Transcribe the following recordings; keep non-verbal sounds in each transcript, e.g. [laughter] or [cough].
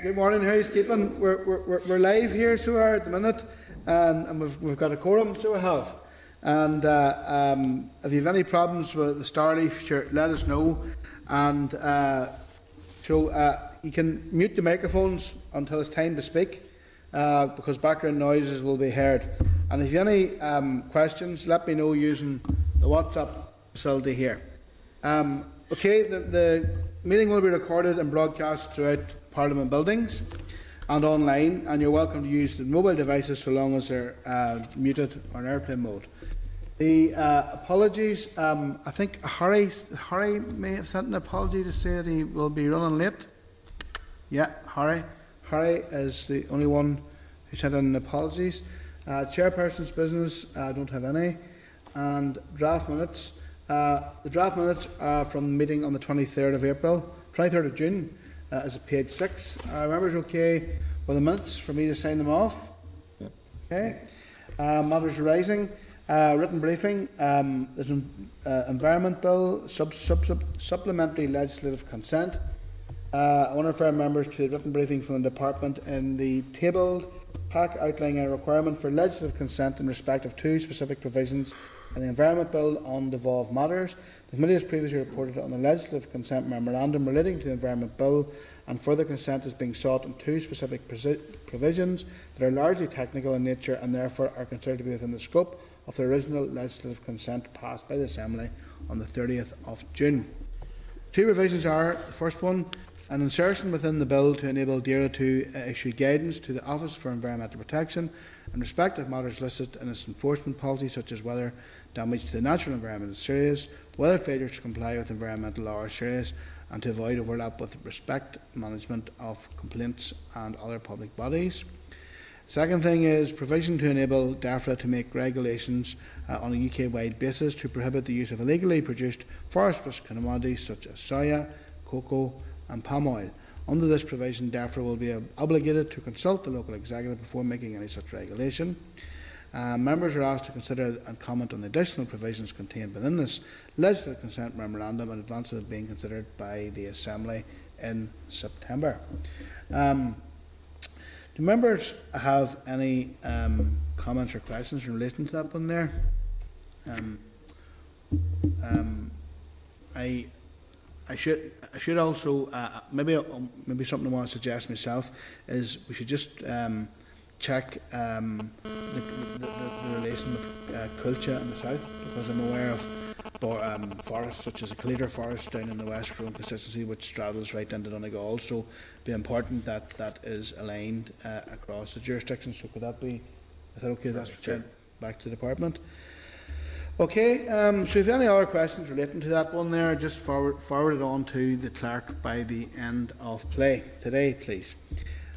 good morning. How's keeping? We're, we're, we're live here, so we are at the minute, and, and we've, we've got a quorum, so we have. And uh, um, if you have any problems with the Starleaf, sure, let us know. And uh, so uh, you can mute the microphones until it's time to speak, uh, because background noises will be heard. And if you have any um, questions, let me know using the WhatsApp facility here. Um, okay, the, the meeting will be recorded and broadcast throughout Parliament buildings and online, and you're welcome to use the mobile devices so long as they're uh, muted or in airplane mode. The uh, apologies, um, I think Harry, Harry may have sent an apology to say that he will be running late. Yeah, Harry. Harry is the only one who sent in apologies. Uh, chairperson's business, I uh, don't have any. And draft minutes. Uh, the draft minutes are from the meeting on the 23rd of April, 23rd of June, uh, is page 6. Uh, members okay with the minutes for me to sign them off? Yep. Okay. Uh, matters arising. Uh, written briefing. Um, there's an uh, environment bill, sub, sub, sub, supplementary legislative consent. Uh, I want to refer members to the written briefing from the department in the tabled pack outlining a requirement for legislative consent in respect of two specific provisions in the Environment Bill on devolved matters. The committee has previously reported on the legislative consent memorandum relating to the Environment Bill, and further consent is being sought on two specific provisions that are largely technical in nature and therefore are considered to be within the scope of the original legislative consent passed by the Assembly on the 30th of June. Two revisions are the first one, an insertion within the bill to enable DAERA to uh, issue guidance to the Office for Environmental Protection in respect of matters listed in its enforcement policy, such as whether damage to the natural environment is serious, whether failure to comply with environmental law is serious, and to avoid overlap with respect management of complaints and other public bodies. Second thing is provision to enable DEFRA to make regulations uh, on a UK wide basis to prohibit the use of illegally produced forest risk commodities such as soya, cocoa, and palm oil. Under this provision, DEFRA will be obligated to consult the local executive before making any such regulation. Uh, members are asked to consider and comment on the additional provisions contained within this legislative consent memorandum in advance of being considered by the Assembly in September. Um, do members have any um, comments or questions in relation to that one there? Um, um, I I should I should also uh, maybe um, maybe something I want to suggest myself is we should just um, check um, the, the, the, the relation with uh, culture in the south because I'm aware of for, um, forests such as a Calder forest down in the West Tyrone constituency which straddles right into Donegal so be important that that is aligned uh, across the jurisdiction so could that be is that okay that's sure. back to the department Okay, um, so if any other questions relating to that one there, just forward, forward it on to the clerk by the end of play today, please.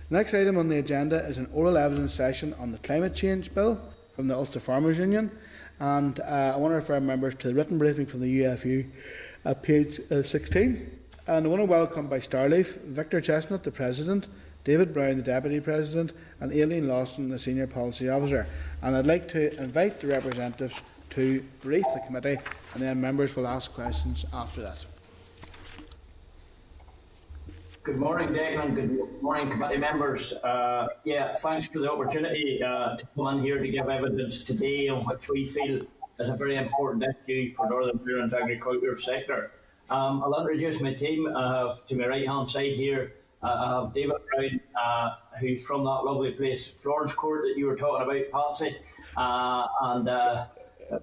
The next item on the agenda is an oral evidence session on the climate change bill from the Ulster Farmers Union. And uh, I want to refer members to the written briefing from the UFU at page uh, 16. And I want to welcome by Starleaf Victor Chestnutt, the President, David Brown, the Deputy President, and Aileen Lawson, the Senior Policy Officer. And I'd like to invite the representatives to brief the committee, and then members will ask questions after that. Good morning, Declan. Good morning, committee members. Uh, yeah, thanks for the opportunity uh, to come in here to give evidence today on which we feel is a very important issue for Northern Ireland's agriculture sector. Um, I'll introduce my team. Uh, to my right hand side here, uh, I have David Brown, uh, who's from that lovely place, Florence Court, that you were talking about, Patsy. Uh, and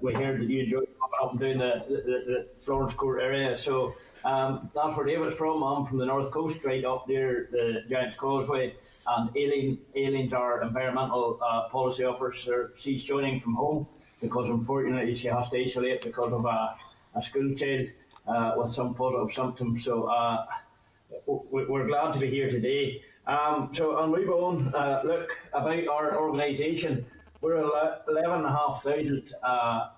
we heard that you enjoy coming up and down the, the, the Florence Court area. So um, that's where David's from. I'm from the north coast, right up near the Giant's Causeway. And Aileen, Aileen's our environmental uh, policy officer. She's joining from home because unfortunately she has to isolate because of a, a school child uh, with some positive symptoms. So uh, we're glad to be here today. Um, so I'll move on. Uh, look, about our organisation. We're 11,500 uh,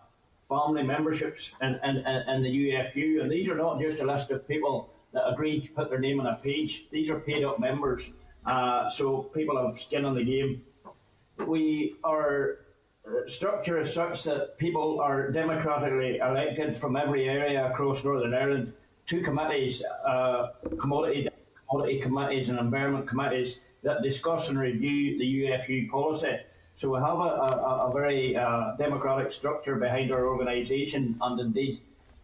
family memberships in, in, in the UFU, and these are not just a list of people that agreed to put their name on a page. These are paid up members, uh, so people have skin in the game. We are uh, structure is such that people are democratically elected from every area across Northern Ireland. Two committees, uh, commodity quality committees and environment committees that discuss and review the UFU policy. So we have a, a, a very uh, democratic structure behind our organisation and indeed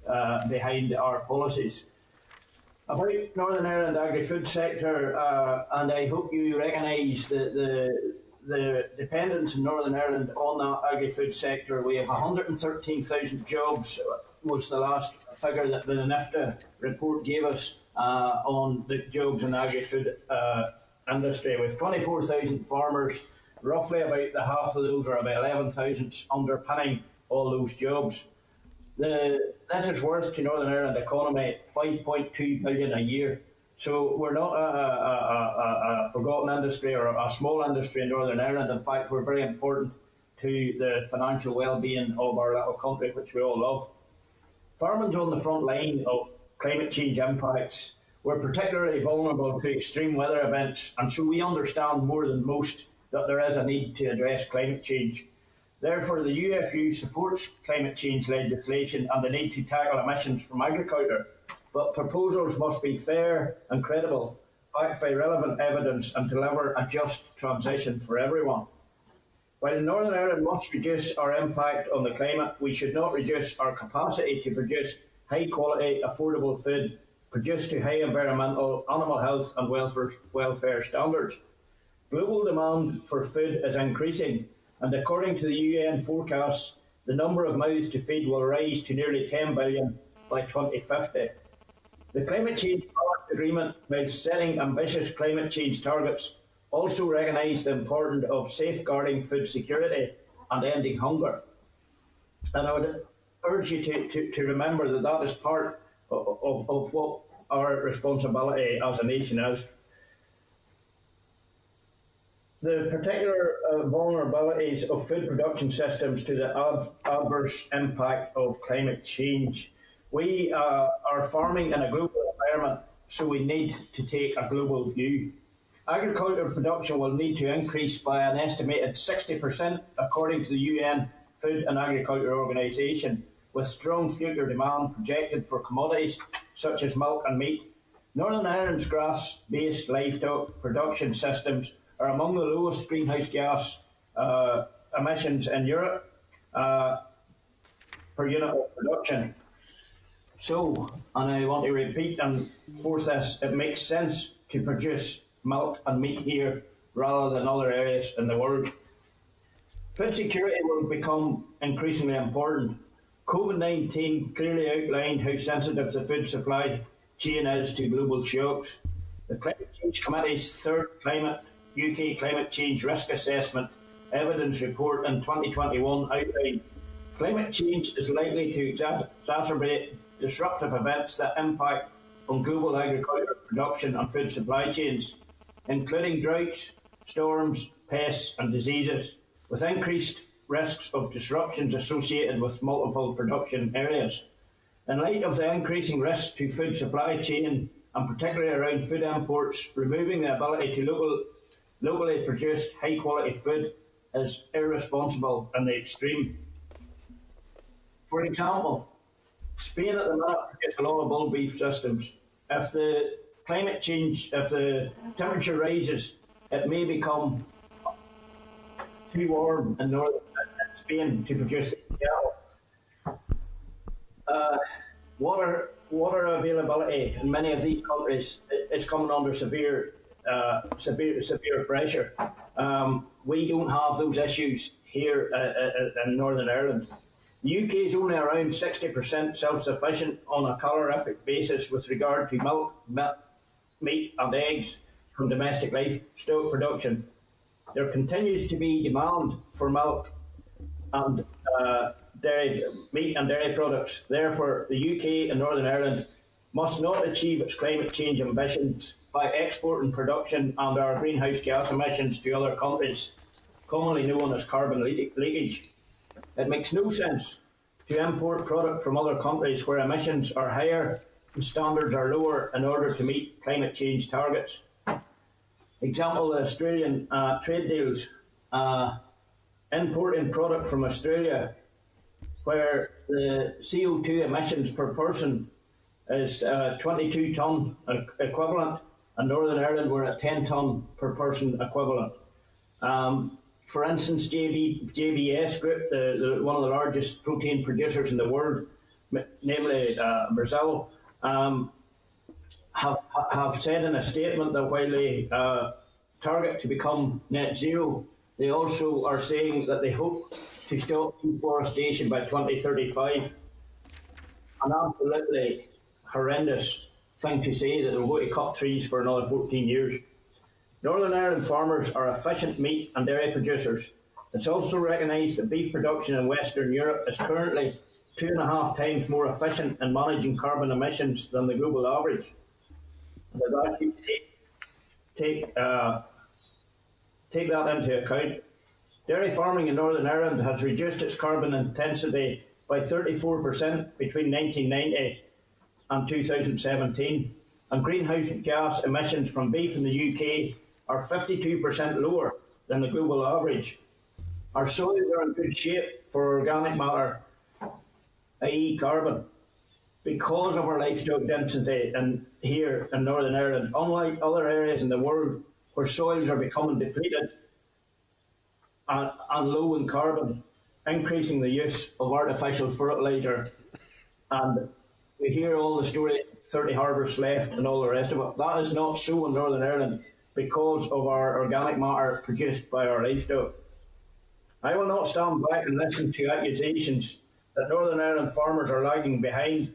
uh, behind our policies. About Northern Ireland agri-food sector, uh, and I hope you recognise the, the, the dependence in Northern Ireland on that agri-food sector. We have 113,000 jobs was the last figure that the NIFDA report gave us uh, on the jobs in the agri-food uh, industry, with 24,000 farmers, roughly about the half of those, or about 11,000, underpinning all those jobs. The, this is worth to Northern Ireland economy 5.2 billion a year. So we're not a, a, a, a, forgotten industry or a small industry in Northern Ireland. In fact, we're very important to the financial well-being of our little country, which we all love. Farming's on the front line of climate change impacts. We're particularly vulnerable to extreme weather events, and so we understand more than most that there is a need to address climate change. Therefore, the UFU supports climate change legislation and the need to tackle emissions from agriculture, but proposals must be fair and credible, backed by relevant evidence, and deliver a just transition for everyone. While Northern Ireland must reduce our impact on the climate, we should not reduce our capacity to produce high quality, affordable food produced to high environmental, animal health and welfare, welfare standards. Global demand for food is increasing, and according to the UN forecasts, the number of mouths to feed will rise to nearly 10 billion by 2050. The Climate Change Agreement, while setting ambitious climate change targets, also recognise the importance of safeguarding food security and ending hunger. And I would urge you to, to, to remember that that is part of, of, of what our responsibility as a nation is. The particular uh, vulnerabilities of food production systems to the ad adverse impact of climate change. We uh, are farming in a global environment, so we need to take a global view. Agricultural production will need to increase by an estimated 60%, according to the UN Food and Agriculture Organization, with strong future demand projected for commodities such as milk and meat. Northern Ireland's grass based livestock production systems are among the lowest greenhouse gas uh, emissions in Europe uh, per unit of production. So, and I want to repeat and force this, it makes sense to produce milk and meat here rather than other areas in the world. Food security will become increasingly important. COVID 19 clearly outlined how sensitive the food supply chain is to global shocks. The Climate Change Committee's third climate UK Climate Change Risk Assessment evidence report in 2021 outlined climate change is likely to exacerbate disruptive events that impact on global agricultural production and food supply chains including droughts, storms, pests, and diseases, with increased risks of disruptions associated with multiple production areas. In light of the increasing risks to food supply chain, and particularly around food imports, removing the ability to local, locally produced high quality food is irresponsible in the extreme. For example, Spain at the minute produces a lot of bull beef systems. If the climate change, if the temperature rises, it may become too warm in northern Spain to produce cattle. Uh, water water availability in many of these countries is coming under severe uh, severe severe pressure. Um, we don't have those issues here uh, uh in Northern Ireland. The UK is only around 60% self-sufficient on a calorific basis with regard to milk, milk meat and eggs from domestic livestock production. There continues to be demand for milk and uh, dairy meat and dairy products. Therefore, the UK and Northern Ireland must not achieve its climate change ambitions by exporting production and our greenhouse gas emissions to other countries, commonly known as carbon leakage. It makes no sense to import product from other countries where emissions are higher and standards are lower in order to meet climate change targets. Example, the Australian uh, trade deals, uh, importing product from Australia where the CO2 emissions per person is uh, 22 tonne equivalent and Northern Ireland were at 10 tonne per person equivalent. Um, for instance, JB, JBS Group, the, the, one of the largest protein producers in the world, namely uh, Brazil, um, have, have said in a statement that while they uh, target to become net zero, they also are saying that they hope to stop deforestation by 2035. An absolutely horrendous thing to say that they're going to cut trees for another 14 years. Northern Ireland farmers are efficient meat and dairy producers. It's also recognised that beef production in Western Europe is currently two and a half times more efficient in managing carbon emissions than the global average. Actually take, take, uh, take that into account. Dairy farming in Northern Ireland has reduced its carbon intensity by 34% between 1990 and 2017, and greenhouse gas emissions from beef in the UK are 52% lower than the global average. Our soils are in good shape for organic matter, i.e., carbon, because of our livestock density in, here in Northern Ireland. Unlike other areas in the world where soils are becoming depleted and, and low in carbon, increasing the use of artificial fertiliser and we hear all the stories 30 harvests left and all the rest of it. That is not so in Northern Ireland because of our organic matter produced by our livestock. I will not stand back and listen to accusations that Northern Ireland farmers are lagging behind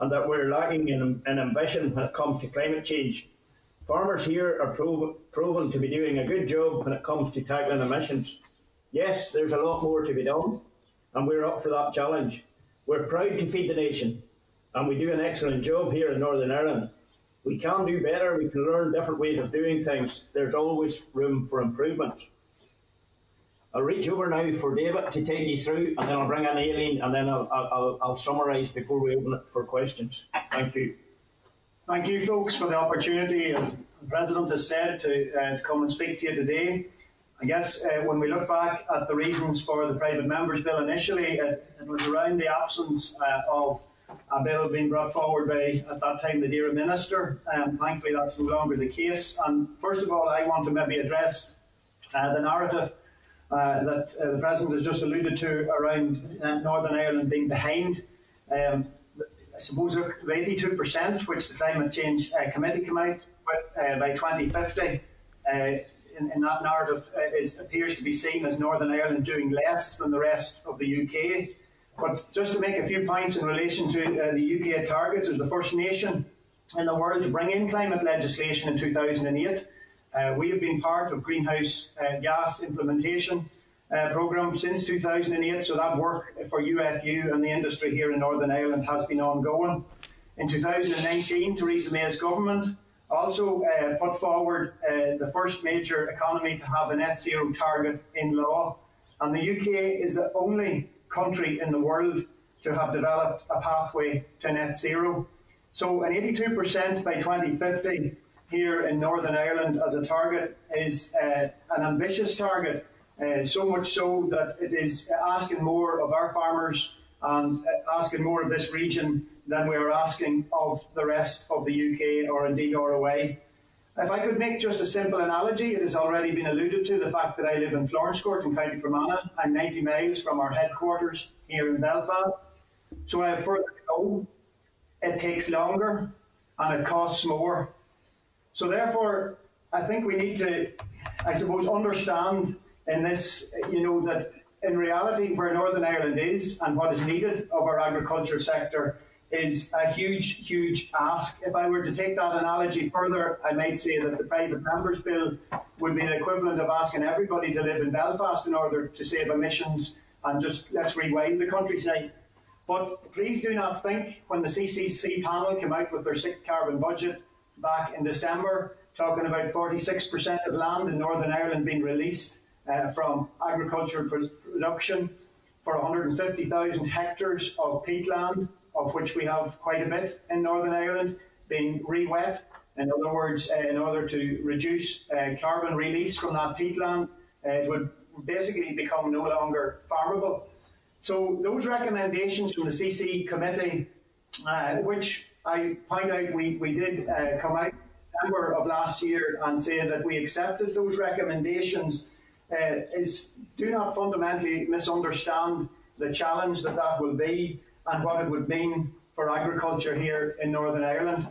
and that we're lacking in, in ambition when it comes to climate change. Farmers here are prov- proven to be doing a good job when it comes to tackling emissions. Yes, there's a lot more to be done, and we're up for that challenge. We're proud to feed the nation, and we do an excellent job here in Northern Ireland. We can do better, we can learn different ways of doing things. There's always room for improvements. I'll reach over now for David to take you through, and then I'll bring in Aileen, and then I'll, I'll, I'll summarise before we open it for questions. Thank you. Thank you, folks, for the opportunity, as the President has said, to, uh, to come and speak to you today. I guess uh, when we look back at the reasons for the Private Members Bill initially, it, it was around the absence uh, of a bill being brought forward by, at that time, the DAERA Minister. Um, thankfully, that's no longer the case. And first of all, I want to maybe address uh, the narrative uh, that uh, the President has just alluded to around uh, Northern Ireland being behind. Um, I suppose the 82%, which the Climate Change uh, Committee came out with uh, by 2050, in, in, that narrative is, appears to be seen as Northern Ireland doing less than the rest of the UK. But just to make a few points in relation to uh, the UK targets, as the first nation in the world to bring in climate legislation in 2008. Uh, we have been part of greenhouse uh, gas implementation uh, programme since 2008, so that work for UFU and the industry here in Northern Ireland has been ongoing. In 2019, Theresa May's government also uh, put forward uh, the first major economy to have a net zero target in law, and the UK is the only country in the world to have developed a pathway to net zero. So, an 82% by 2050 here in Northern Ireland as a target is uh, an ambitious target, uh, so much so that it is asking more of our farmers and uh, asking more of this region than we are asking of the rest of the UK or indeed ROI. If I could make just a simple analogy, it has already been alluded to the fact that I live in Florence Court in County Fermanagh. I'm 90 miles from our headquarters here in Belfast. So I have further to go. It takes longer and it costs more. So therefore, I think we need to, I suppose, understand in this, you know, that in reality where Northern Ireland is and what is needed of our agriculture sector is a huge, huge ask. If I were to take that analogy further, I might say that the private members bill would be the equivalent of asking everybody to live in Belfast in order to save emissions and just let's rewind the countryside. But please do not think when the CCC panel came out with their sixth carbon budget back in December, talking about 46% of land in Northern Ireland being released uh, from agricultural production for 150,000 hectares of peatland of which we have quite a bit in Northern Ireland, being re-wet. In other words, uh, in order to reduce uh, carbon release from that peatland, uh, it would basically become no longer farmable. So those recommendations from the CC committee, uh, which I point out we, we did uh, come out December of last year and say that we accepted those recommendations uh, is do not fundamentally misunderstand the challenge that that will be and what it would mean for agriculture here in Northern Ireland.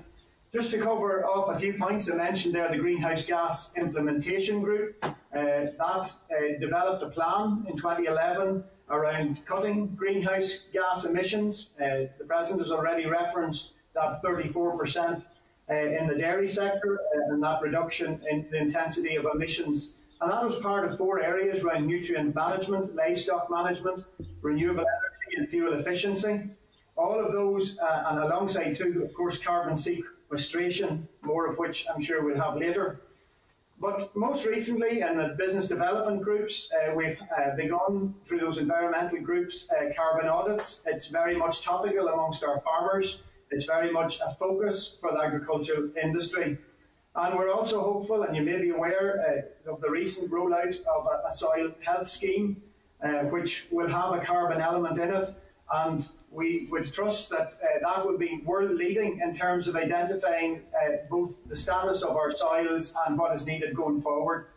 Just to cover off a few points, I mentioned there the Greenhouse Gas Implementation Group. Uh, that uh, developed a plan in 2011 around cutting greenhouse gas emissions. Uh, the President has already referenced that 34% uh, in the dairy sector uh, and that reduction in the intensity of emissions. And that was part of four areas around nutrient management, livestock management, renewable energy, and fuel efficiency. All of those, uh, and alongside too, of course, carbon sequestration, more of which I'm sure we'll have later. But most recently, in the business development groups, uh, we've uh, begun through those environmental groups uh, carbon audits. It's very much topical amongst our farmers. It's very much a focus for the agricultural industry. And we're also hopeful, and you may be aware uh, of the recent rollout of a, a soil health scheme, uh, which will have a carbon element in it. And we would trust that uh, that will be world leading in terms of identifying uh, both the status of our soils and what is needed going forward.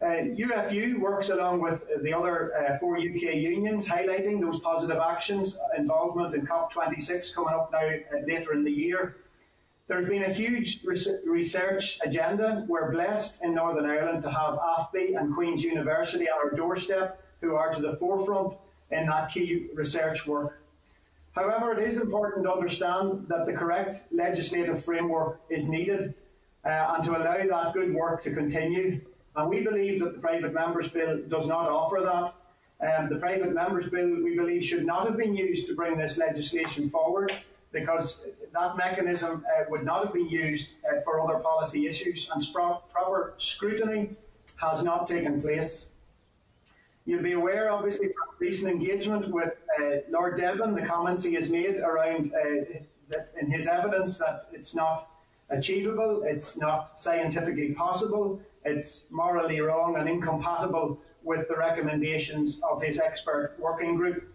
Uh, UFU works along with the other uh, four UK unions, highlighting those positive actions, involvement in COP26 coming up now uh, later in the year. There's been a huge research agenda. We're blessed in Northern Ireland to have AFBI and Queen's University at our doorstep, who are to the forefront in that key research work. However, it is important to understand that the correct legislative framework is needed uh, and to allow that good work to continue. And we believe that the Private Members Bill does not offer that. Um, the Private Members Bill, we believe, should not have been used to bring this legislation forward because that mechanism uh, would not have been used uh, for other policy issues and proper scrutiny has not taken place. You'll be aware, obviously, from recent engagement with uh, Lord Deben, the comments he has made around uh, that in his evidence that it's not achievable, it's not scientifically possible, it's morally wrong and incompatible with the recommendations of his expert working group.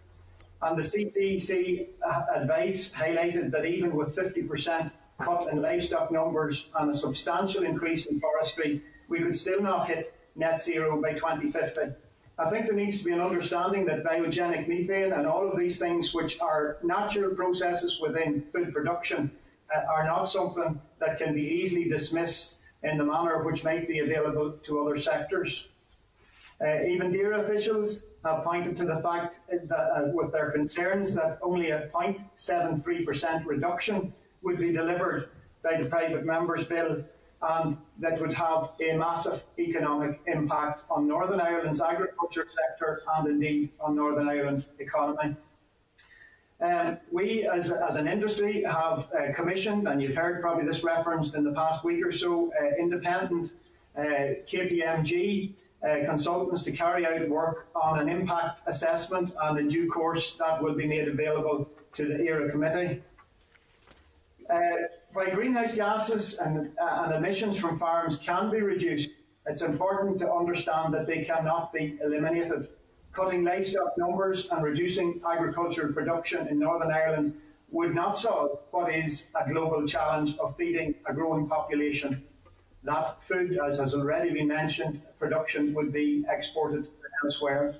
And the CCC uh, advice highlighted that even with 50% cut in livestock numbers and a substantial increase in forestry, we could still not hit net zero by 2050. I think there needs to be an understanding that biogenic methane and all of these things, which are natural processes within food production, uh, are not something that can be easily dismissed in the manner which might be available to other sectors. Uh, even DAERA officials have pointed to the fact that, uh, with their concerns that only a 0.73% reduction would be delivered by the private members bill and that would have a massive economic impact on Northern Ireland's agriculture sector and indeed on Northern Ireland economy. Um, we, as, as an industry, have uh, commissioned, and you've heard probably this referenced in the past week or so, uh, independent uh, KPMG uh, consultants to carry out work on an impact assessment, and in due course that will be made available to the ERA committee. While greenhouse gases and, uh, and emissions from farms can be reduced, it's important to understand that they cannot be eliminated. Cutting livestock numbers and reducing agricultural production in Northern Ireland would not solve what is a global challenge of feeding a growing population. That food, as has already been mentioned, production would be exported elsewhere.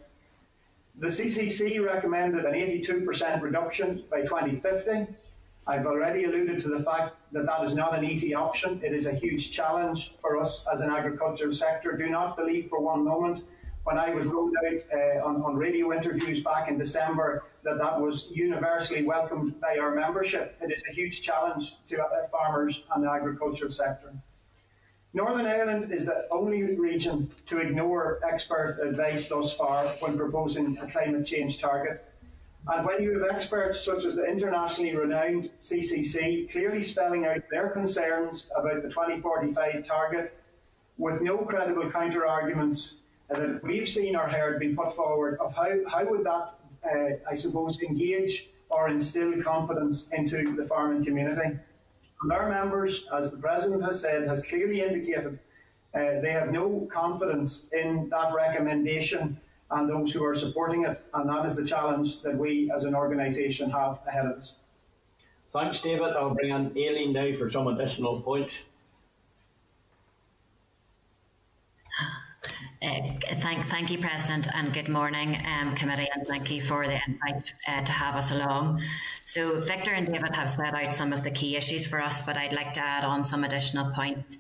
The CCC recommended an 82% reduction by 2050 I've already alluded to the fact that that is not an easy option. It is a huge challenge for us as an agricultural sector. Do not believe for one moment when I was rolled out uh, on, on, radio interviews back in December that that was universally welcomed by our membership. It is a huge challenge to uh, farmers and the agricultural sector. Northern Ireland is the only region to ignore expert advice thus far when proposing a climate change target. And when you have experts such as the internationally renowned CCC clearly spelling out their concerns about the 2045 target with no credible counter arguments that we've seen or heard being put forward of how, how would that, uh, I suppose, engage or instill confidence into the farming community. And our members, as the President has said, has clearly indicated uh, they have no confidence in that recommendation and those who are supporting it. And that is the challenge that we as an organisation have ahead of us. Thanks, David. I'll bring in Aileen now for some additional points. Uh, thank, thank you, President, and good morning, um, committee, and thank you for the invite uh, to have us along. So, Victor and David have set out some of the key issues for us, but I'd like to add on some additional points.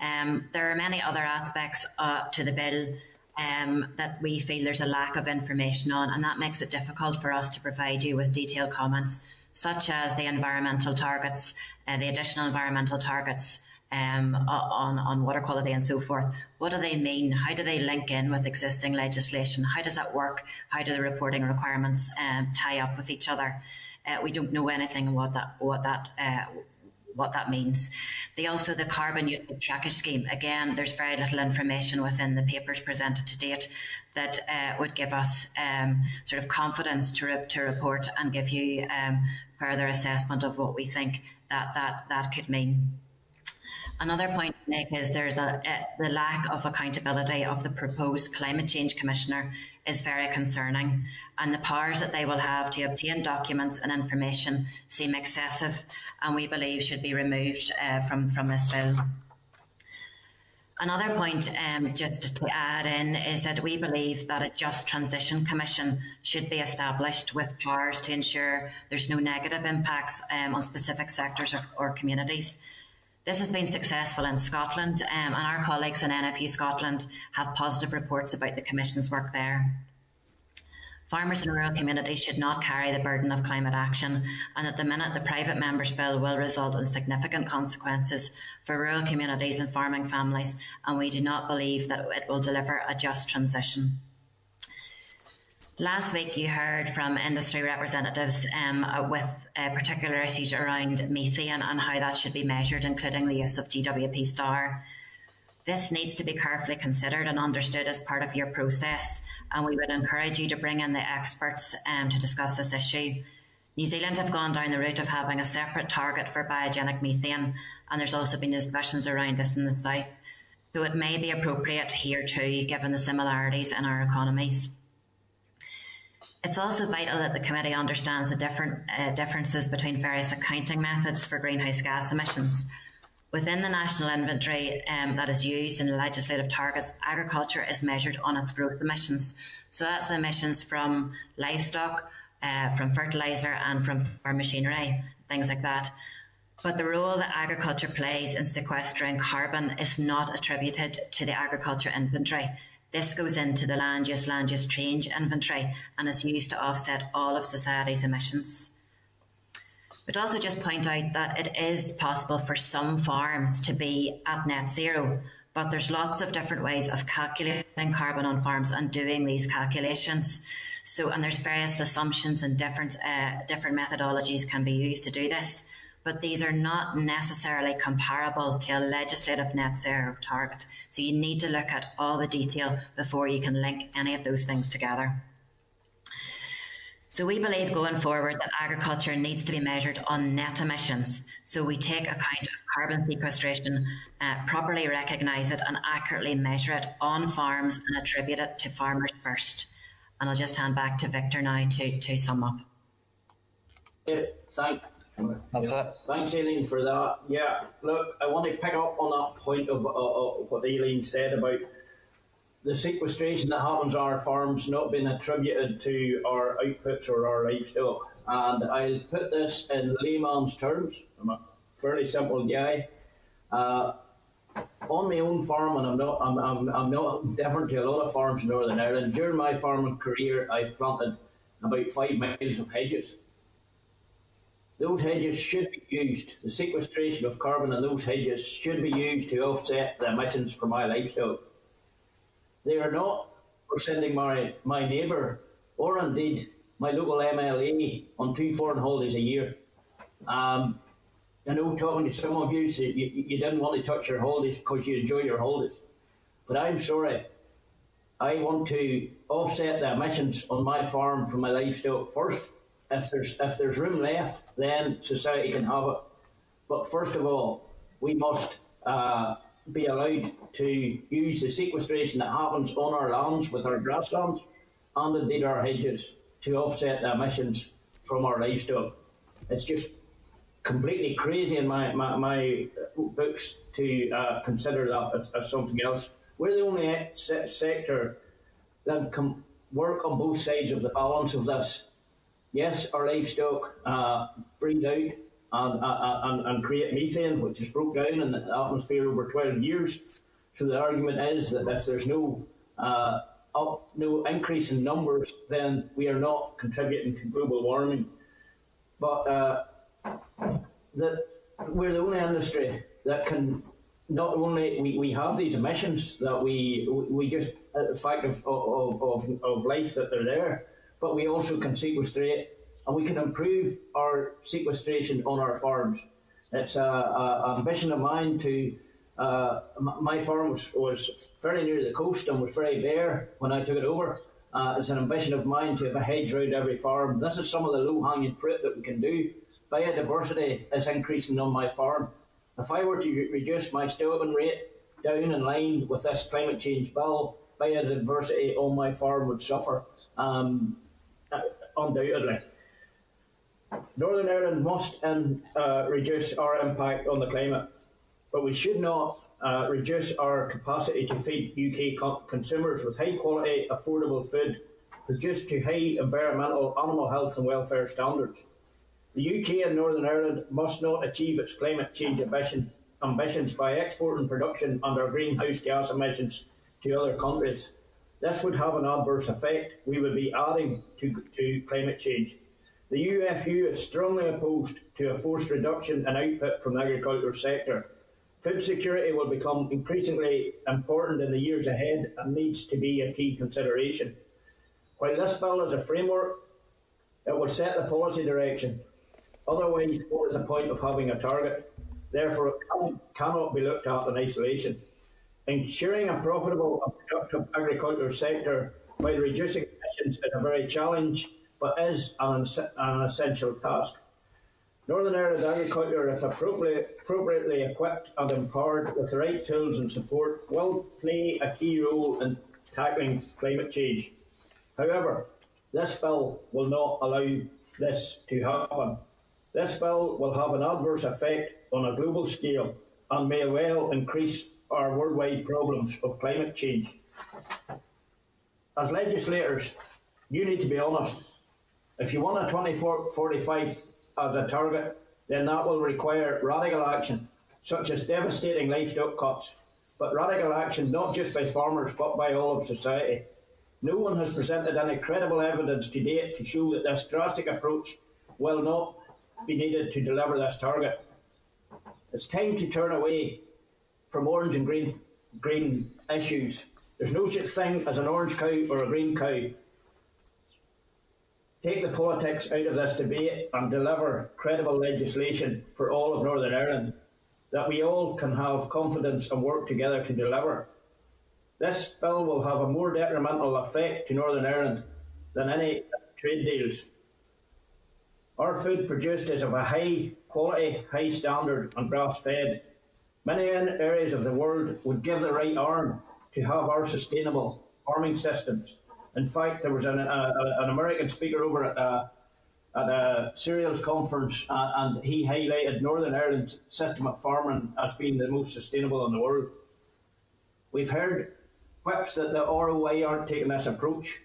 Um, there are many other aspects uh, to the bill um, that we feel there's a lack of information on, and that makes it difficult for us to provide you with detailed comments, such as the environmental targets, uh, the additional environmental targets um, on, on water quality and so forth. What do they mean? How do they link in with existing legislation? How does that work? How do the reporting requirements um, tie up with each other? Uh, we don't know anything what that what that uh, what that means. The also the carbon usage trackage scheme. Again, there's very little information within the papers presented to date that uh, would give us um, sort of confidence to re- to report and give you um, further assessment of what we think that that that could mean. Another point to make is there's a, a, the lack of accountability of the proposed climate change commissioner is very concerning, and the powers that they will have to obtain documents and information seem excessive, and we believe should be removed uh, from from this bill. Another point, um, just to add in, is that we believe that a Just Transition Commission should be established with powers to ensure there's no negative impacts um, on specific sectors or, or communities. This has been successful in Scotland, um, and our colleagues in NFU Scotland have positive reports about the Commission's work there. Farmers in rural communities should not carry the burden of climate action, and at the minute, the private members' bill will result in significant consequences for rural communities and farming families, and we do not believe that it will deliver a just transition. Last week, you heard from industry representatives um, uh, with uh, particular issues around methane and how that should be measured, including the use of GWP star. This needs to be carefully considered and understood as part of your process, and we would encourage you to bring in the experts um, to discuss this issue. New Zealand have gone down the route of having a separate target for biogenic methane, and there's also been discussions around this in the south. So it may be appropriate here too, given the similarities in our economies. It's also vital that the committee understands the different uh, differences between various accounting methods for greenhouse gas emissions. Within the national inventory um, that is used in the legislative targets, agriculture is measured on its gross emissions. So that's the emissions from livestock, uh, from fertiliser, and from farm machinery, things like that. But the role that agriculture plays in sequestering carbon is not attributed to the agriculture inventory. This goes into the land use land use change inventory and is used to offset all of society's emissions. But also just point out that it is possible for some farms to be at net zero, but there's lots of different ways of calculating carbon on farms and doing these calculations. So, and there's various assumptions and different uh, different methodologies can be used to do this but these are not necessarily comparable to a legislative net zero target. So you need to look at all the detail before you can link any of those things together. So we believe going forward that agriculture needs to be measured on net emissions. So we take account of carbon sequestration, uh, properly recognise it and accurately measure it on farms and attribute it to farmers first. And I'll just hand back to Victor now to, to sum up. Yeah, thank that's yeah. it. Thanks, Aileen, for that. Yeah, look, I want to pick up on that point of, uh, of what Aileen said about the sequestration that happens on our farms not being attributed to our outputs or our livestock. And I'll put this in layman's terms. I'm a fairly simple guy. Uh, on my own farm, and I'm not, I'm, I'm, I'm not different to a lot of farms in Northern Ireland. During my farming career, I planted about five miles of hedges those hedges should be used, the sequestration of carbon in those hedges should be used to offset the emissions from my livestock. They are not for sending my, my neighbour or indeed my local MLA on two foreign holidays a year. Um, I know talking to some of you, so you, you didn't want to touch your holidays because you enjoy your holidays. But I'm sorry, I want to offset the emissions on my farm from my livestock first if there's if there's room left, then society can have it. But first of all, we must uh, be allowed to use the sequestration that happens on our lands with our grasslands and indeed our hedges to offset the emissions from our livestock. It's just completely crazy in my, my, my books to uh, consider that as, as, something else. We're the only se- sector that can work on both sides of the balance of this. Yes, our livestock uh, breed out and, uh, and, and create methane, which is broke down in the atmosphere over 12 years. So the argument is that if there's no uh, up, no increase in numbers, then we are not contributing to global warming. But uh, that we're the only industry that can not only we, we have these emissions that we we just uh, the fact of, of, of, of life that they're there, but we also can sequestrate and we can improve our sequestration on our farms. It's an ambition of mine to. Uh, my farm was, was very near the coast and was very bare when I took it over. Uh, it's an ambition of mine to have a hedge around every farm. This is some of the low hanging fruit that we can do. Biodiversity is increasing on my farm. If I were to reduce my stocking rate down in line with this climate change bill, biodiversity on my farm would suffer, um, undoubtedly. Northern Ireland must uh, reduce our impact on the climate, but we should not uh, reduce our capacity to feed UK co- consumers with high quality, affordable food produced to high environmental, animal health, and welfare standards. The UK and Northern Ireland must not achieve its climate change ambition, ambitions by exporting production and our greenhouse gas emissions to other countries. This would have an adverse effect. We would be adding to, to climate change. The UFU is strongly opposed to a forced reduction in output from the agricultural sector. Food security will become increasingly important in the years ahead and needs to be a key consideration. While this bill is a framework, it will set the policy direction. Otherwise, what is the point of having a target? Therefore, it cannot be looked at in isolation. Ensuring a profitable and productive agricultural sector while reducing emissions is a very challenge but is an, an essential task. Northern Ireland agriculture, if appropriately, appropriately equipped and empowered with the right tools and support, will play a key role in tackling climate change. However, this bill will not allow this to happen. This bill will have an adverse effect on a global scale and may well increase our worldwide problems of climate change. As legislators, you need to be honest if you want a 2045 as a target, then that will require radical action, such as devastating livestock cuts, but radical action not just by farmers but by all of society. No one has presented any credible evidence to date to show that this drastic approach will not be needed to deliver this target. It's time to turn away from orange and green, green issues. There's no such thing as an orange cow or a green cow take the politics out of this debate and deliver credible legislation for all of Northern Ireland that we all can have confidence and work together to deliver. This bill will have a more detrimental effect to Northern Ireland than any trade deals. Our food produced is of a high quality, high standard, and grass fed. Many areas of the world would give the right arm to have our sustainable farming systems in fact, there was an, a, an American speaker over at a, at a cereals conference, uh, and he highlighted Northern Ireland's system of farming as being the most sustainable in the world. We've heard quips that the ROI aren't taking this approach.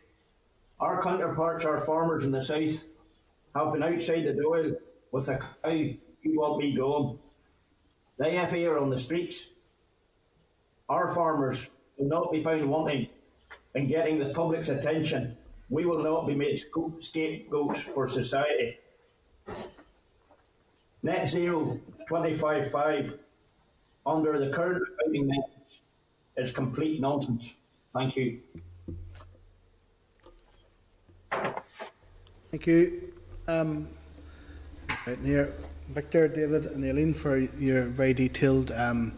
Our counterparts, our farmers in the south, have been outside the door with a cow, you want me gone. The have are on the streets. Our farmers will not be found wanting in getting the public's attention, we will not be made scapegoats for society. Net zero 25.5 under the current accounting methods is complete nonsense. Thank you. Thank you. Um, right here, Victor, David, and Aileen for your very detailed um,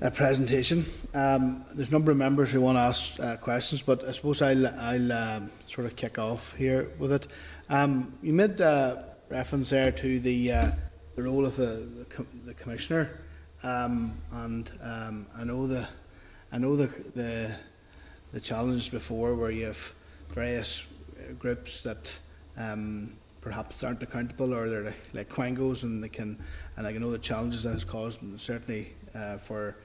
uh, presentation. Um, there's a number of members who want to ask uh, questions, but I suppose I'll, I'll um, sort of kick off here with it. Um, you made uh, reference there to the, uh, the role of the, the, com- the commissioner, um, and um, I know the I know the, the the challenges before where you have various uh, groups that perhaps aren't accountable or they're like, quangos and they can and I can know the challenges that has caused certainly uh, for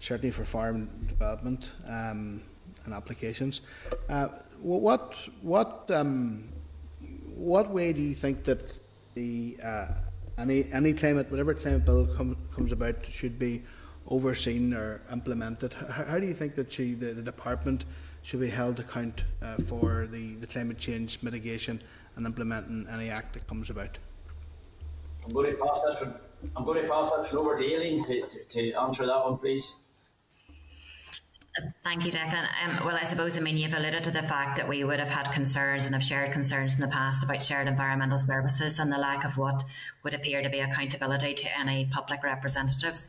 certainly for farm development um, and applications. Uh, what what um, what way do you think that the uh, any any climate whatever climate bill com- comes about should be overseen or implemented? How, how do you think that she, the, the department should be held account uh, for the, the climate change mitigation and implementing any act that comes about? I'm going to pass this one. I'm going to pass this one over to Aileen to, to, to answer that one, please. Thank you, Declan. Um, well, I suppose, I mean, you've alluded to the fact that we would have had concerns and have shared concerns in the past about shared environmental services and the lack of what would appear to be accountability to any public representatives.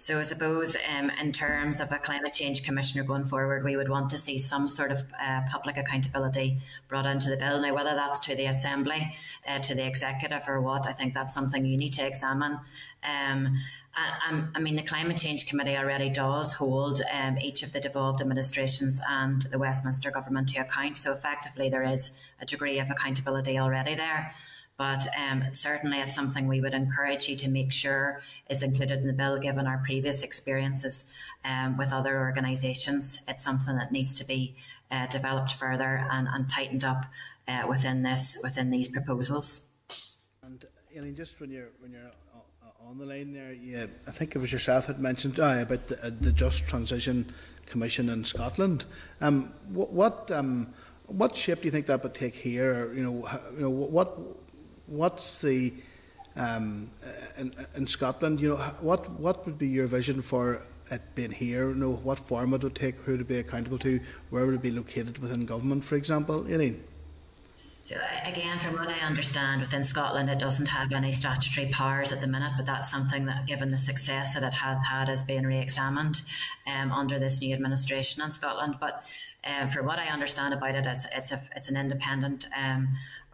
So I suppose um, in terms of a climate change commissioner going forward, we would want to see some sort of uh, public accountability brought into the bill. Now, whether that's to the Assembly, uh, to the Executive or what, I think that's something you need to examine. Um, I, I, mean, the Climate Change Committee already does hold um, each of the devolved administrations and the Westminster Government to account. So effectively, there is a degree of accountability already there. But um, certainly, it's something we would encourage you to make sure is included in the bill, given our previous experiences um, with other organisations. It's something that needs to be uh, developed further and, and tightened up uh, within this within these proposals. And I mean, just when you're when you're on the line there, yeah, I think it was yourself had mentioned uh, about the, uh, the Just Transition Commission in Scotland. Um, what what, um, what shape do you think that would take here? you know, you know what what's the um, in, in Scotland? You know, what what would be your vision for it being here? You know, what form it would take, who to be accountable to, where would it be located within government, for example? Eileen? So again, from what I understand, within Scotland, it doesn't have any statutory powers at the minute, but that's something that, given the success that it has had, is being re-examined um, under this new administration in Scotland. But um, from what I understand about it, it's, it's, a, it's an independent um,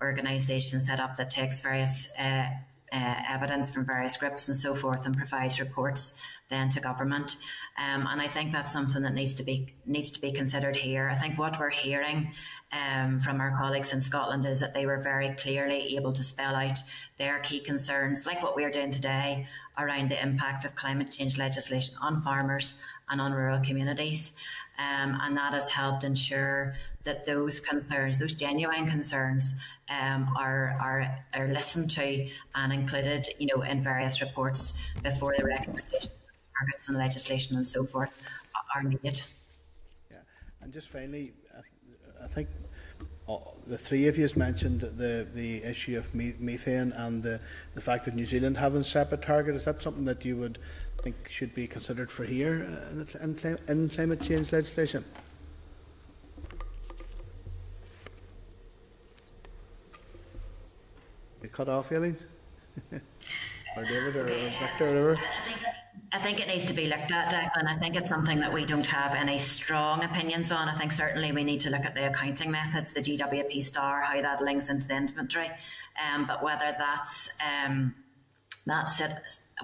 organisation set up that takes various uh, uh, evidence from various groups and so forth and provides reports then to government. Um, and I think that's something that needs to be needs to be considered here. I think what we're hearing um, from our colleagues in Scotland is that they were very clearly able to spell out their key concerns, like what we're doing today, around the impact of climate change legislation on farmers and on rural communities. Um, and that has helped ensure that those concerns, those genuine concerns, um, are, are are listened to and included, you know, in various reports before the recommendations, targets, and legislation and so forth are needed. Yeah, and just finally, I think the three of you has mentioned the the issue of methane and the the fact that New Zealand having a separate target. Is that something that you would think should be considered for here uh, in, in climate change legislation? You cut off, Eileen? [laughs] or David or Victor or whatever? I think it needs to be looked at, Declan. I think it's something that we don't have any strong opinions on. I think certainly we need to look at the accounting methods, the GWP star, how that links into the inventory. Um, but whether that's um, that sit,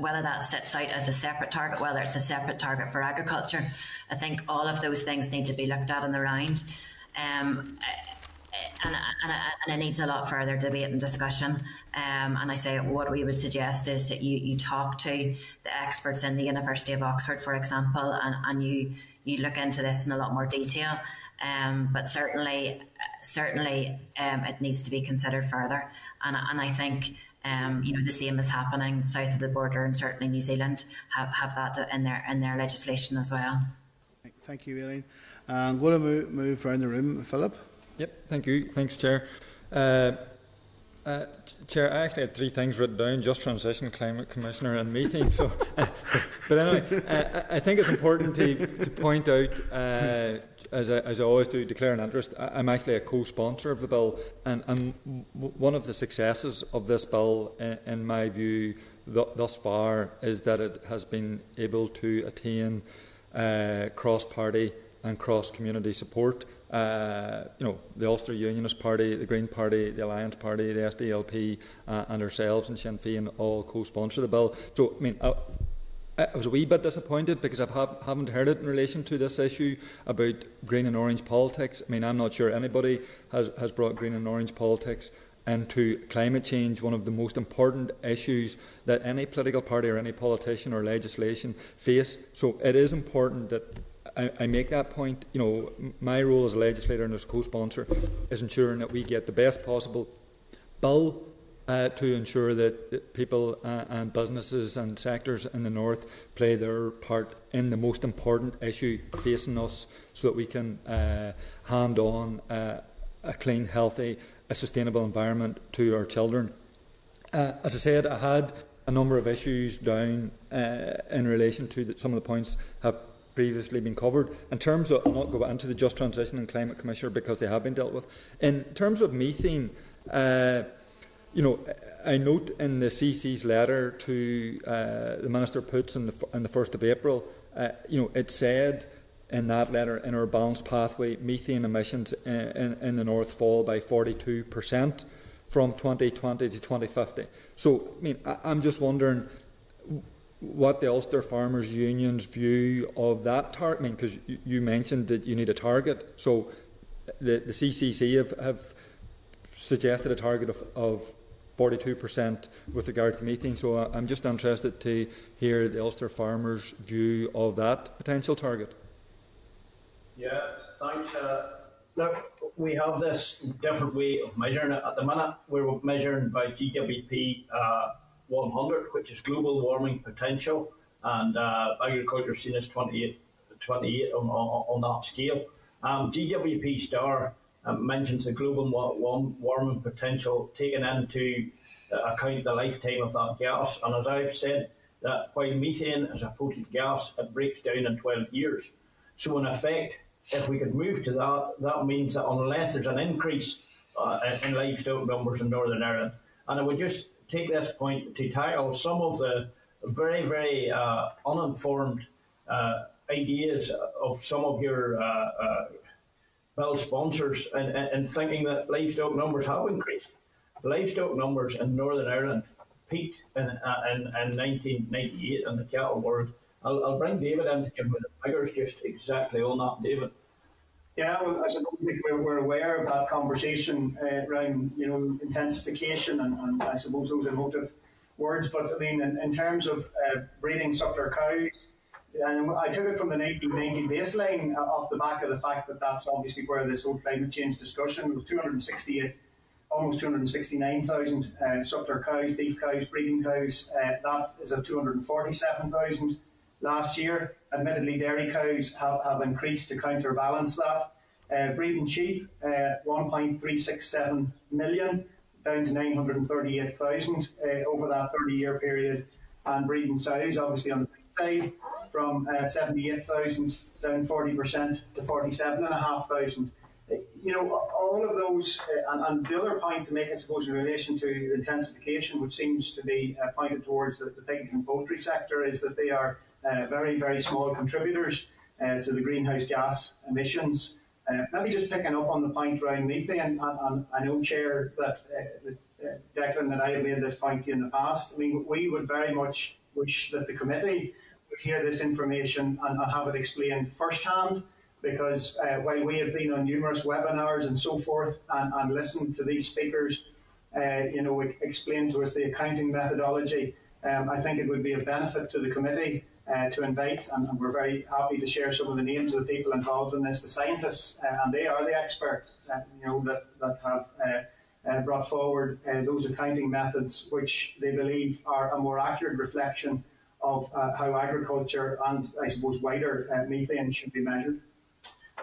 whether that sits out as a separate target, whether it's a separate target for agriculture, I think all of those things need to be looked at in the round. Um, and, and, and, it needs a lot further debate and discussion. Um, and I say what we would suggest is that you, you talk to the experts in the University of Oxford, for example, and, and you you look into this in a lot more detail. Um, but certainly, certainly, um, it needs to be considered further. And, and I think um, you know the same is happening south of the border, and certainly New Zealand have, have that in their in their legislation as well. Thank you, Eileen. I'm going to move, move around the room, Philip. Yep, thank you. Thanks, Chair. Uh, uh, Chair, I actually had three things written down: just transition, climate commissioner, and meeting. So, uh, [laughs] but anyway, uh, I think it's important to, to point out, uh, as I, as I always do, declare an interest. I, am actually a co-sponsor of the bill, and, and one of the successes of this bill, in, in my view, th thus far, is that it has been able to attain uh, cross-party and cross-community support. Uh, you know, the Ulster Unionist Party, the Green Party, the Alliance Party, the SDLP, uh, and ourselves and Sinn Féin all co-sponsor the bill. So, I mean, I, I was a wee bit disappointed because I have, haven't heard it in relation to this issue about green and orange politics. I mean, I'm not sure anybody has, has brought green and orange politics into climate change, one of the most important issues that any political party or any politician or legislation face. So it is important that I, I make that point. You know, my role as a legislator and as co-sponsor is ensuring that we get the best possible bill uh, to ensure that, that people uh, and businesses and sectors in the north play their part in the most important issue facing us so that we can uh, hand on uh, a clean, healthy, a sustainable environment to our children. Uh, as I said, I had a number of issues down uh, in relation to the, some of the points have previously been covered. In terms of, I'll not go into the Just Transition and Climate Commissioner because they have been dealt with. In terms of methane, uh, you know, I note in the CCC's letter to uh, the Minister Poots on the, on the 1st of April, uh, you know, it said in that letter in our balanced pathway, methane emissions in, in, in the north fall by 42% from 2020 to 2050. So, I mean, I, I'm just wondering what the Ulster Farmers Union's view of that target. I mean, because you, mentioned that you need a target. So, the, the CCC have, have suggested a target of, of 42% with regard to methane. So uh, I'm just interested to hear the Ulster farmers' view of that potential target. Yeah, thanks. Uh, look, we have this different way of measuring it. At the minute, we're measuring by GWP uh, 100, which is global warming potential, and uh, agriculture seen as 28, 28 on, on, on that scale. Um, GWP star uh, mentions the global warming potential taken into account the lifetime of that gas. And as I've said, that while methane is a potent gas, it breaks down in 12 years. So in effect, if we could move to that, that means that unless there's an increase uh, in livestock numbers in Northern Ireland, and I would just take this point to tackle some of the very, very uh, uninformed uh, ideas of some of your uh, uh, bill sponsors and, and, thinking that livestock numbers have increased. Livestock numbers in Northern Ireland peaked in, uh, in, in 1998 in the cattle world. I'll, I'll bring David in to give me the figures just exactly on that, David. Yeah, well, I suppose we're, we're aware of that conversation uh, around, you know, intensification and, and I suppose those emotive words. But I mean, in, in terms of uh, breeding suckler cows, and I took it from the 1990 baseline uh, off the back of the fact that that's obviously where this whole climate change discussion was 268, almost 269,000 uh, suckler cows, beef cows, breeding cows. Uh, that is at 247,000 last year. Admittedly, dairy cows have, have increased to counterbalance that. Uh, breeding sheep, uh, 1.367 million, down to 938,000 uh, over that 30 year period. And breeding sows, obviously on the side, from uh, 78,000 down 40% to 47,500. You know, all of those, uh, and, and, the other point to make, I suppose, in relation to intensification, which seems to be uh, pointed towards the, the pigs and poultry sector, is that they are uh, very, very small contributors uh, to the greenhouse gas emissions. Uh, maybe just picking up on the point around methane, and, and I know, Chair, that Declan, that I have made this point in the past. I mean, we would very much wish that the committee would hear this information and, and have it explained firsthand. Because uh, while we have been on numerous webinars and so forth and, and listened to these speakers, uh, you know, explain to us the accounting methodology, um, I think it would be a benefit to the committee uh, to invite, and, and, we're very happy to share some of the names of the people involved in this, the scientists, uh, and they are the experts, you know, that, that have uh, uh, brought forward uh, those accounting methods which they believe are a more accurate reflection of how agriculture and, I suppose, wider methane should be measured.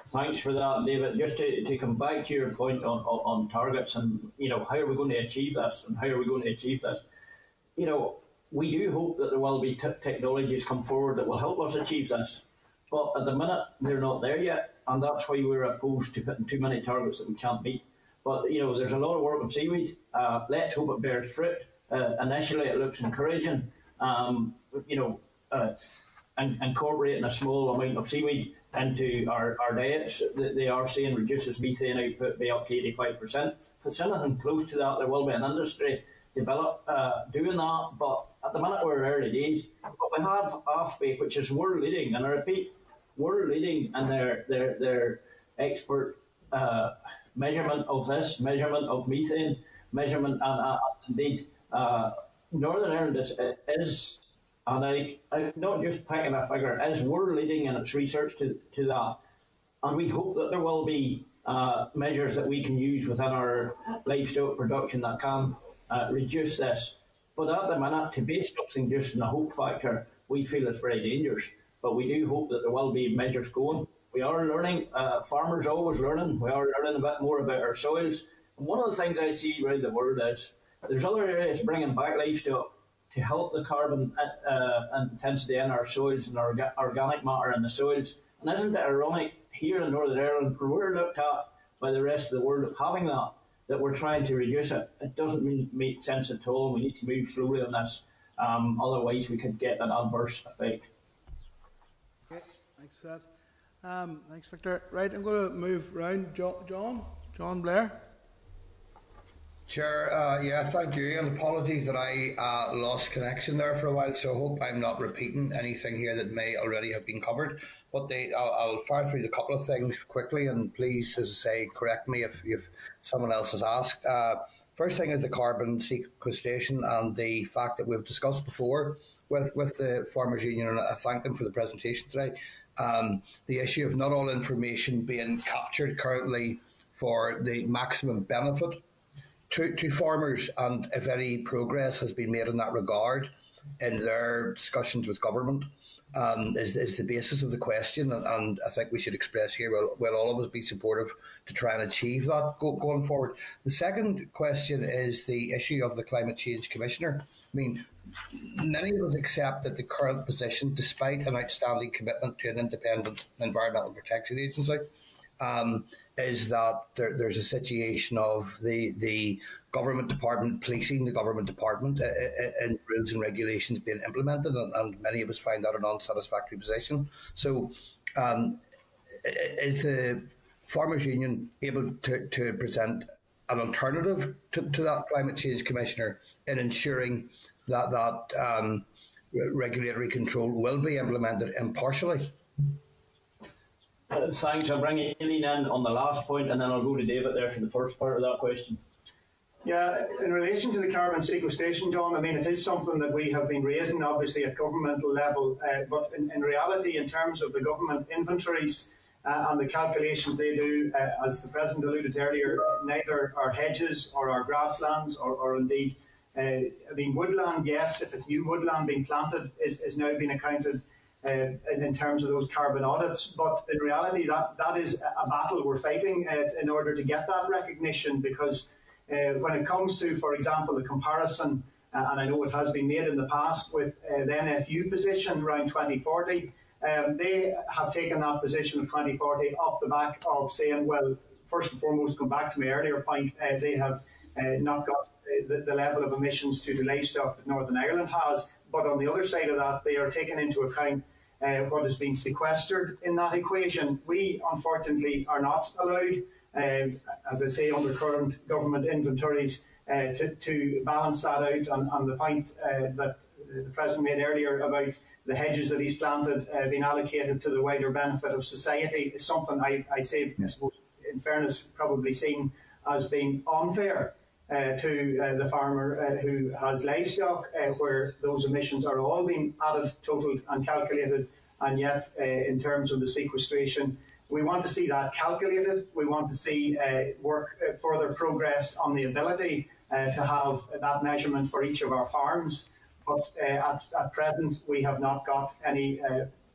Thanks for that, David. Just to, to come back to your point on, on, on targets and, you know, how are we going to achieve this and how are we going to achieve this? You know, we do hope that there will be t- technologies come forward that will help us achieve this. But at the minute, they're not there yet, and that's why we're opposed to putting too many targets that we can't meet. But you know, there's a lot of work on seaweed. Uh, let's hope it bears fruit. Uh, initially, it looks encouraging, um, you know, uh, incorporating a small amount of seaweed into our, our diets, they are saying reduces methane output by up to 85%. If it's anything close to that, there will be an industry develop uh, doing that. But at the minute, we're early days. But we have AFBI, which is world leading, and I repeat, world leading in their, their, their expert uh, measurement of this, measurement of methane measurement, and uh, indeed, Northern Ireland is, is and I, I'm not just picking a figure, is we're leading in its research to, to that. And we hope that there will be uh, measures that we can use within our livestock production that can uh, reduce this. But at the minute, to base something just in the hope factor, we feel it's very dangerous. But we do hope that there will be measures going. We are learning, uh, farmers are always learning, we are learning a bit more about our soils. And one of the things I see around the world is there's other areas bringing back livestock to help the carbon uh, uh intensity in our soils and our organic matter in the soils. And isn't it ironic here in Northern Ireland, we're looked at by the rest of the world of having that, that we're trying to reduce it? It doesn't make sense at all. We need to move slowly on this. Um, otherwise, we could get an adverse effect. Okay, thanks for that. Um, thanks, Victor. Right, I'm going to move round. John, John Blair. Chair, uh, yeah, thank you. And apologies that I uh, lost connection there for a while, so I hope I'm not repeating anything here that may already have been covered. But they, I'll, I'll fire through a couple of things quickly, and please, as I say, correct me if, if someone else has asked. Uh, first thing is the carbon sequestration and the fact that we've discussed before with, with the Farmers Union, and I thank them for the presentation today. Um, the issue of not all information being captured currently for the maximum benefit to, to farmers and if any progress has been made in that regard in their discussions with government um, is, is the basis of the question. And, and I think we should express here we'll, we'll all of us be supportive to try and achieve that go, going forward. The second question is the issue of the Climate Change Commissioner. I mean, many of us accept that the current position, despite an outstanding commitment to an independent environmental protection agency, um, is that there, there's a situation of the the government department policing the government department uh, uh, and rules and regulations being implemented, and, and, many of us find that an unsatisfactory position. So, um, is the farmers' union able to, to present an alternative to, to that climate change commissioner in ensuring that that um, regulatory control will be implemented impartially? Uh, thanks. I'll bring Aileen in on the last point and then I'll go to David there for the first part of that question. Yeah, in relation to the carbon sequestration, John, I mean, it is something that we have been raising, obviously, at governmental level. Uh, but in, in, reality, in terms of the government inventories uh, and the calculations they do, uh, as the President alluded earlier, neither our hedges or our grasslands or, or indeed, uh, I mean, woodland, yes, if it's new woodland being planted, is, is now being accounted in, in, terms of those carbon audits. But in reality, that, that is a battle we're fighting uh, in order to get that recognition because uh, when it comes to, for example, the comparison, uh, and I know it has been made in the past with uh, the NFU position around 2040, um, they have taken that position of 2040 off the back of saying, well, first and foremost, come back to my earlier point, uh, they have not got the, the level of emissions to the livestock that Northern Ireland has. But on the other side of that, they are taking into account uh, what is being sequestered in that equation. We, unfortunately, are not allowed, uh, as I say, under current government inventories, uh, to, to, balance that out on, on the point uh, that the President made earlier about the hedges that he's planted uh, being allocated to the wider benefit of society is something I, I'd say, I suppose, in fairness, probably seen as being unfair. Uh, to uh, the farmer uh, who has livestock, uh, where those emissions are all being added, totaled, and calculated. And yet, uh, in terms of the sequestration, we want to see that calculated. We want to see work further progress on the ability to have that measurement for each of our farms. But at, at, present, we have not got any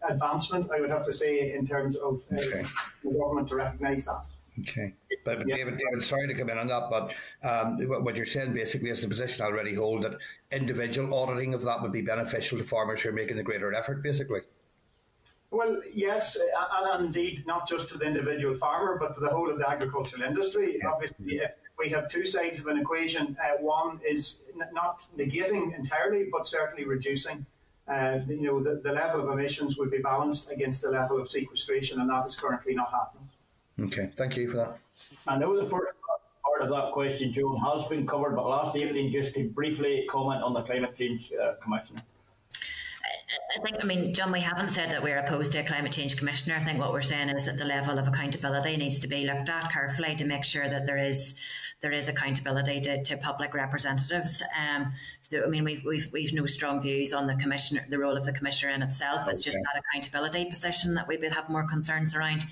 advancement, I would have to say, in terms of okay. the government to recognise that. Okay. But yeah. David, David, sorry to come in on that, but um, what you're saying basically is the position I already hold that individual auditing of that would be beneficial to farmers who are making the greater effort, basically. Well, yes, and indeed not just to the individual farmer, but to the whole of the agricultural industry. Yeah. Obviously, if we have two sides of an equation, uh, one is n- not negating entirely, but certainly reducing. Uh, you know, the, the level of emissions would be balanced against the level of sequestration, and that is currently not happening. Okay, thank you for that. I know the first part of that question, Joan, has been covered, but last evening, just to briefly comment on the Climate Change uh, Commission. I think, I mean, John, we haven't said that we're opposed to a climate change commissioner. I think what we're saying is that the level of accountability needs to be looked at carefully to make sure that there is there is accountability to, to public representatives. Um, so, I mean, we've, we've we've no strong views on the commissioner, the role of the commissioner in itself. It's just that accountability position that we would have more concerns around.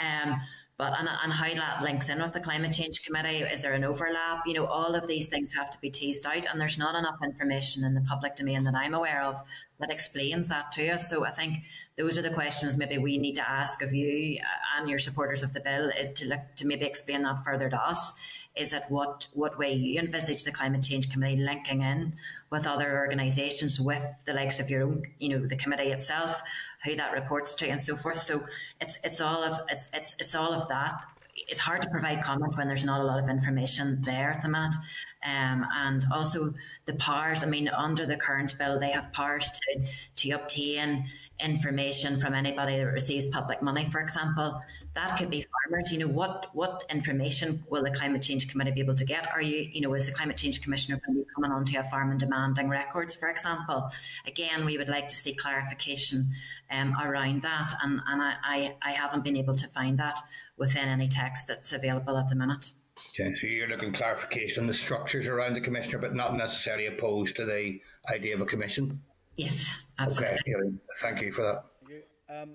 Um, but and, and how that links in with the climate change committee is there an overlap? You know all of these things have to be teased out and there's not enough information in the public domain that i'm aware of that explains that to us. So i think those are the questions maybe we need to ask of you uh, and your supporters of the bill is to look to maybe explain that further to us. Is that what what way you envisage the climate change committee linking in with other organisations with the likes of your own you know the committee itself who that reports to and so forth so it's it's all of it's it's it's all of that it's hard to provide comment when there's not a lot of information there at the minute. Um, and also the powers, I mean, under the current bill, they have powers to, to obtain information from anybody that receives public money, for example. That could be farmers. You know, what what information will the Climate Change Committee be able to get? Are you, you know, is the Climate Change Commissioner going to be coming onto a farm and demanding records, for example? Again, we would like to see clarification um, around that, and, and I, I, haven't been able to find that within any text that's available at the minute. Okay, so you're looking clarification on the structures around the commissioner, but not necessarily opposed to the idea of a commission? Yes, absolutely. Okay, thank you for that. Thank you. Um,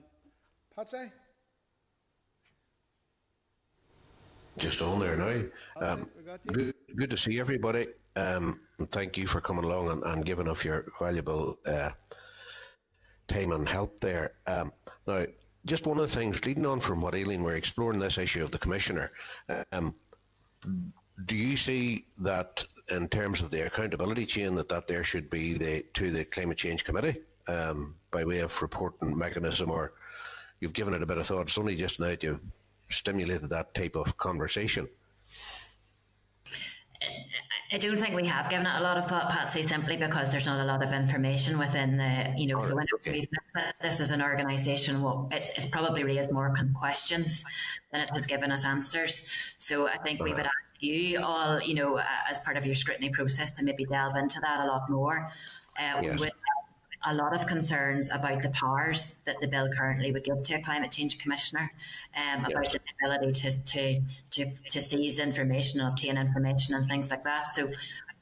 Patsy? Just on there now. Um, we got you. good, good to see everybody. Um, and thank you for coming along and, and giving us your valuable uh, time and help there. Um, now, just one of the things, leading on from what Aileen, we're exploring this issue of the commissioner. Um, do you see that in terms of the accountability chain that that there should be the, to the climate change committee um, by way of reporting mechanism, or you've given it a bit of thought? It's only just now that you've stimulated that type of conversation. I don't think we have given it a lot of thought, Patsy, simply because there's not a lot of information within the, you know, so when okay. this is an organisation, well, it's, it's probably raised more questions than it has given us answers. So I think we would ask you all, you know, as part of your scrutiny process to maybe delve into that a lot more. Uh, yes. With a lot of concerns about the powers that the bill currently would give to a climate change commissioner, um, yes. about the ability to, to, to, to seize information and obtain information and things like that. So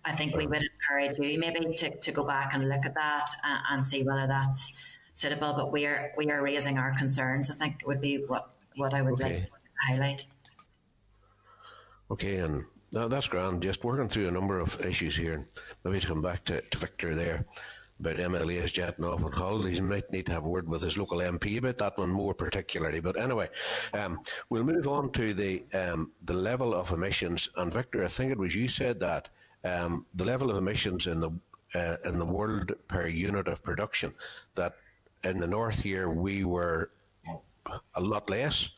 I think we would encourage you maybe to, to go back and look at that and, and see whether that's suitable. But we are we are raising our concerns. I think would be what what I would okay. like to highlight. Okay, and that's grand. Just working through a number of issues here. Maybe to come back to, to Victor there about MLAs jetting off on holidays. He might need to have a word with his local MP about that one more particularly. But anyway, um, we'll move on to the um, the level of emissions. And Victor, I think it was you said that um, the level of emissions in the uh, in the world per unit of production that in the north here we were a lot less.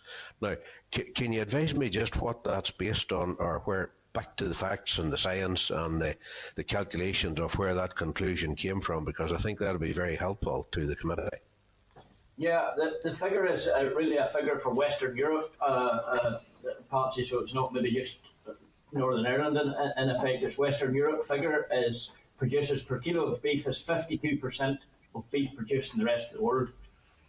Now, can you advise me just what that's based on, or where back to the facts and the science and the, the calculations of where that conclusion came from, because I think that'll be very helpful to the committee. Yeah, the, the figure is uh, really a figure for Western Europe, uh, uh, Patsy, so it's not maybe just Northern Ireland. In, in effect, this Western Europe figure is produces per kilo of beef is 52% of beef produced in the rest of the world.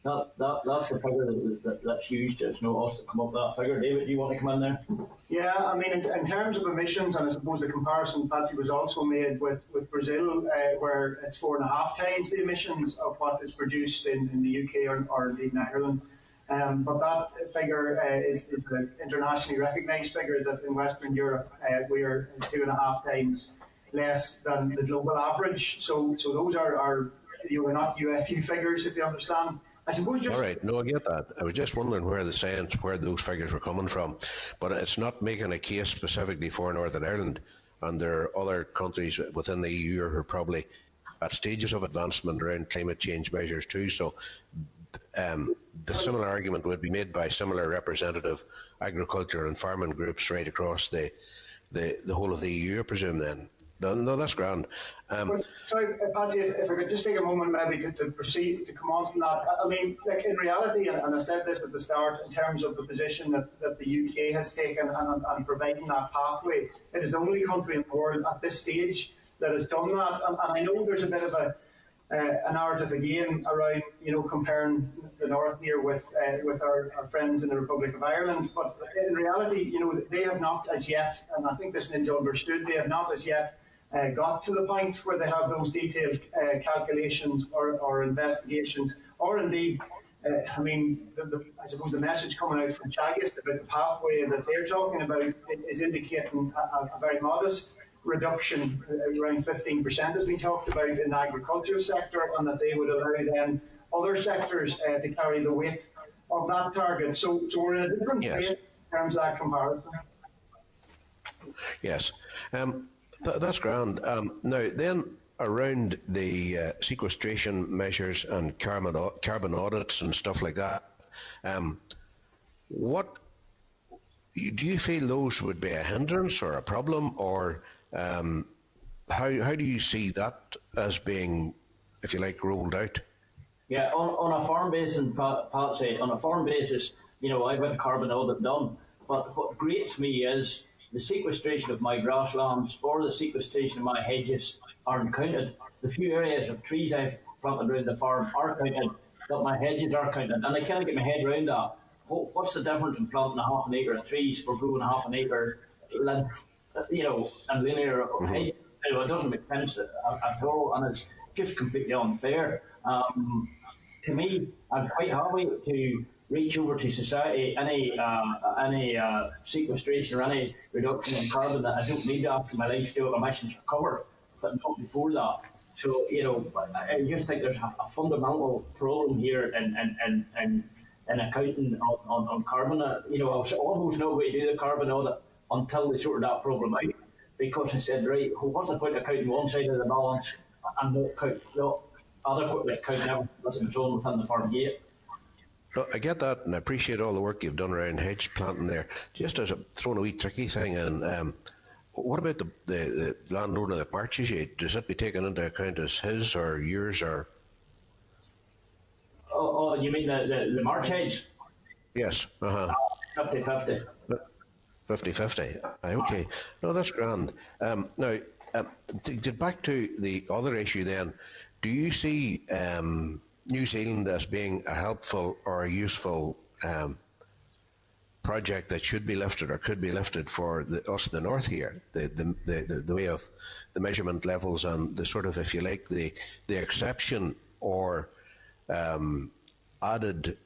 That, that, that's the figure that, that, that's used. There's no us to come up with that figure. David, do you want to come in there? Yeah, I mean, in, in terms of emissions, and I suppose the comparison, Patsy, was also made with, with Brazil, uh, where it's four and a half times the emissions of what is produced in, in the UK or, or indeed in Ireland. Um, but that figure uh, is, is an internationally recognised figure that in Western Europe uh, we are two and a half times less than the global average. So, so those are, are you know, not UFU figures, if you understand. I suppose just. All right, no, I get that. I was just wondering where the science, where those figures were coming from. But it's not making a case specifically for Northern Ireland. And there are other countries within the EU who are probably at stages of advancement around climate change measures too. So um, the similar argument would be made by similar representative agriculture and farming groups right across the, the, the whole of the EU, I presume, then. No, no, that's grand. Um, Sorry, Patsy, if, if I could just take a moment maybe to, to proceed to come on from that. I mean, like in reality, and, and, I said this at the start, in terms of the position that, that the UK has taken and, and providing that pathway, it is the only country in the world at this stage that has done that. And, and I know there's a bit of a uh, a narrative again around you know comparing the north here with uh, with our, our, friends in the Republic of Ireland. But in reality, you know they have not as yet, and I think this needs to understood. They have not as yet uh, got to the point where they have those detailed uh, calculations or, or, investigations, or indeed. Uh, I mean, the, the, I suppose the message coming out from Teagasc about the pathway that they're talking about is indicating a, a very modest reduction, uh, around 15% has been talked about in the agricultural sector, and that they would allow then other sectors uh, to carry the weight of that target. So, so we're in a different yes. place in terms of that comparison. Yes, um, th- that's grand. Um, now, then around the uh, sequestration measures and carbon, carbon audits and stuff like that, um, what do you feel those would be a hindrance or a problem, or um, how, how do you see that as being, if you like, rolled out? Yeah, on, on a farm basis, Pat, Pat said, on a farm basis, you know, I've had carbon audit done. But what grates me is the sequestration of my grasslands or the sequestration of my hedges aren't counted. The few areas of trees I've planted around the farm are counted, but my hedges are counted. And I can't get my head around that. What's the difference in planting a half an acre of trees or growing half an acre length you know, and linear mm-hmm. you know, it doesn't make sense at, at, all, and it's just completely unfair. Um, to me, I'm quite happy to reach over to society any uh, any uh, sequestration or any reduction in carbon that I don't need after my lifestyle emissions are covered, but not before that. So, you know, I just think there's a, fundamental problem here in, in, in, in, in accounting on, on, on carbon. Uh, you know, I was almost no way to do the carbon audit until they sorted that problem out. Because I said, right, what's the point of counting one side of the balance and not count other like counting everything that's controlled within the farm gate? No, I get that, and I appreciate all the work you've done around hedge planting there. Just as a throwing a wee tricky thing, and um, what about the, the, the landowner that purchases you? Does that be taken into account as his or yours or? Oh, oh you mean the, the, the March hedge? Yes. Uh huh. 50 50. 50 50. Okay. No, that's grand. Um, now, um, to get back to the other issue then, do you see um, New Zealand as being a helpful or a useful um, project that should be lifted or could be lifted for the, us in the north here? The, the, the, the way of the measurement levels and the sort of, if you like, the, the exception or um, added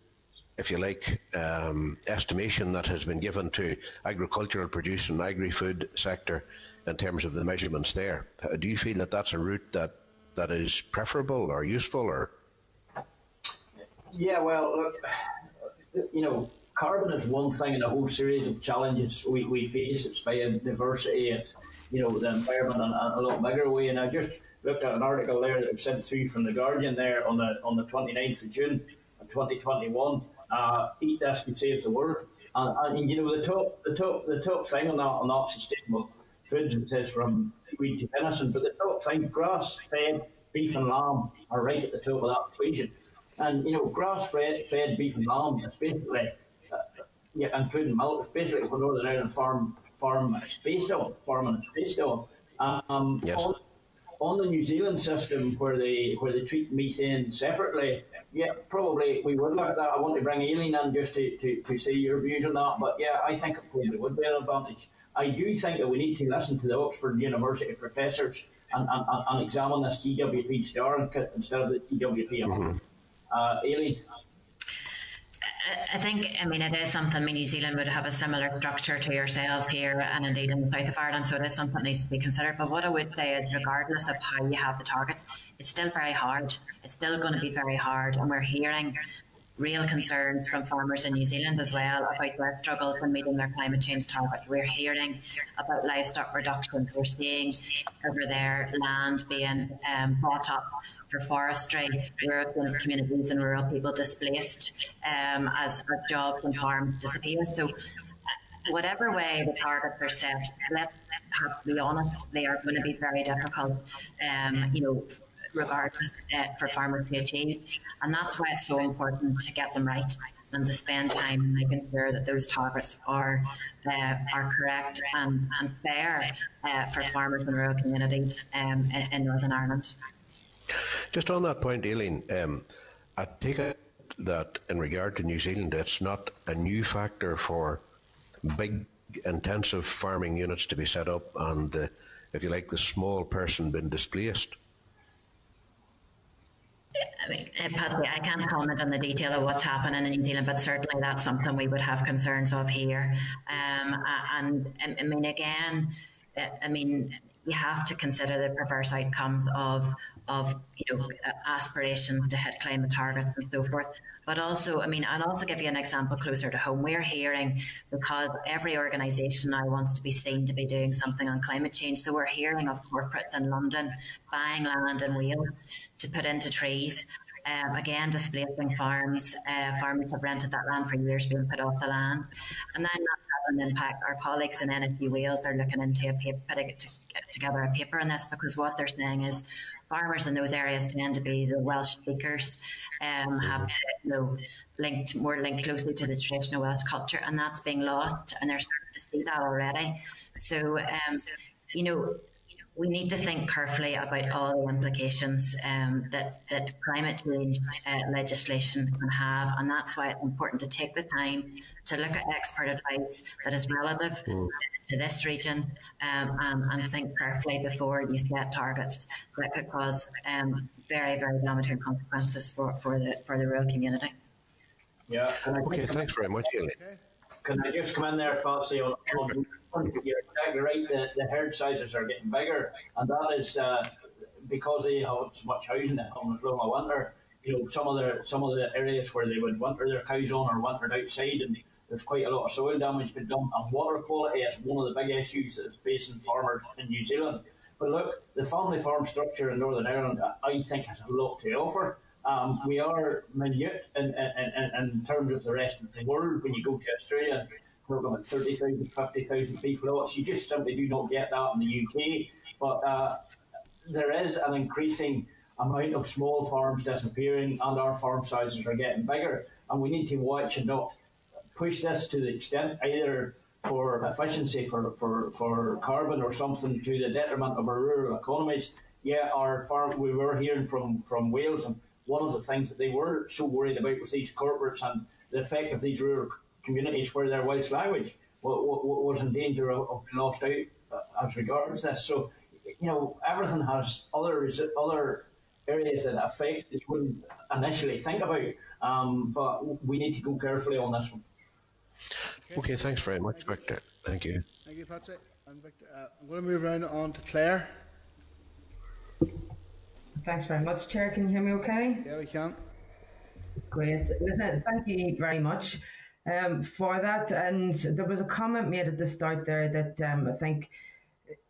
if you like, um, estimation that has been given to agricultural produce and agri-food sector in terms of the measurements there. Uh, do you feel that that's a route that, that is preferable or useful or? Yeah, well, look, you know, carbon is one thing in a whole series of challenges we, we face. It's biodiversity, it's, you know, the environment in a, a lot bigger way. And I just looked at an article there that was sent through from The Guardian there on the, on the 29th of June of 2021 uh, eat this to save the world. And, and, you know the top the top the top thing on that on that sustainable foods it says from wheat to venison, but the top thing grass fed beef and lamb are right at the top of that equation. And you know grass fed fed beef and lamb is basically uh, yeah, including milk, is basically what Northern Ireland farm farm is based on, farming is based on. Um, yes. on on the New Zealand system where they where they treat methane separately, yeah, probably we would look at that. I want to bring Aileen in just to, to, to see your views on that. But yeah, I think it probably would be an advantage. I do think that we need to listen to the Oxford University professors and, and, and examine this GWP star instead of the GWP. Mm-hmm. Uh. I think, I mean, it is something, I mean, New Zealand would have a similar structure to yourselves here and indeed in the south of Ireland, so it is something that needs to be considered. But what I would say is, regardless of how you have the targets, it's still very hard. It's still going to be very hard. And we're hearing real concerns from farmers in New Zealand as well about their struggles in meeting their climate change targets. We're hearing about livestock reductions. We're seeing over there land being um, bought up for forestry, rural communities and rural people displaced um, as, jobs and farms disappear. So whatever way the targets are set, let's be honest, they are going to be very difficult. Um, you know, regardless uh, for farmers to achieve. And that's why it's so important to get them right and to spend time making sure that those targets are uh, are correct and, and fair uh, for farmers and rural communities um, in, in, Northern Ireland. Just on that point, Aileen, um, I take it that in regard to New Zealand, it's not a new factor for big intensive farming units to be set up and, if you like, the small person being displaced. I mean, uh, Patsy, I can't comment on the detail of what's happening in New Zealand, but certainly that's something we would have concerns of here. Um, and I mean, again, uh, I mean, you have to consider the perverse outcomes of of you know aspirations to hit climate targets and so forth. But also, I mean, I'll also give you an example closer to home. We're hearing because every organisation now wants to be seen to be doing something on climate change. So we're hearing of corporates in London buying land in Wales to put into trees. Um, again, displacing farms. Uh, farmers have rented that land for years, being put off the land, and then that's having an impact. Our colleagues in NFU Wales are looking into a paper, putting together a paper on this because what they're saying is farmers in those areas tend to be the Welsh speakers, um, have you know linked more linked closely to the traditional Welsh culture, and that's being lost, and they're starting to see that already. So, um, you know, we need to think carefully about all the implications um, that, that climate change uh, legislation can have, and that's why it's important to take the time to look at expert advice that is relative mm. to this region um, and, and, think carefully before you set targets that could cause um, very, very damaging consequences for, for the for the rural community. Yeah. Okay. Thanks very much, Aileen. Can I just come in there, Patsy, on, on you're exactly right. The, the herd sizes are getting bigger, and that is uh, because they have so much housing at home as well in winter. You know, some of the some of the areas where they would winter their cows on or wintered outside, and there's quite a lot of soil damage been done. And water quality is one of the big issues that's facing farmers in New Zealand. But look, the family farm structure in Northern Ireland, I think, has a lot to offer. Um, we are minute in, in, in, in, terms of the rest of the world. When you go to Australia, program at 30,000, 50,000 beef lots. You just simply do not get that in the UK. But uh, there is an increasing amount of small farms disappearing, and our farm sizes are getting bigger. And we need to watch and not push this to the extent either for efficiency, for, for, for carbon, or something to the detriment of our rural economies. Yeah, our farm, we were hearing from, from Wales, and one of the things that they were so worried about was these corporates and the effect of these rural communities where their Welsh language was in danger of, of being lost out uh, as regards this. So, you know, everything has other other areas that affect that you wouldn't initially think about. Um, but we need to go carefully on this one. Okay, okay thanks very much, Victor. Thank you. Thank you, Patrick. And Victor, uh, I'm going to move around on to Claire. Thanks very much, Chair. Can you hear me okay? Yeah, we can. Great. Thank you very much um, for that. And there was a comment made at the start there that um, I think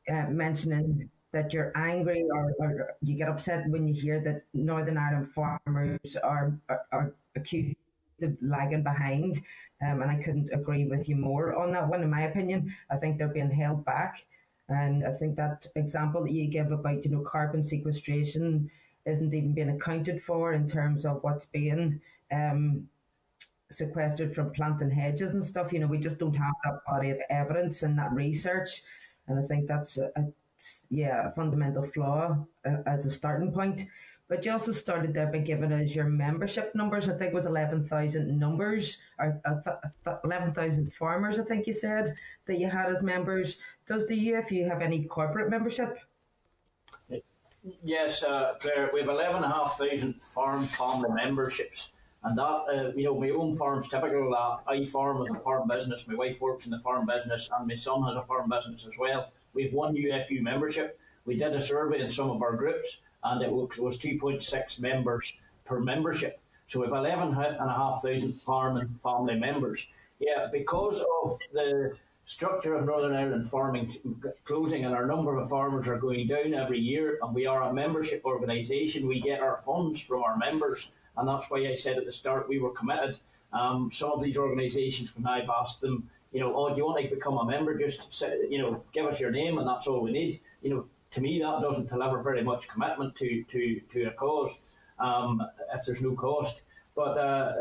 uh, mentioning that you're angry or, or, you get upset when you hear that Northern Ireland farmers are, are, are accused of lagging behind. Um, and I couldn't agree with you more on that one. In my opinion, I think they're being held back. And I think that example that you give about, you know, carbon sequestration isn't even being accounted for in terms of what's being um, sequestered from planting hedges and stuff. You know, we just don't have that body of evidence and that research, and I think that's a, a yeah a fundamental flaw uh, as a starting point. But you also started there by giving us your membership numbers. I think it was eleven thousand numbers or uh, eleven thousand farmers. I think you said that you had as members. Does the UFU have any corporate membership? Yes, uh, Claire, we have 11,500 farm family memberships. And that, uh, you know, my own farm's typical. of that. I farm with a farm business. My wife works in the farm business, and my son has a farm business as well. We have one UFU membership. We did a survey in some of our groups, and it was, was 2.6 members per membership. So we have 11,500 farm and family members. Yeah, because of the structure of Northern Ireland farming closing and our number of farmers are going down every year, and we are a membership organisation, we get our funds from our members and that's why I said at the start we were committed. Um, some of these organisations, when I've asked them, you know, oh, do you want to become a member? Just say, you know, give us your name, and that's all we need. You know, to me, that doesn't deliver very much commitment to to to a cause um, if there's no cost. But uh,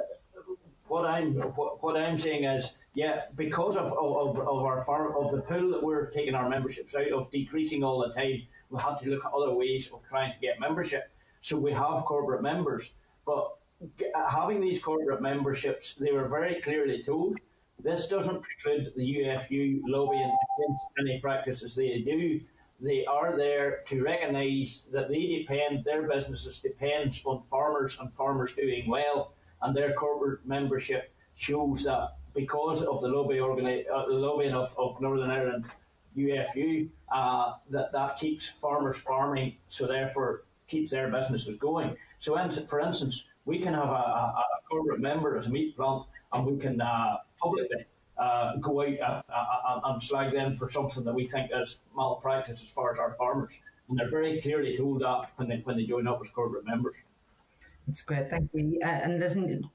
what I'm what, what, I'm saying is, yeah, because of, of, of our farm of the pool that we're taking our memberships out of decreasing all the time, we had to look at other ways of trying to get membership. So we have corporate members, but having these corporate memberships, they were very clearly told this doesn't preclude the UFU lobbying against any practices they do. They are there to recognise that they depend, their businesses depend on farmers and farmers doing well, and their corporate membership shows that because of the lobby organi- uh, the lobbying of, of Northern Ireland UFU, uh, that that keeps farmers farming, so therefore keeps their businesses going. So, for instance, we can have a, a, a corporate member as a meat plant, and we can uh, publicly uh, go out uh, uh, and slag them for something that we think is malpractice as far as our farmers. And they're very clearly told that when they, when they join up as corporate members. That's great, thank you. Uh, and listen,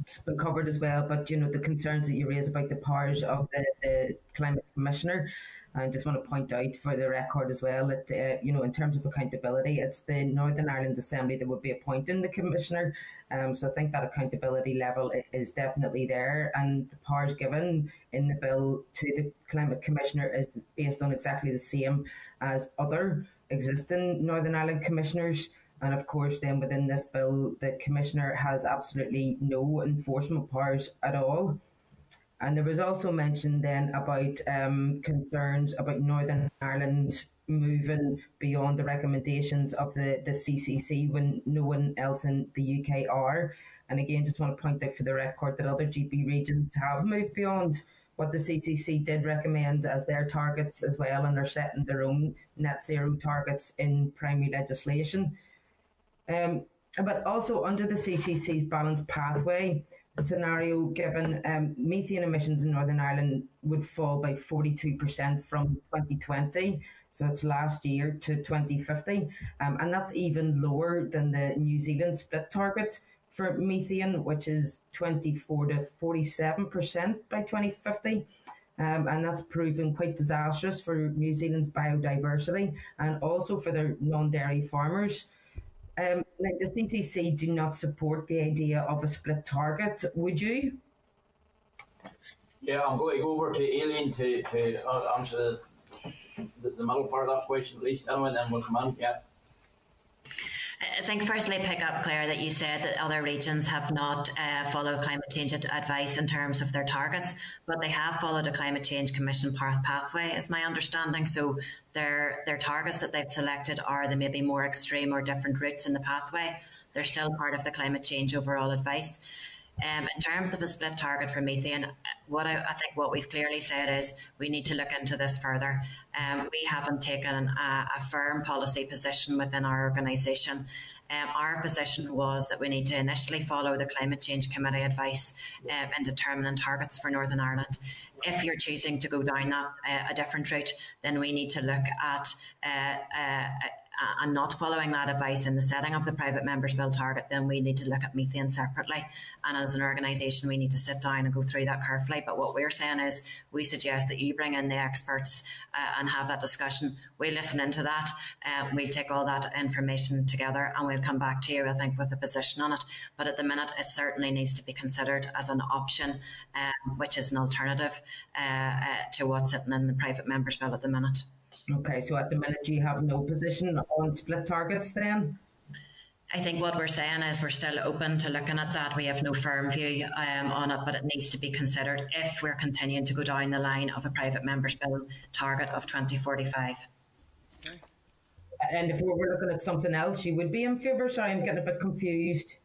it's been covered as well, but you know the concerns that you raise about the powers of the, the climate commissioner. I just want to point out for the record as well that, uh, you know, in terms of accountability, it's the Northern Ireland Assembly that would be appointing the Commissioner. Um, so I think that accountability level is definitely there. And the powers given in the bill to the Climate Commissioner is based on exactly the same as other existing Northern Ireland Commissioners. And of course, then within this bill, the Commissioner has absolutely no enforcement powers at all. And there was also mention then about um, concerns about Northern Ireland moving beyond the recommendations of the, the CCC when no one else in the UK are. And again, just want to point out for the record that other GB regions have moved beyond what the CCC did recommend as their targets as well, and are setting their own net zero targets in primary legislation. Um, but also under the CCC's balanced pathway, scenario given, um, methane emissions in Northern Ireland would fall by 42% from 2020, so it's last year, to 2050. Um, and that's even lower than the New Zealand split target for methane, which is 24 to 47% by 2050. Um, and that's proven quite disastrous for New Zealand's biodiversity and also for their non dairy farmers. Um, like the CCC do not support the idea of a split target. Would you? Yeah, I'm going to go over to Aileen to, to uh, answer the, the, middle part of that question at least. Anyway, then we'll come on. Yeah. I think firstly pick up Claire that you said that other regions have not uh, followed climate change advice in terms of their targets, but they have followed a climate change commission path pathway, is my understanding. So their their targets that they've selected are the maybe more extreme or different routes in the pathway. They're still part of the climate change overall advice. Um, in terms of a split target for methane, what I, I, think what we've clearly said is we need to look into this further. Um, we haven't taken a, a, firm policy position within our organisation. Um, our position was that we need to initially follow the Climate Change Committee advice um, in determining targets for Northern Ireland. If you're choosing to go down that uh, a different route, then we need to look at uh, uh, uh, and not following that advice in the setting of the private members bill target, then we need to look at methane separately. And as an organisation, we need to sit down and go through that carefully. But what we're saying is we suggest that you bring in the experts uh, and have that discussion. We listen into that. Uh, we'll take all that information together and we'll come back to you, I think, with a position on it. But at the minute, it certainly needs to be considered as an option, um, which is an alternative uh, uh, to what's sitting in the private members bill at the minute. Okay, so at the minute you have no position on split targets then? I think what we're saying is we're still open to looking at that. We have no firm view um, on it, but it needs to be considered if we're continuing to go down the line of a private members bill target of 2045. Okay. And if we were looking at something else, you would be in favour? Sorry, I'm getting a bit confused.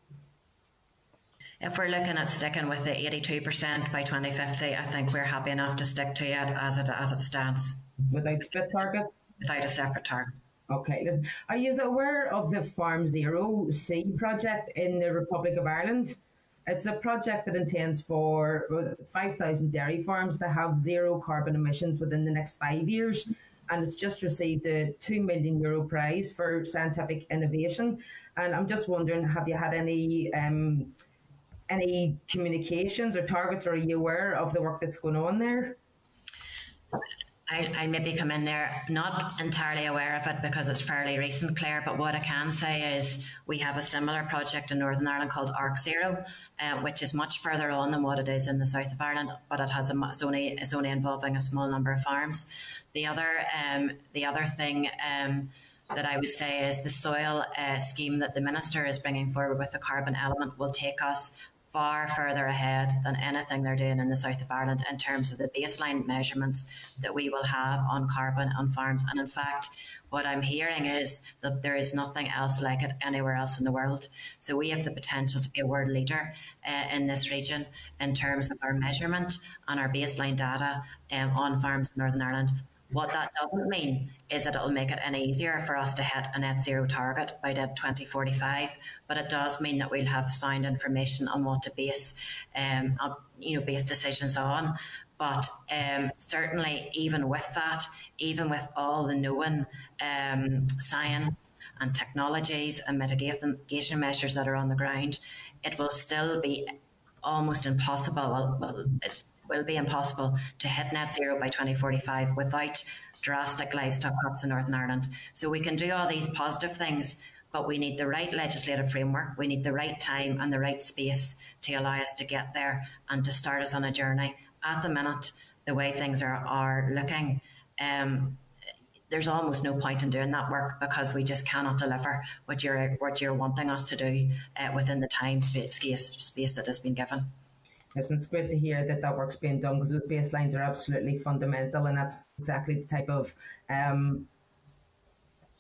If we're looking at sticking with the 82% by 2050, I think we're happy enough to stick to it as it as it stands without split targets? Without a separate target. Okay, listen. Are you aware of the Farm Zero C project in the Republic of Ireland? It's a project that intends for 5,000 dairy farms to have zero carbon emissions within the next five years. And it's just received a 2 million euro prize for scientific innovation. And I'm just wondering, have you had any um, any communications or targets? Or are you aware of the work that's going on there? I, I maybe come in there not entirely aware of it because it's fairly recent, Claire. But what I can say is we have a similar project in Northern Ireland called Arc Zero, uh, which is much further on than what it is in the south of Ireland, but it has a, it's only it's only involving a small number of farms. The other um, the other thing. Um, that I would say is the soil uh, scheme that the minister is bringing forward with the carbon element will take us far further ahead than anything they're doing in the south of Ireland in terms of the baseline measurements that we will have on carbon on farms. And in fact, what I'm hearing is that there is nothing else like it anywhere else in the world. So we have the potential to be a world leader uh, in this region in terms of our measurement and our baseline data um, on farms in Northern Ireland. What that doesn't mean is that it'll make it any easier for us to hit a net zero target by 2045, but it does mean that we'll have sound information on what to base, um, you know, base decisions on. But um, certainly, even with that, even with all the known um, science and technologies and mitigation measures that are on the ground, it will still be almost impossible. Well, it, will be impossible to hit net zero by 2045 without drastic livestock cuts in Northern Ireland. So we can do all these positive things, but we need the right legislative framework, we need the right time and the right space to allow us to get there and to start us on a journey. At the minute, the way things are, are looking, um, there's almost no point in doing that work because we just cannot deliver what you're what you're wanting us to do uh, within the time space, space that has been given. Listen, it's great to hear that that work's being done because those baselines are absolutely fundamental, and that's exactly the type of um,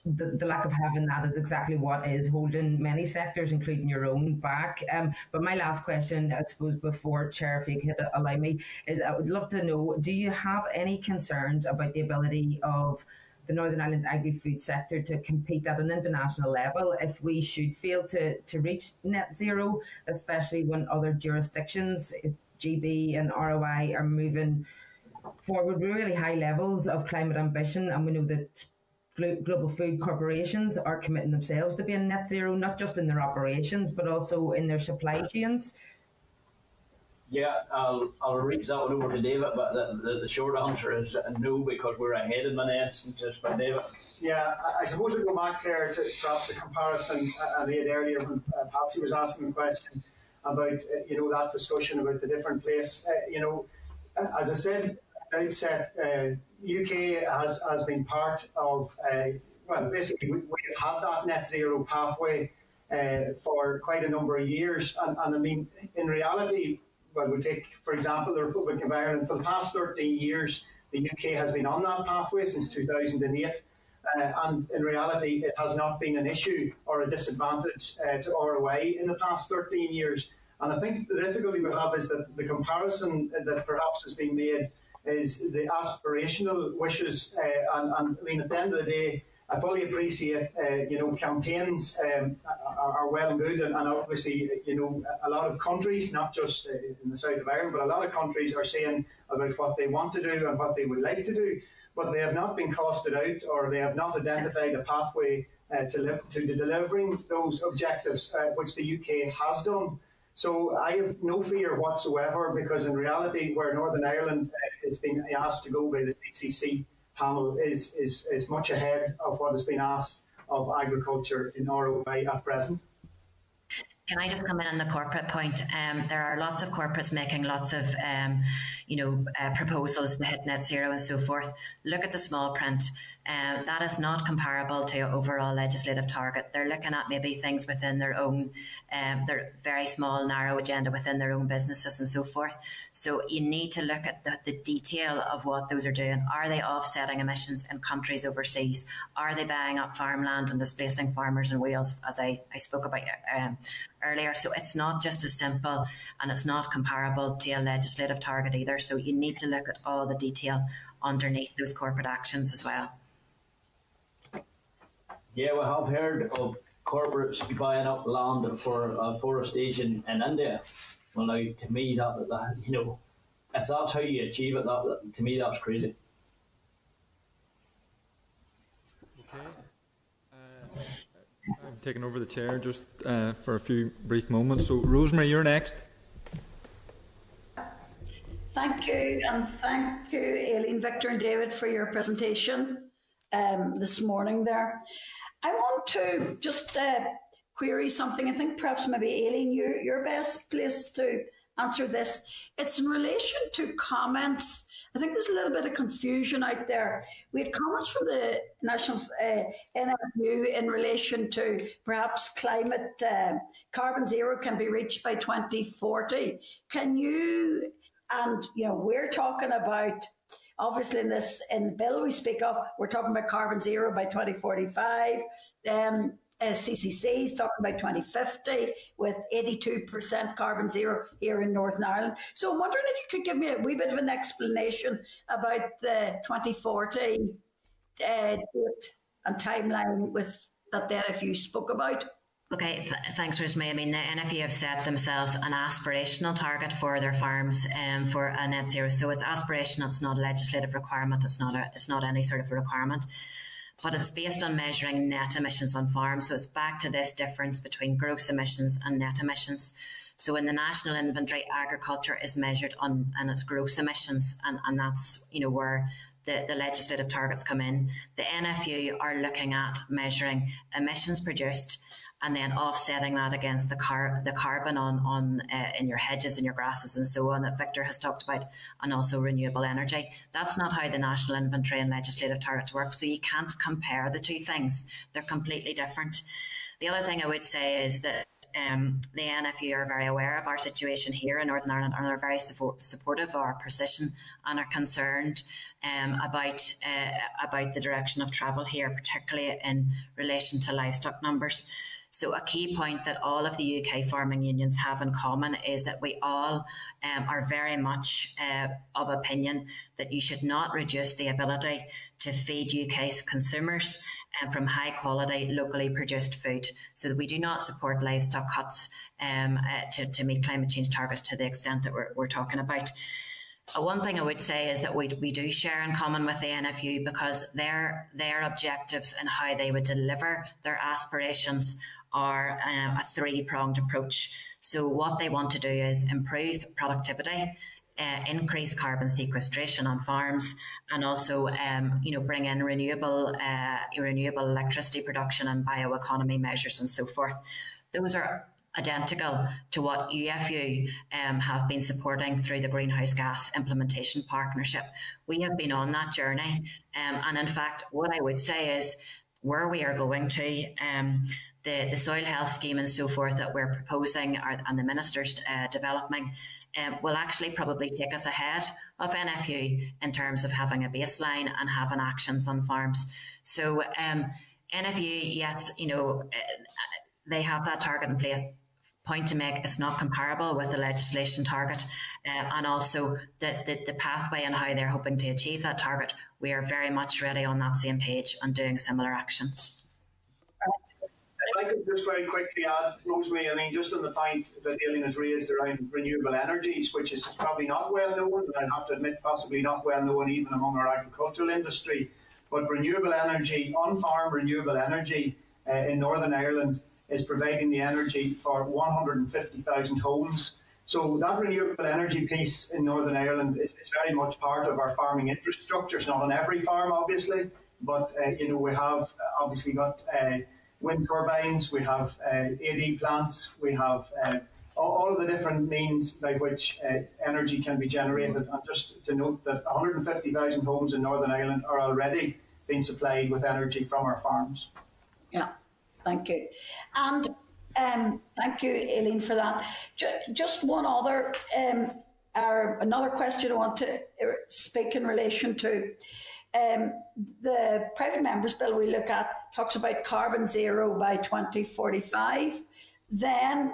the, the, lack of having that is exactly what is holding many sectors, including your own, back. Um, but my last question, I suppose, before Chair, if you could allow me, is I would love to know: Do you have any concerns about the ability of the Northern Ireland agri-food sector to compete at an international level if we should fail to, to reach net zero, especially when other jurisdictions, GB and ROI, are moving forward with really high levels of climate ambition. And we know that global food corporations are committing themselves to being net zero, not just in their operations, but also in their supply chains. Yeah, I'll, I'll reach that one over to David, but the, the, the short answer is no because we're ahead in many instances. But David. Yeah, I, I suppose we go back there to perhaps the comparison I made earlier when uh, Patsy was asking a question about uh, you know that discussion about the different place. Uh, you know, as I said outset, uh, UK has has been part of uh, well, basically we, we've had that net zero pathway. Uh, for quite a number of years, and, and I mean, in reality, well, we take, for example, the Republic of Ireland. For the past 13 years, the UK has been on that pathway since 2008. Uh, and in reality, it has not been an issue or a disadvantage uh, to ROI in the past 13 years. And I think the difficulty we have is that the comparison that perhaps has been made is the aspirational wishes. Uh, and, and, I mean, at the end of the day, I fully appreciate, uh, you know, campaigns um, are, are, well and good, and, and, obviously, you know, a lot of countries, not just uh, in the south of Ireland, but a lot of countries are saying about what they want to do and what they would like to do, but they have not been costed out or they have not identified a pathway uh, to, li- to delivering those objectives, uh, which the UK has done. So I have no fear whatsoever because in reality, where Northern Ireland uh, is being asked to go by the CCC panel is, is, is much ahead of what has been asked of agriculture in ROI at present. Can I just come in on the corporate point? Um, there are lots of corporates making lots of, um, you know, uh, proposals to hit net zero and so forth. Look at the small print. Um, that is not comparable to overall legislative target. They're looking at maybe things within their own, um, their very small, narrow agenda within their own businesses and so forth. So you need to look at the, the detail of what those are doing. Are they offsetting emissions in countries overseas? Are they buying up farmland and displacing farmers in Wales, as I, I spoke about um, earlier? So it's not just as simple and it's not comparable to a legislative target either. So you need to look at all the detail underneath those corporate actions as well. Yeah, we have heard of corporates buying up land for uh, forestation in India. Well, now to me that, that you know, if that's how you achieve it, that, that to me that's crazy. Okay. Uh, I'm taking over the chair just uh, for a few brief moments. So, Rosemary, you're next. Thank you, and thank you, Aileen, Victor, and David, for your presentation um, this morning there. I want to just uh, query something. I think perhaps maybe Aileen, you're, best placed to answer this. It's in relation to comments. I think there's a little bit of confusion out there. We had comments from the National uh, NFU in relation to perhaps climate uh, carbon zero can be reached by 2040. Can you, and you know, we're talking about obviously in this in the bill we speak of, we're talking about carbon zero by 2045. Um, uh, CCCs talking about 2050 with 82% carbon zero here in Northern Ireland. So I'm wondering if you could give me a wee bit of an explanation about the 2040 uh, date and timeline with that then if you spoke about. Okay, th- thanks, Rosemary. I mean, the NFU have set themselves an aspirational target for their farms um, for a net zero. So it's aspirational. It's not a legislative requirement. It's not a. It's not any sort of a requirement but it's based on measuring net emissions on farms. So it's back to this difference between gross emissions and net emissions. So in the national inventory, agriculture is measured on and its gross emissions, and, and that's you know where the, the legislative targets come in. The NFU are looking at measuring emissions produced and then offsetting that against the car the carbon on on uh, in your hedges and your grasses and so on that Victor has talked about, and also renewable energy. That's not how the national inventory and legislative targets work. So you can't compare the two things; they're completely different. The other thing I would say is that um, the NFU are very aware of our situation here in Northern Ireland and are very support, supportive of our position and are concerned um, about uh, about the direction of travel here, particularly in relation to livestock numbers. So, a key point that all of the UK farming unions have in common is that we all um, are very much uh, of opinion that you should not reduce the ability to feed UK consumers um, from high quality, locally produced food. So, that we do not support livestock cuts um, uh, to, to meet climate change targets to the extent that we're, we're talking about. Uh, one thing I would say is that we, we do share in common with the NFU because their their objectives and how they would deliver their aspirations are um, a three pronged approach. So, what they want to do is improve productivity. Uh, increase carbon sequestration on farms and also um, you know bring in renewable uh, renewable electricity production and bioeconomy measures and so forth those are identical to what UFU um, have been supporting through the Greenhouse Gas Implementation Partnership. We have been on that journey, um, and in fact, what I would say is where we are going to. Um, the, the soil health scheme and so forth that we're proposing are, and the minister's uh, developing um, will actually probably take us ahead of NFU in terms of having a baseline and having actions on farms. So um, NFU, yes, you know, uh, they have that target in place. Point to make, it's not comparable with the legislation target, uh, and also the, the, the pathway and how they're hoping to achieve that target. We are very much ready on that same page and doing similar actions. I could just very quickly add, Rosemary, I mean, just on the point that Aileen has raised around renewable energies, which is probably not well known, and I have to admit, possibly not well known even among our agricultural industry. But renewable energy, on farm renewable energy uh, in Northern Ireland, is providing the energy for 150,000 homes. So that renewable energy piece in Northern Ireland is, is, very much part of our farming infrastructure. It's not on every farm, obviously, but uh, you know we have obviously got uh, wind turbines, we have uh, AD plants, we have uh, all, of the different means by which uh, energy can be generated. And just to note that 150,000 homes in Northern Ireland are already being supplied with energy from our farms. Yeah, thank you. And um, thank you, Aileen, for that. Just one other, um, or another question I want to uh, speak in relation to. Um, the private members bill we look at talks about carbon zero by 2045. Then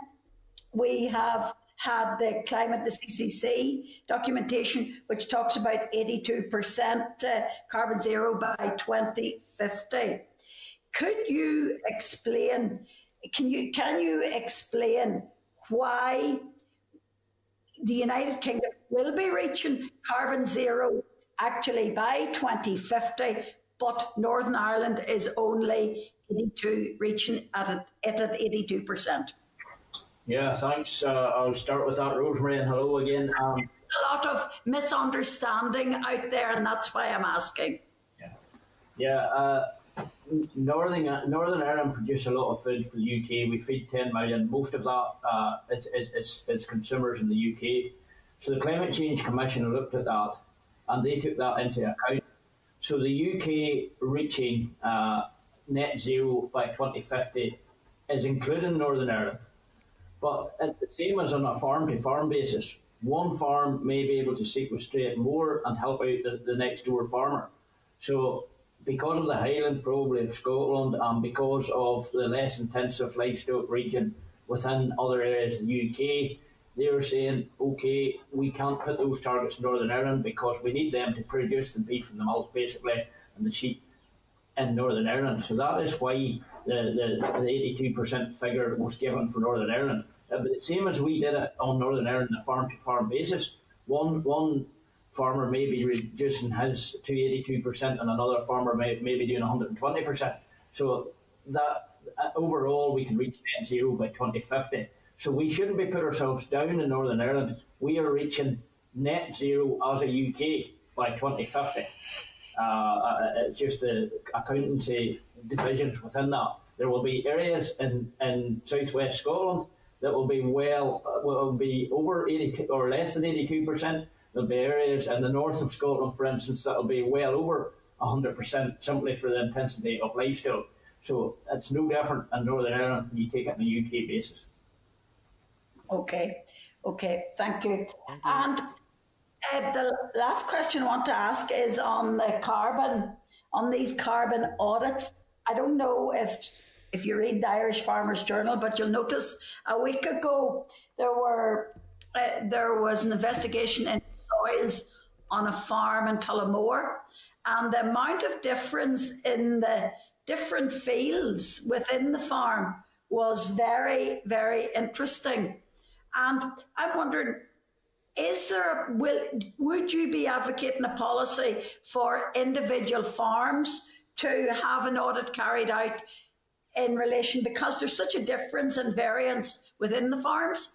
we have had the climate, the CCC documentation, which talks about 82% uh, carbon zero by 2050. Could you explain? Can you can you explain why the United Kingdom will be reaching carbon zero actually by 2050, but Northern Ireland is only 82, reaching at it at 82%. Yeah, thanks. Uh, I'll start with that, Rosemary, and hello again. Um, a lot of misunderstanding out there, and that's why I'm asking. Yeah, yeah. Uh, Northern Northern Ireland produce a lot of food for the UK. We feed 10 million. Most of that uh, it's, it's, it's consumers in the UK. So the Climate Change Commission looked at that and they took that into account. So the UK reaching uh, net zero by 2050 is including Northern Ireland. But it's the same as on a farm to farm basis. One farm may be able to sequestrate more and help out the, the next door farmer. So because of the Highland probably of Scotland and because of the less intensive livestock region within other areas of the UK, they were saying, okay, we can't put those targets in Northern Ireland because we need them to produce the beef and the milk, basically, and the sheep in Northern Ireland. So that is why the, the, the 82% figure was given for Northern Ireland. Uh, but the same as we did it on Northern Ireland a farm to farm basis, one, one farmer may be reducing his to 82% and another farmer may, may be doing 120%. So that uh, overall we can reach net zero by 2050. So we shouldn't be put ourselves down in Northern Ireland. We are reaching net zero as a UK by 2050. Uh, uh, it's just the accountancy divisions within that. There will be areas in, in southwest Scotland that will be well uh, will be over 80 or less than 82 percent. There'll be areas in the north of Scotland, for instance, that will be well over 100 percent simply for the intensity of livestock. So it's no different in Northern Ireland when you take it on a UK basis. Okay, okay, thank you. Thank you. And uh, the last question I want to ask is on the carbon, on these carbon audits. I don't know if if you read the Irish Farmers Journal, but you'll notice a week ago there were uh, there was an investigation in soils on a farm in Tullamore, and the amount of difference in the different fields within the farm was very, very interesting. And I'm wondering, is there will would you be advocating a policy for individual farms to have an audit carried out in relation because there's such a difference and variance within the farms?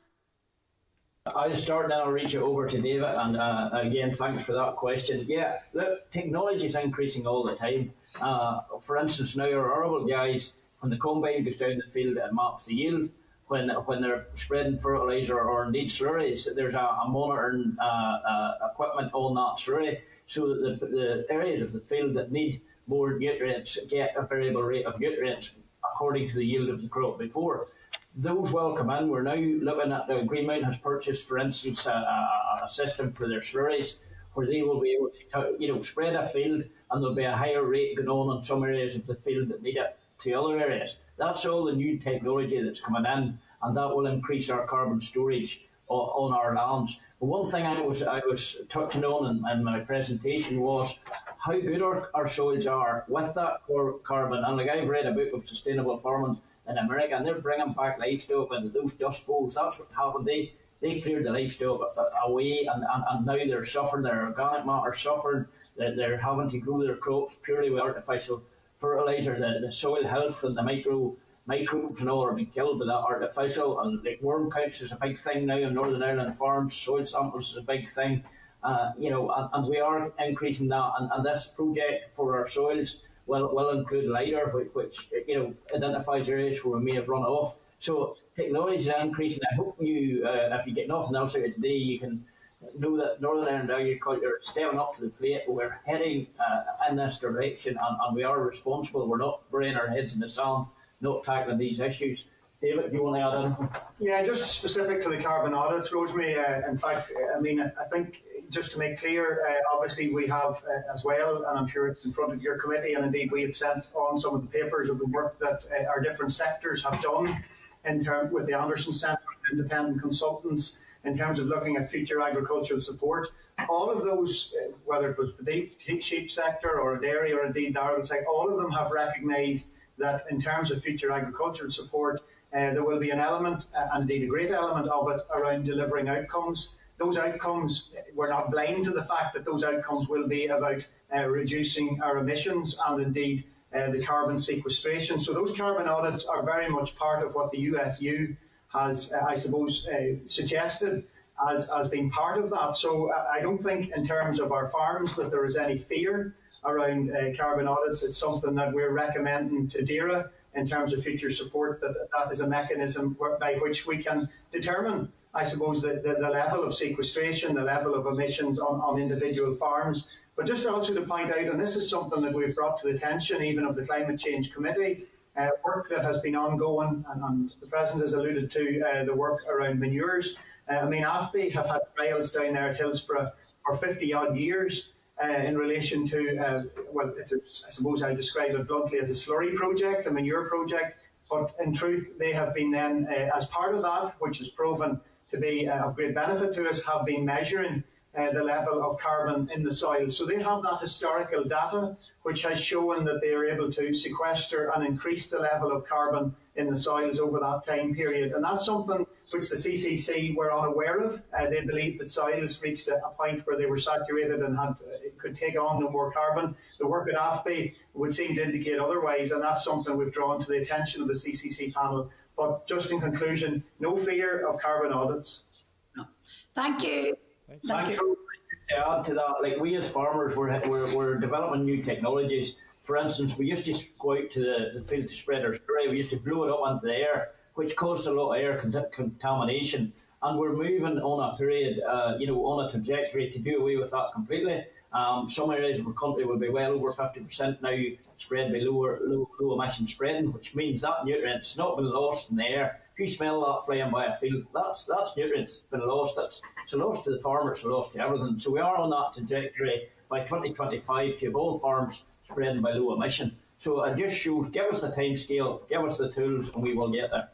I'll start and reach it over to David. And uh, again, thanks for that question. Yeah, look, technology is increasing all the time. Uh, for instance, now our arable guys, when the combine goes down the field and maps the yield, when when they're spreading fertilizer or indeed slurries, there's a, a monitoring uh, uh, equipment on that slurry so that the, the areas of the field that need more nutrients get a variable rate of nutrients according to the yield of the crop before. Those will come in. We're now looking at the Greenmount has purchased, for instance, a, a, a system for their slurries where they will be able to, you know, spread a field and there'll be a higher rate going on in some areas of the field that need it to other areas. That's all the new technology that's coming in, and that will increase our carbon storage on, on our lands. But one thing I was I was touching on in, in my presentation was how good our, our soils are with that carbon. And like I've read a book of sustainable farming in America, and they're bringing back livestock into those dust bowls. That's what happened. They they cleared the livestock away, and, and, and now they're suffering. Their organic matter suffering. They're having to grow their crops purely with artificial fertilizer, the, the soil health and the micro microbes and all are being killed by that artificial. And like worm counts is a big thing now in Northern Ireland farms. Soil samples is a big thing. Uh, you know, and, and, we are increasing that. And, and, this project for our soils will, will include LIDAR, which, which, you know identifies areas where we may have run off. So technology is increasing. I hope you, uh, if you get nothing else out of today, you can know that Northern Ireland Agriculture is stepping up to the plate. We're heading uh, in this direction and, and, we are responsible. We're not burying our heads in the sand, not tackling these issues. David, do you want to add anything? Yeah, just specific to the carbon audits, Rosemary. Uh, in fact, I mean, I think just to make clear, uh, obviously we have uh, as well, and I'm sure it's in front of your committee, and indeed we have sent on some of the papers of the work that uh, our different sectors have done in term with the Anderson Centre, independent consultants in terms of looking at future agricultural support. All of those, uh, whether it was the beef, sheep sector or dairy or indeed the Ireland sector, all of them have recognised that in terms of future agricultural support, uh, there will be an element, uh, and indeed a great element of it, around delivering outcomes. Those outcomes, we're not blind to the fact that those outcomes will be about uh, reducing our emissions and indeed uh, the carbon sequestration. So those carbon audits are very much part of what the UFU has, uh, I suppose, uh, suggested as, as being part of that. So uh, I don't think, in terms of our farms, that there is any fear around carbon audits. It's something that we're recommending to DAERA in terms of future support, that that is a mechanism by which we can determine, I suppose, the, the, the level of sequestration, the level of emissions on, on individual farms. But just also to point out, and this is something that we've brought to the attention even of the Climate Change Committee, uh, work that has been ongoing, and, and the President has alluded to uh, the work around manures. Uh, I mean, AFBI have had trials down there at Hillsborough for 50 odd years uh, in relation to, uh, well, I suppose I describe it bluntly as a slurry project, a manure project. But in truth, they have been then, uh, as part of that, which has proven to be of great benefit to us, have been measuring the level of carbon in the soil. So they have that historical data which has shown that they are able to sequester and increase the level of carbon in the soils over that time period. And that's something which the CCC were unaware of. Uh, they believed that soils reached a, a, point where they were saturated and had uh, could take on no more carbon. The work at AFBI would seem to indicate otherwise, and that's something we've drawn to the attention of the CCC panel. But just in conclusion, no fear of carbon audits. No. Thank you. Thank, Thank you. you to add to that, like we as farmers, we're, we're, we're developing new technologies. For instance, we used to go out to the, the field to spread our spray. We used to blow it up into the air, which caused a lot of air contamination. And we're moving on a period, uh, you know, on a trajectory to do away with that completely. Um, some areas of the country will be well over 50% now spread by lower, low, low emission spreading, which means that nutrient's not been lost in the air if you smell that flying by a field, that's that's nutrients been lost. That's it's a loss to the farmers, it's a loss to everything. So we are on that trajectory by 2025 to have all farms spreading by low emission. So it just shows, give us the time scale, give us the tools, and we will get there.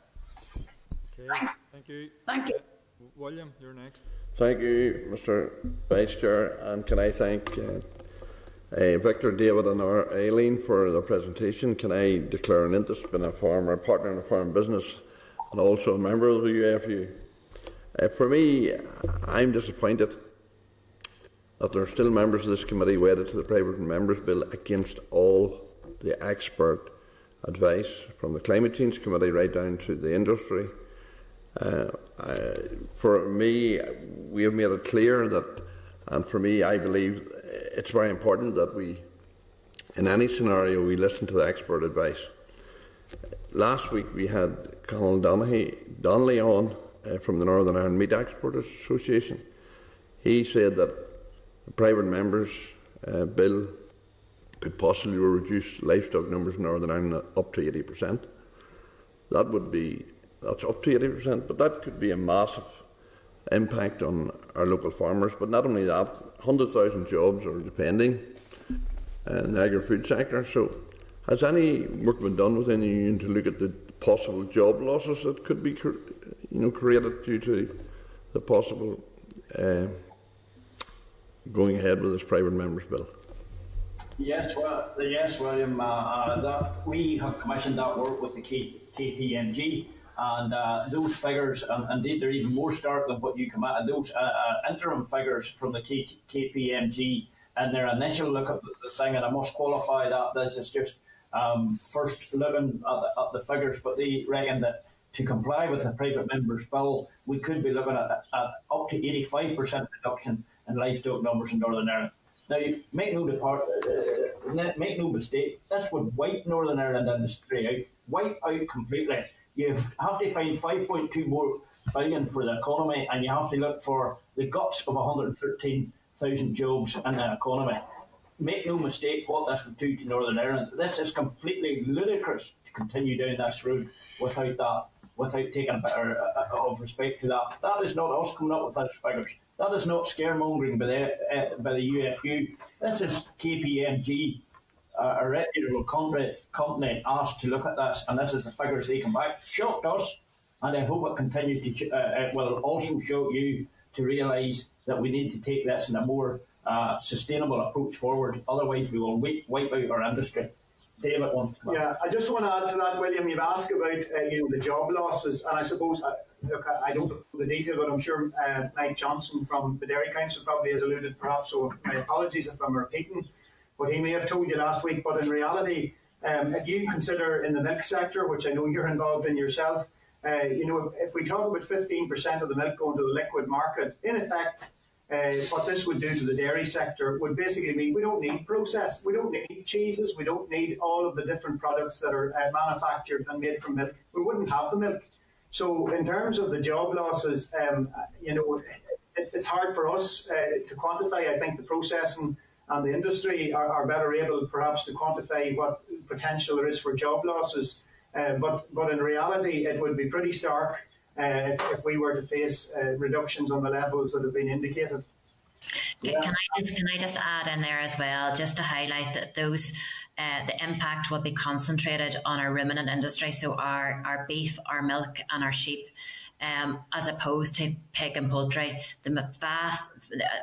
Okay, thank you. Thank you. Uh, William, you're next. Thank you, Mr. Vice Chair, and can I thank uh, uh, Victor, David, and Aileen for the presentation. Can I declare an interest in a farmer, partner in a farm business and also a member of the UFU. Uh, for me, I'm disappointed that there are still members of this committee wedded to the private members bill against all the expert advice from the climate change committee right down to the industry. Uh, I, for me, we have made it clear that, and for me, I believe it's very important that we, in any scenario, we listen to the expert advice. Last week we had Conall Donnelly, Donnelly on uh, from the Northern Ireland Meat Exporters Association. He said that the private members' uh, bill could possibly reduce livestock numbers in Northern Ireland up to 80%. That would be, that's up to 80%, but that could be a massive impact on our local farmers. But not only that, 100,000 jobs are depending uh, in the agri-food sector. So has any work been done within the union to look at the possible job losses that could be, you know, created due to the possible uh, going ahead with this private members bill? Yes, well, yes, William. Uh, uh, that we have commissioned that work with the K- KPMG, and uh, those figures, and indeed, they're even more stark than what you at. Those uh, uh, interim figures from the K- KPMG and their initial look at the thing, and I must qualify that this is just um, first looking at the, the, figures, but they reckon that to comply with the private members bill, we could be looking at, at up to 85% reduction in livestock numbers in Northern Ireland. Now, make no depart, uh, make no mistake, this would wipe Northern Ireland industry out, wipe out completely. You have to find 5.2 more billion for the economy, and you have to look for the guts of 113,000 jobs in the economy make no mistake what this would do to Northern Ireland. This is completely ludicrous to continue down this road without that, without taking a bit of respect to that. That is not us coming up with those figures. That is not scaremongering by the, uh, by the UFU. This is KPMG, uh, a reputable company, company asked to look at this, and this is the figures they come back. Shocked us, and I hope it continues to, uh, it will also shock you to realise that we need to take this in a more sustainable approach forward. Otherwise, we will wipe, wipe out our industry. David wants to come Yeah, I just want to add to that, William. You've asked about uh, you know the job losses, and I suppose uh, look, I don't know the detail, but I'm sure uh, Mike Johnston from the Dairy Council probably has alluded, perhaps. So my apologies if I'm repeating what he may have told you last week. But in reality, um, if you consider in the milk sector, which I know you're involved in yourself, uh, you know, if, if we talk about 15% of the milk going to the liquid market, in effect, uh, what this would do to the dairy sector would basically mean we don't need process, we don't need cheeses, we don't need all of the different products that are uh, manufactured and made from milk. We wouldn't have the milk. So, in terms of the job losses, um, you know, it, it's hard for us uh, to quantify. I think the processing and the industry are, are, better able, perhaps, to quantify what potential there is for job losses. Uh, but, but in reality, it would be pretty stark if, if, we were to face uh, reductions on the levels that have been indicated. Yeah. Can I just can I just add in there as well, just to highlight that those uh, the impact will be concentrated on our ruminant industry, so our our beef, our milk, and our sheep. Um, as opposed to pig and poultry, the vast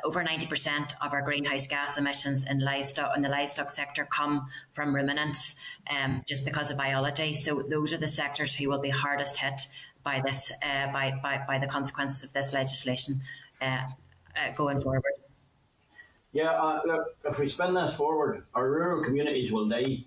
over ninety percent of our greenhouse gas emissions in livestock in the livestock sector come from ruminants, um, just because of biology. So those are the sectors who will be hardest hit by this uh, by, by by the consequences of this legislation uh, uh going forward. Yeah, uh, look, if we spin this forward, our rural communities will die.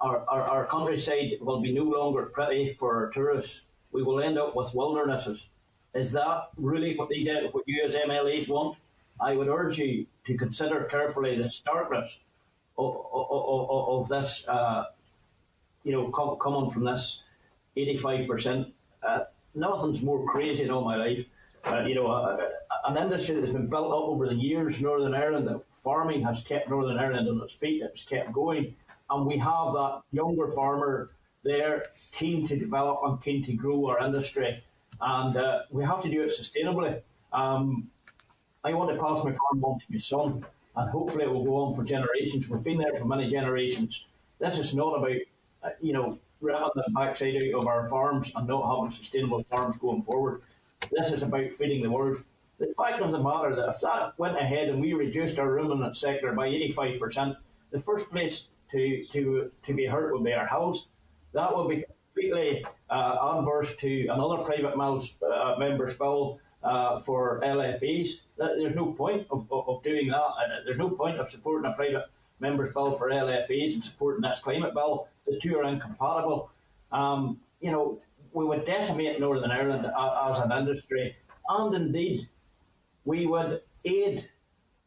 Our, our, our countryside will be no longer pretty for our tourists. We will end up with wildernesses. Is that really what these what you as MLAs want? I would urge you to consider carefully the starkness of, of, of, of this, uh, you know, com- coming from this 85%. Uh, nothing's more crazy in all my life. Uh, you know, uh, an industry that's been built up over the years, Northern Ireland, that farming has kept Northern Ireland on its feet, it's kept going. And we have that younger farmer there keen to develop and keen to grow our industry. And uh, we have to do it sustainably. Um, I want to pass my farm on to my son, and hopefully it will go on for generations. We've been there for many generations. This is not about, uh, you know, ripping the backside out of our farms and not having sustainable farms going forward. This is about feeding the world. The fact of the matter that if that went ahead and we reduced our ruminant sector by 85%, the first place to, to, to be hurt would be our house. That would be completely uh, adverse to another private uh, member's bill uh, for LFEs. There's no point of, of, of doing that. There's no point of supporting a private member's bill for LFEs and supporting this climate bill. The two are incompatible. Um, you know, we would decimate Northern Ireland as an industry, and indeed we would aid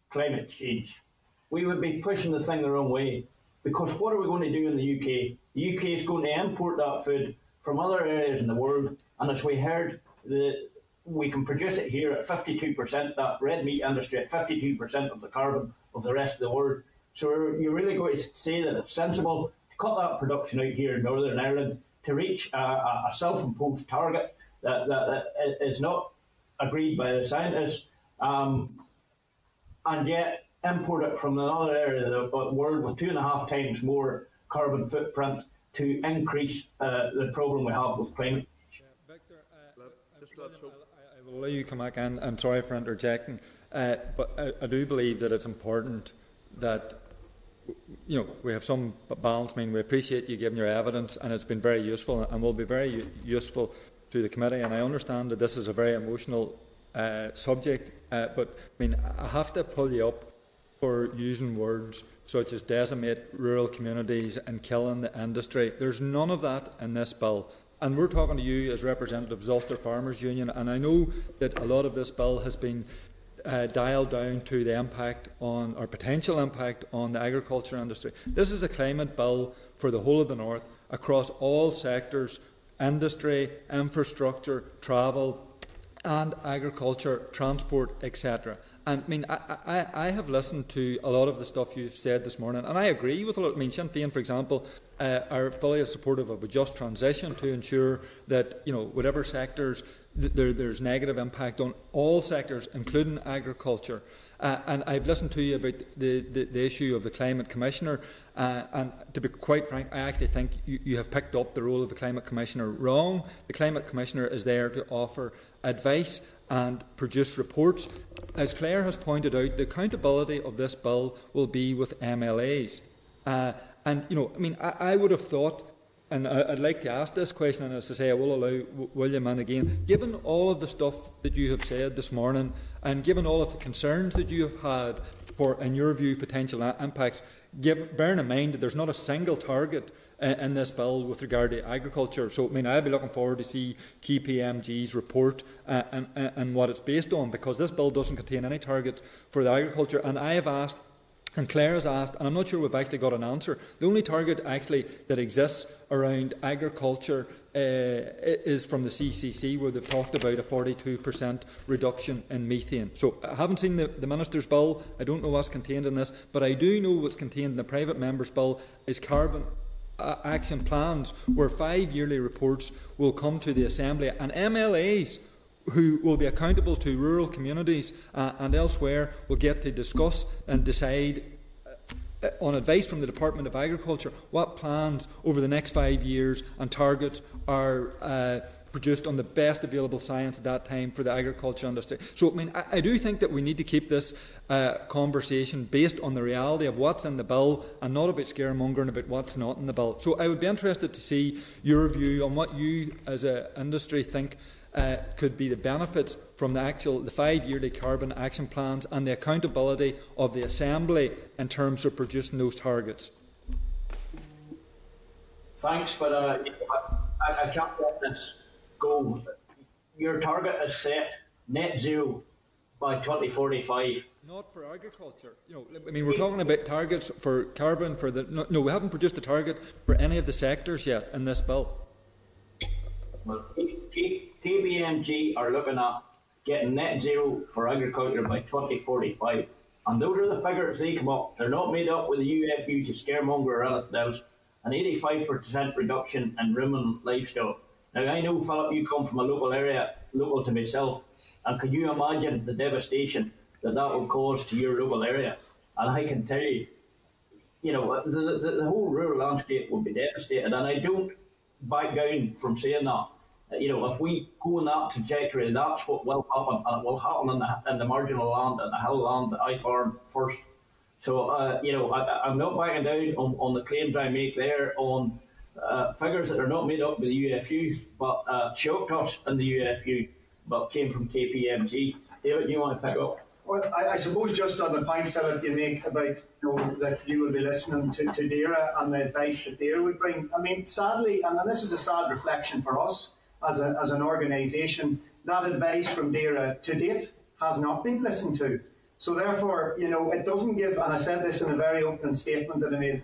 climate change. We would be pushing the thing the wrong way. Because what are we going to do in the UK? The UK is going to import that food from other areas in the world, and as we heard, the, we can produce it here at 52%, that red meat industry at 52% of the carbon of the rest of the world. So you're really going to say that it's sensible to cut that production out here in Northern Ireland to reach a, a self-imposed target that, that, that is not agreed by the scientists um, and yet import it from another area of the world with two and a half times more carbon footprint to increase uh, the problem we have with climate change. Victor, uh, I, I, will let you come back and I'm sorry for interjecting, uh, but I, I, do believe that it's important that you know we have some balance. I mean, we appreciate you giving your evidence, and it's been very useful, and will be very useful to the committee. And I understand that this is a very emotional uh, subject, uh, but I mean, I have to pull you up for using words such as decimate rural communities and killing the industry. There's none of that in this bill. And we're talking to you as representatives of Ulster Farmers Union, and I know that a lot of this bill has been uh, dialed down to the impact on, or potential impact on the agriculture industry. This is a climate bill for the whole of the North across all sectors industry, infrastructure, travel, and agriculture, transport, etc. And I mean, I, I, I, have listened to a lot of the stuff you've said this morning, and I agree with a lot. I mean, Sinn Féin, for example, uh, are fully supportive of a just transition to ensure that you know whatever sectors there, there's negative impact on all sectors, including agriculture. Uh, and I've listened to you about the, the, the issue of the climate commissioner, uh, and to be quite frank, I actually think you, you have picked up the role of the climate commissioner wrong. The climate commissioner is there to offer advice and produce reports. As Claire has pointed out, the accountability of this bill will be with MLAs. Uh, and, you know, I mean, I, I would have thought, and I, would like to ask this question, and as I say, I will allow William in again. Given all of the stuff that you have said this morning, and given all of the concerns that you have had, for, in your view, potential impacts, give, bearing in mind that there's not a single target uh, in this bill with regard to agriculture. So, I mean, I'd be looking forward to see KPMG's report uh, and, and what it's based on, because this bill doesn't contain any targets for the agriculture. And I have asked and Claire has asked, and I'm not sure we've actually got an answer. The only target actually that exists around agriculture uh, is from the CCC, where they've talked about a 42% reduction in methane. So I haven't seen the, the Minister's bill. I don't know what's contained in this, but I do know what's contained in the private member's bill is carbon uh, action plans, where five yearly reports will come to the Assembly and MLAs who will be accountable to rural communities uh, and elsewhere will get to discuss and decide uh, on advice from the Department of Agriculture what plans over the next five years and targets are uh, produced on the best available science at that time for the agriculture industry. So, I mean, I, I do think that we need to keep this uh, conversation based on the reality of what's in the bill and not about scaremongering about what's not in the bill. So, I would be interested to see your view on what you, as an industry, think uh, could be the benefits from the actual the five yearly carbon action plans and the accountability of the assembly in terms of producing those targets. Thanks, but uh, I, I, can't let this go. Your target is set net zero by 2045. Not for agriculture. You know, I mean, we're talking about targets for carbon for the. No, no we haven't produced a target for any of the sectors yet in this bill. Well, KPMG are looking at getting net zero for agriculture by 2045. And those are the figures they come up. They're not made up with the UFU to scaremonger or anything else. An 85% reduction in ruminant livestock. Now, I know, Philip, you come from a local area, local to myself, and can you imagine the devastation that that will cause to your local area? And I can tell you, you know, the, the, the whole rural landscape will be devastated. And I don't back down from saying that. You know, if we go in that trajectory, that's what will happen, and it will happen in the, in the marginal land and the hill land that I farm first. So, uh, you know, I, am not backing down on, on the claims I make there on uh, figures that are not made up by the UFU, but uh, us in the UFU, but came from KPMG. David, do you want to pick up? Well, I, I, suppose just on the point, Philip, you make about you know, that you will be listening to, to and the advice that DAERA would bring. I mean, sadly, and this is a sad reflection for us as, a, as an organisation, that advice from DAERA to date has not been listened to. So therefore, you know, it doesn't give, and I said this in a very open statement that I made,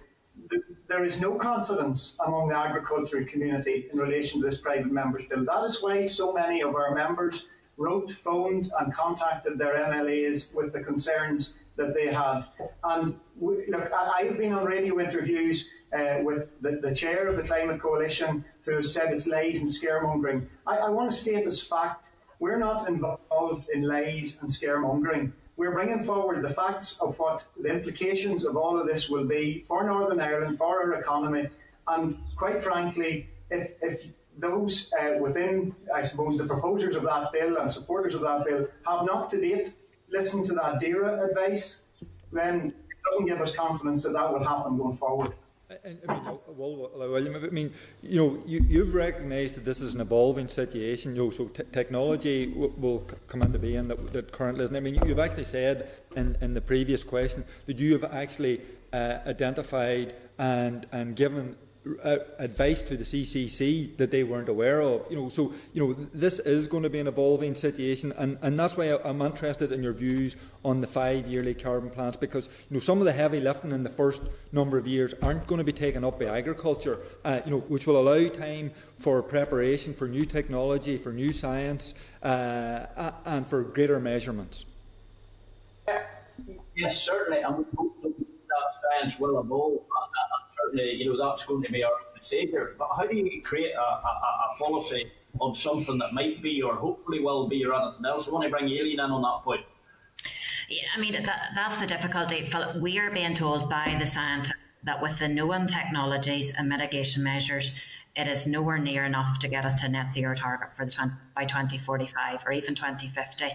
there is no confidence among the agricultural community in relation to this private members bill. That is why so many of our members wrote, phoned, and contacted their MLAs with the concerns that they had. And we, look, I, have been on radio interviews uh, with the, the, chair of the Climate Coalition who has said it's lies and scaremongering. I, I want to state as fact we're not involved in lies and scaremongering. We're bringing forward the facts of what the implications of all of this will be for Northern Ireland, for our economy, and quite frankly, if, if those uh, within, I suppose, the proposers of that bill and supporters of that bill have not to date listened to that DAERA advice, then it doesn't give us confidence that that will happen going forward. I, mean, well, William, I mean, you know, you, have recognised that this is an evolving situation. You know, so technology will come into being that, that currently isn't. I mean, you've actually said in, in the previous question that you have actually uh, identified and and given uh, advice to the CCC that they weren't aware of. You know, so you know this is going to be an evolving situation, and, and that's why I'm interested in your views on the five yearly carbon plans because you know some of the heavy lifting in the first number of years aren't going to be taken up by agriculture. Uh, you know, which will allow time for preparation for new technology, for new science, uh, and for greater measurements. Yes, certainly, and we hope that science will evolve certainly, you know, that's going to be our saviour. But how do you create a, a, a, policy on something that might be or hopefully will be or anything else? I want to bring Aileen in on that point. Yeah, I mean, that, that's the difficulty. We are being told by the scientists that with the known technologies and mitigation measures, it is nowhere near enough to get us to net zero target for the 20, by 2045 or even 2050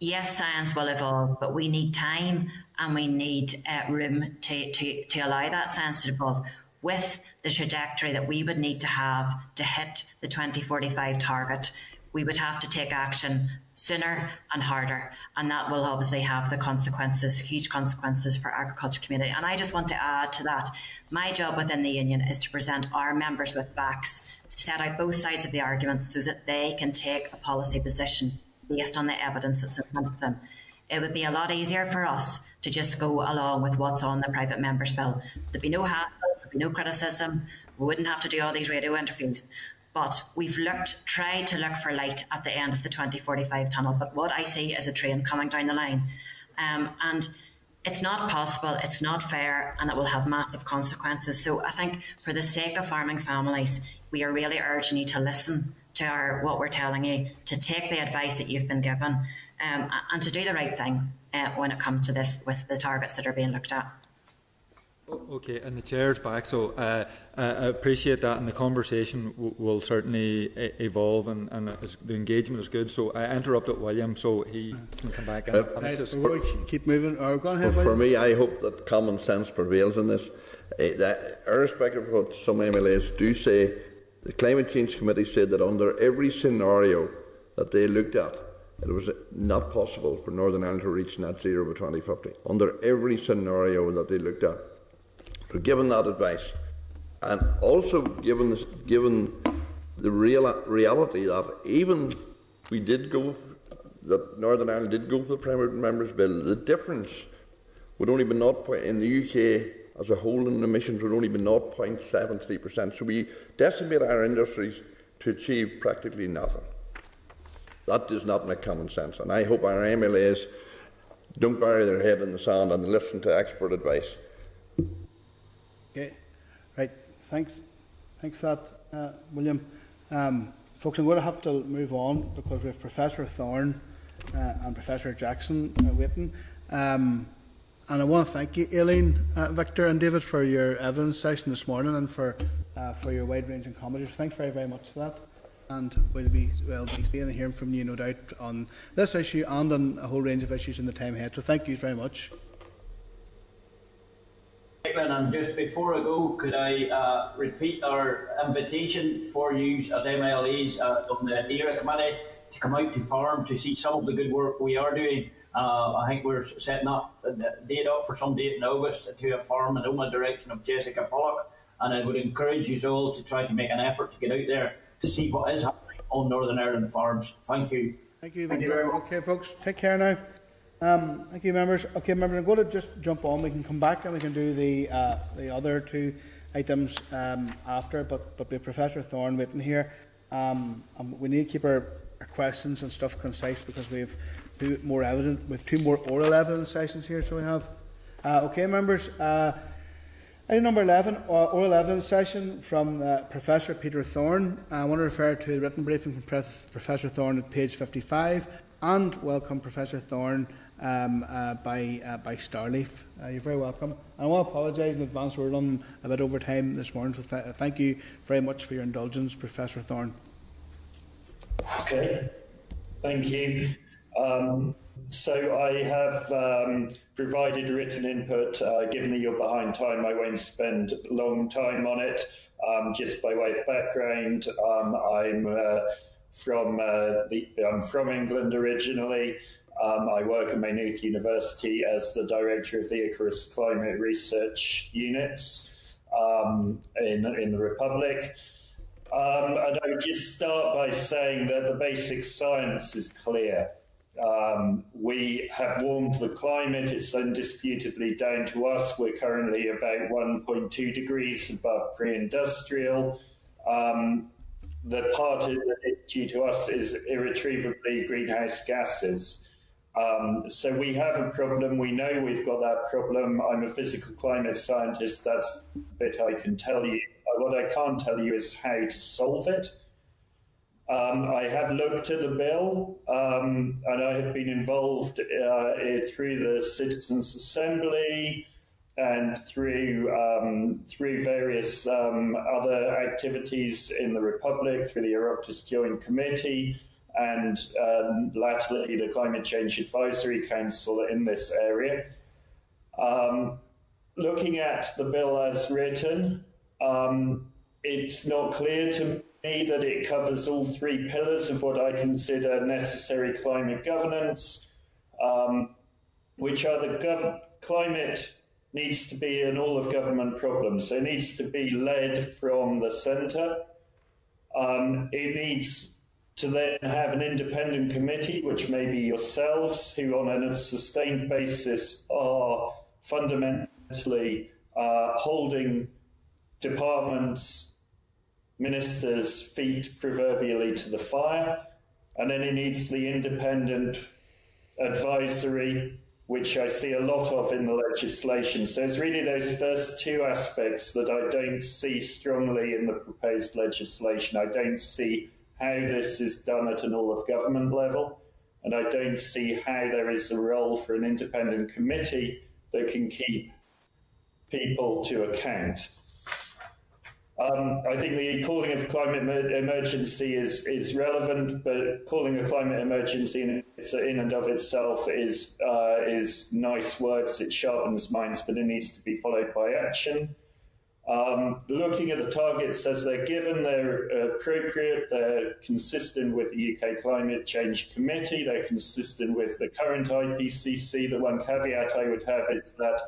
yes, science will evolve, but we need time and we need uh, room to, to, to allow that science to evolve. With the trajectory that we would need to have to hit the 2045 target we would have to take action sooner and harder, and that will obviously have the consequences, huge consequences for agriculture community. And I just want to add to that, my job within the union is to present our members with facts, to set out both sides of the argument so that they can take a policy position based on the evidence that's in front of them. It would be a lot easier for us to just go along with what's on the private members bill. There'd be no hassle, there'd be no criticism. We wouldn't have to do all these radio interviews. But we've looked, tried to look for light at the end of the 2045 tunnel. But what I see is a train coming down the line. Um, and it's not possible, it's not fair, and it will have massive consequences. So I think for the sake of farming families, we are really urging you to listen to our, what we're telling you, to take the advice that you've been given, um, and to do the right thing uh, when it comes to this with the targets that are being looked at. Okay, and the chair's back, so uh, uh, I appreciate that, and the conversation will certainly evolve, and, and the engagement is good. So I interrupted William, so he can come back and uh, finish this. Keep moving. Or go ahead, for me, I hope that common sense prevails in this. Uh, that, irrespective of what some MLAs do say, the Climate Change Committee said that under every scenario that they looked at, it was not possible for Northern Ireland to reach net zero by 2050. Under every scenario that they looked at. So, given that advice, and also given this, given the real reality that even we did go, that Northern Ireland did go for the private members bill, the difference would only be not in the UK as a whole in emissions would only be 0.73%. So we decimate our industries to achieve practically nothing. That does not make common sense. And I hope our MLAs don't bury their head in the sand and listen to expert advice. Okay, right. Thanks. Thanks for that, uh, William. Um, folks, I'm going to have to move on because we have Professor Thorne uh, and Professor Jackson uh, waiting. Um, and I want to thank you, Aileen, uh, Victor, and David, for your evidence session this morning and for uh, for your wide-ranging comments. Thanks very, very much for that. And we'll be well be seeing and hearing from you, no doubt, on this issue and on a whole range of issues in the time ahead. So thank you very much. And just before I go, could I uh, repeat our invitation for you as MLAs uh, on the ERA committee to come out to farm to see some of the good work we are doing. Uh, I think we're setting up the date up for some date in August to a farm in the direction of Jessica Pollock, and I would encourage you all to try to make an effort to get out there to see what is happening on Northern Ireland farms. Thank you. Thank you. Thank you very much. Okay, folks, take care now. Um, thank you, members. Okay, members, I'm going to just jump on. We can come back and we can do the uh, the other two items um, after, but but with Professor Thorne waiting here, um, we need to keep our, our, questions and stuff concise because we two more evidence, with two more oral evidence sessions here. So we have. Uh, okay, members. Uh, Item number 11, uh, oral evidence session from uh, Professor Peter Thorne. I want to refer to the written briefing from Professor Thorne at page 55 and welcome Professor Thorne um, uh, by, uh, by Starleaf. Uh, you're very welcome. I want to apologise in advance, we're running a bit over time this morning, so th thank you very much for your indulgence, Professor Thorne. Okay, thank you. Um, so I have um, provided written input. Uh, given that you're behind time, I won't spend long time on it. Um, just by way of background, um, I'm uh, from uh, the, I'm from England originally. Um, I work at Maynooth University as the director of the Icarus Climate Research Units um, in, in the Republic. Um, and I would just start by saying that the basic science is clear. Um, we have warmed the climate, it's indisputably down to us. We're currently about 1.2 degrees above pre industrial. Um, the part that is due to us is irretrievably greenhouse gases. Um, so we have a problem. We know we've got that problem. I'm a physical climate scientist. That's the bit I can tell you. What I can't tell you is how to solve it. Um, I have looked at the bill um, and I have been involved uh, through the Citizens Assembly and through um, through various um, other activities in the Republic, through the Oireachtas Joint Committee, and um, latterly the Climate Change Advisory Council in this area. Um, looking at the bill as written, it's not clear to me that it covers all three pillars of what I consider necessary climate governance, um, which are the gov- climate needs to be an all of government problem. So it needs to be led from the centre. Um, it needs to then have an independent committee, which may be yourselves, who on a sustained basis are fundamentally uh, holding departments, ministers' feet proverbially to the fire. And then it needs the independent advisory which I see a lot of in the legislation. So it's really those first two aspects that I don't see strongly in the proposed legislation. I don't see how this is done at an all of government level, and I don't see how there is a role for an independent committee that can keep people to account. Um, I think the calling of climate emergency is, is relevant, but calling a climate emergency in, in and of itself is uh, is nice words. It sharpens minds, but it needs to be followed by action. Um, looking at the targets as they're given, they're appropriate, they're consistent with the UK Climate Change Committee, they're consistent with the current IPCC. The one caveat I would have is that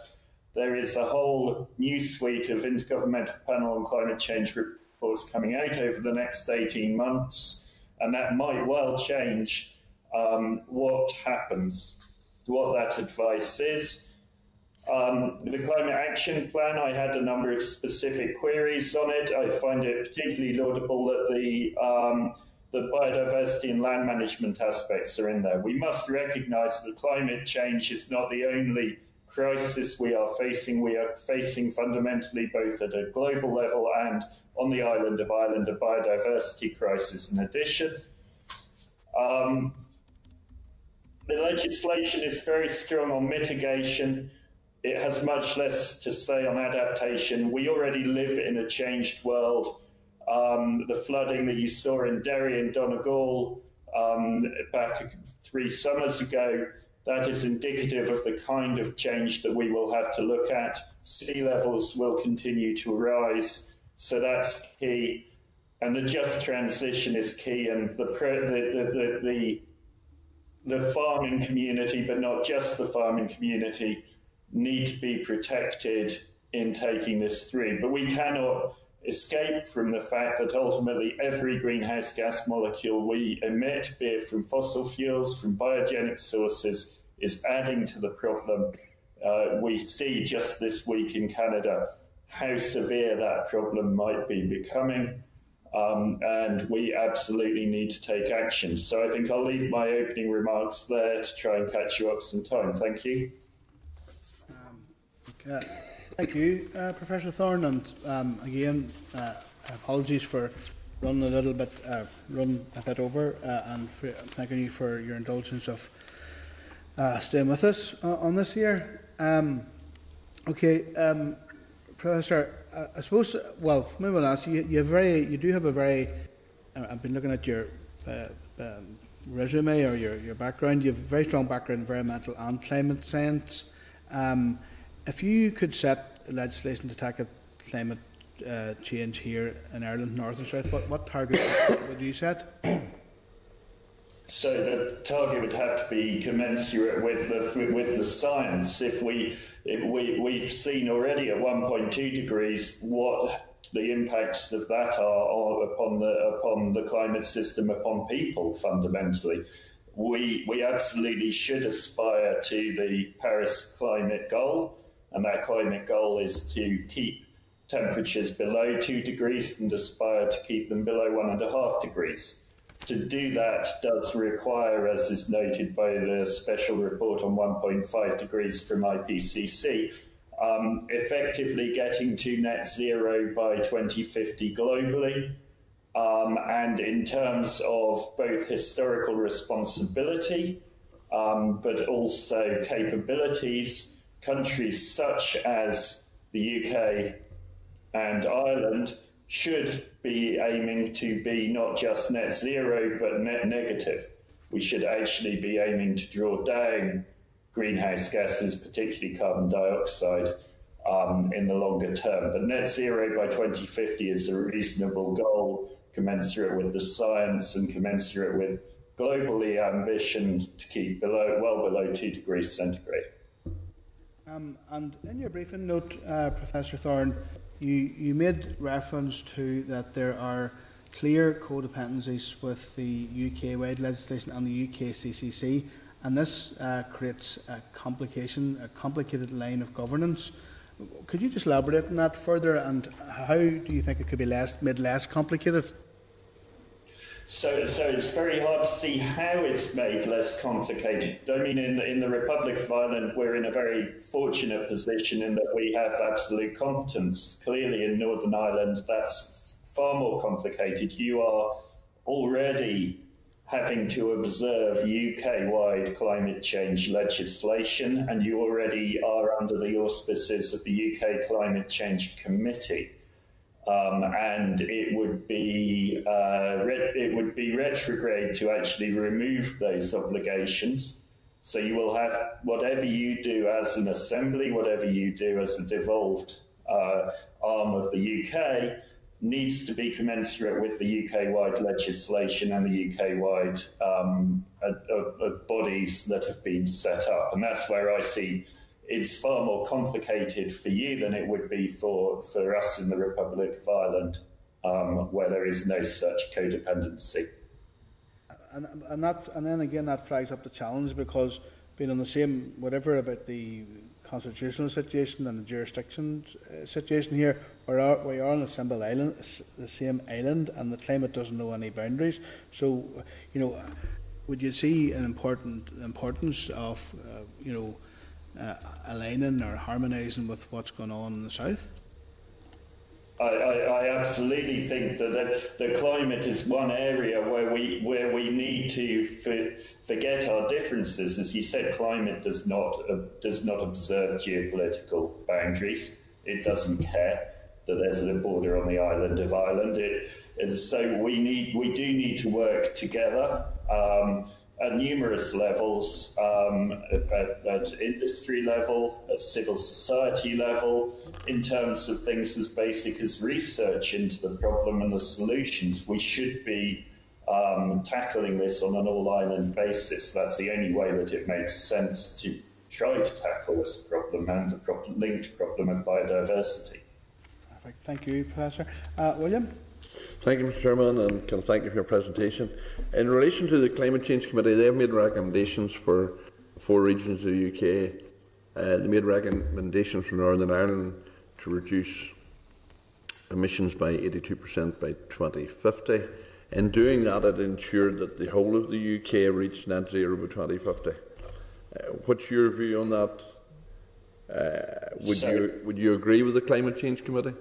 there is a whole new suite of Intergovernmental Panel on Climate Change reports coming out over the next 18 months, and that might well change um, what happens, what that advice is. Um, the Climate Action Plan, I had a number of specific queries on it. I find it particularly laudable that the um, the biodiversity and land management aspects are in there. We must recognise that climate change is not the only crisis we are facing. We are facing fundamentally both at a global level and on the island of Ireland a biodiversity crisis in addition. Um, the legislation is very strong on mitigation. It has much less to say on adaptation. We already live in a changed world. Um, the flooding that you saw in Derry and Donegal um, back three summers ago that is indicative of the kind of change that we will have to look at. Sea levels will continue to rise, so that's key. And the just transition is key, and the, the, the, the, the farming community, but not just the farming community, need to be protected in taking this through. But we cannot escape from the fact that ultimately every greenhouse gas molecule we emit, be it from fossil fuels, from biogenic sources, is adding to the problem. Uh, we see just this week in Canada how severe that problem might be becoming. Um, and we absolutely need to take action. So I think I'll leave my opening remarks there to try and catch you up some time. Thank you. Um, okay. Thank you, uh, Professor Thorne, and um, again, uh, apologies for running a little bit, uh, run a bit over, uh, and for, thanking you for your indulgence of uh, staying with us uh, on this here. Um, okay, um, Professor, uh, I suppose. Well, maybe I'll ask you. You very, you do have a very. I've been looking at your um, resume or your, your background. You have a very strong background in environmental and climate science. Um, if you could set legislation to tackle climate uh, change here in Ireland, North and South, what, what targets [coughs] would you set? So the target would have to be commensurate with the with the science. If we if we we've seen already at 1.2 degrees what the impacts of that are upon the upon the climate system upon people fundamentally we we absolutely should aspire to the Paris climate goal, and that climate goal is to keep temperatures below two degrees and aspire to keep them below one and a half degrees. To do that does require, as is noted by the special report on 1.5 degrees from IPCC, um, effectively getting to net zero by 2050 globally um, and in terms of both historical responsibility, um, but also capabilities, countries such as the UK and Ireland should be aiming to be not just net zero, but net negative. We should actually be aiming to draw down greenhouse gases, particularly carbon dioxide, um, in the longer term. But net zero by 2050 is a reasonable goal commensurate with the science and commensurate with globally ambition to keep below well below two degrees centigrade. Um, and in your briefing note, uh, Professor Thorne, you, you made reference to that there are clear codependencies with the UK wide legislation and the UK CCC, and this uh, creates a complication, a complicated line of governance. Could you just elaborate on that further, and how do you think it could be less, made less complicated? So, so it's very hard to see how it's made less complicated. I mean, in, in the Republic of Ireland, we're in a very fortunate position in that we have absolute competence. Clearly, in Northern Ireland, that's far more complicated. You are already having to observe UK wide climate change legislation, and you already are under the auspices of the UK Climate Change Committee. Um, and it would be uh, re- it would be retrograde to actually remove those obligations. So you will have whatever you do as an assembly, whatever you do as a devolved uh, arm of the UK, needs to be commensurate with the UK-wide legislation and the UK-wide um, bodies that have been set up, and that's where I see it's far more complicated for you than it would be for, for us in the Republic of Ireland, um, where there is no such codependency. And, and that, and then again, that flags up the challenge because being on the same whatever about the constitutional situation and the jurisdiction uh, situation here, we are, we are on a simple island, the same island, and the climate doesn't know any boundaries. So, you know, would you see an important importance of, uh, you know, uh, aligning or harmonising with what's going on in the south? I, I, I absolutely think that the, the, climate is one area where we where we need to for, forget our differences. As you said, climate does not uh, does not observe geopolitical boundaries. It doesn't care that there's a border on the island of Ireland. It, so we need we do need to work together. Um, at numerous levels, um, at, at, industry level, at civil society level, in terms of things as basic as research into the problem and the solutions. We should be um, tackling this on an all island basis. That's the only way that it makes sense to try to tackle this problem and the problem, linked problem of biodiversity. Perfect. Thank you, Professor. Uh, William? Thank you, Mr. Chairman, and can thank you for your presentation. In relation to the Climate Change Committee, they have made recommendations for four regions of the UK. Uh, they made recommendations for Northern Ireland to reduce emissions by 82% by 2050. In doing that, it ensured that the whole of the UK reached net zero by 2050. Uh, what's your view on that? Uh, would, you, would you agree with the Climate Change Committee?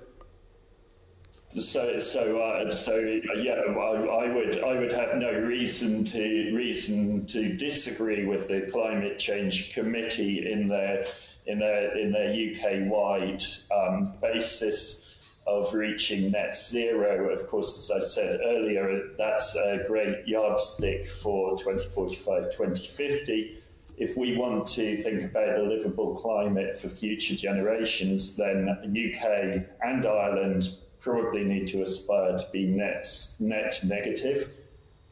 So, so, uh, so, yeah, I, I, would, I would have no reason to reason to disagree with the climate change committee in their in their in their UK wide um, basis of reaching net zero. Of course, as I said earlier, that's a great yardstick for 2045, 2050 if we want to think about a livable climate for future generations, then UK and Ireland probably need to aspire to be net, net negative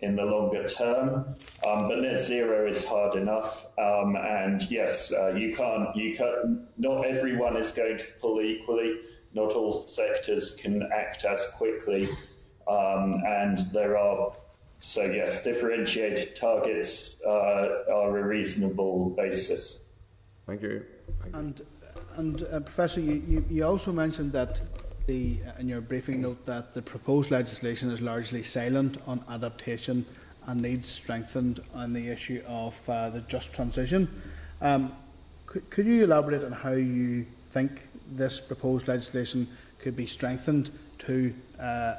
in the longer term. Um, but net zero is hard enough. Um, and yes, uh, you can't, you can't, not everyone is going to pull equally. Not all sectors can act as quickly. Um, and there are, so yes, differentiated targets uh, are a reasonable basis. Thank you. Thank you. And, and uh, Professor, you, you, you also mentioned that the, in your briefing note that the proposed legislation is largely silent on adaptation and needs strengthened on the issue of uh, the just transition. Um, could, could you elaborate on how you think this proposed legislation could be strengthened to uh,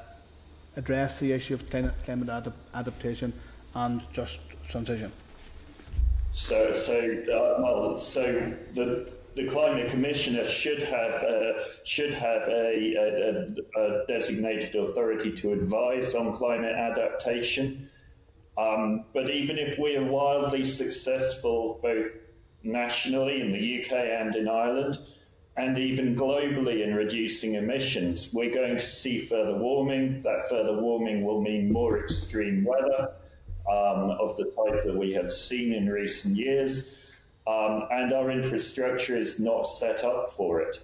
address the issue of climate, climate adap adaptation and just transition? So, so, uh, well, so the the climate commissioner should have uh, should have a, a, a, designated authority to advise on climate adaptation. Um, but even if we are wildly successful both nationally in the UK and in Ireland, and even globally in reducing emissions. We're going to see further warming. That further warming will mean more extreme weather um, of the type that we have seen in recent years. Um, and our infrastructure is not set up for it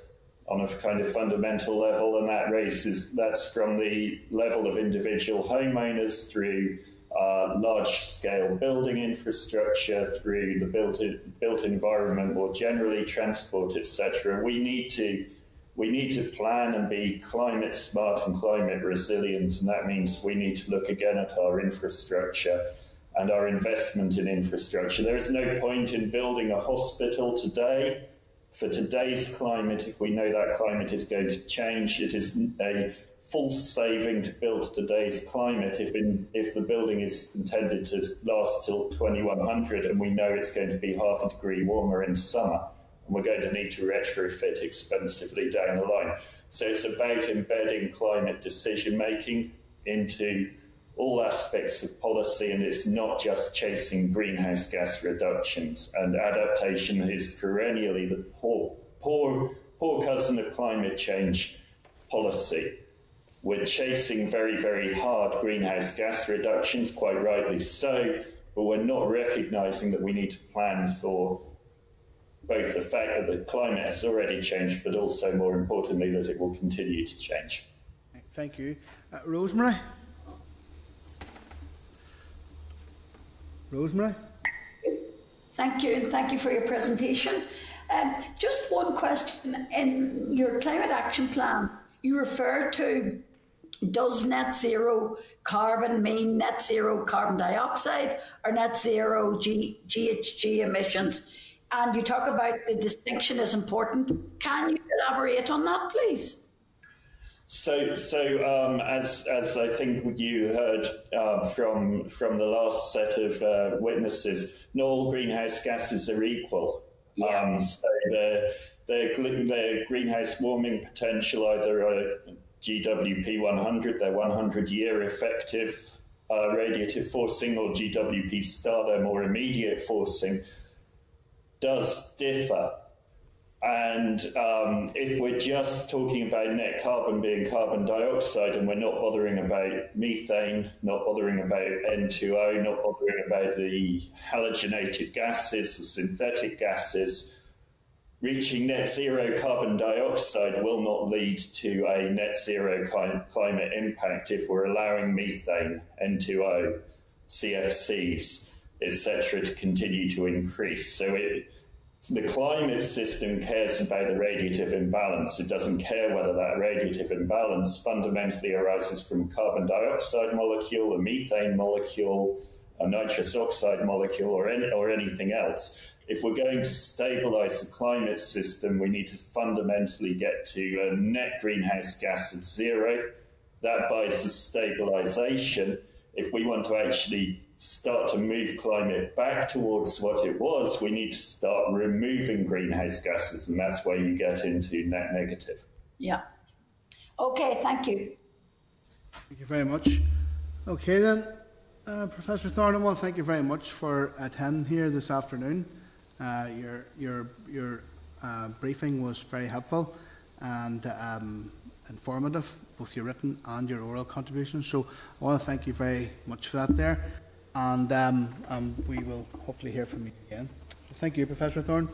on a kind of fundamental level, and that raises that's from the level of individual homeowners through uh, large scale building infrastructure, through the built, built environment more generally, transport, etc. We need to we need to plan and be climate smart and climate resilient, and that means we need to look again at our infrastructure and our investment in infrastructure. There is no point in building a hospital today for today's climate if we know that climate is going to change. It is a false saving to build today's climate if in, if the building is intended to last till 2100 and we know it's going to be half a degree warmer in summer and we're going to need to retrofit expensively down the line. So it's about embedding climate decision making into all aspects of policy, and it's not just chasing greenhouse gas reductions. And adaptation is perennially the poor, poor, poor cousin of climate change policy. We're chasing very, very hard greenhouse gas reductions, quite rightly so, but we're not recognizing that we need to plan for both the fact that the climate has already changed, but also, more importantly, that it will continue to change. Thank you. Uh, Rosemary? Rosemary? Thank you, and thank you for your presentation. Um, just one question. In your climate action plan, you refer to does net zero carbon mean net zero carbon dioxide or net zero G- GHG emissions? And you talk about the distinction is important. Can you elaborate on that, please? So, so um, as as I think you heard uh, from from the last set of uh, witnesses, not all greenhouse gases are equal. Yeah. Um, so the the greenhouse warming potential either a GWP 100, their 100 year effective uh, radiative forcing, or GWP star, their more immediate forcing, does differ. And um, if we're just talking about net carbon being carbon dioxide and we're not bothering about methane, not bothering about N2O, not bothering about the halogenated gases, the synthetic gases, reaching net zero carbon dioxide will not lead to a net zero climate impact if we're allowing methane, N2O, CFCs, etc., to continue to increase. So it the climate system cares about the radiative imbalance. It doesn't care whether that radiative imbalance fundamentally arises from carbon dioxide molecule, a methane molecule, a nitrous oxide molecule, or, any, or anything else. If we're going to stabilize the climate system, we need to fundamentally get to a net greenhouse gas of zero. That buys us stabilization. If we want to actually start to move climate back towards what it was, we need to start removing greenhouse gases, and that's where you get into net negative. Yeah. Okay, thank you. Thank you very much. Okay, then, uh, Professor Thornton, thank you very much for attending here this afternoon. Uh, your your your uh, briefing was very helpful and um, informative, both your written and your oral contributions. So I want to thank you very much for that there and um, we will hopefully hear from you again. Thank you, Professor Thorne.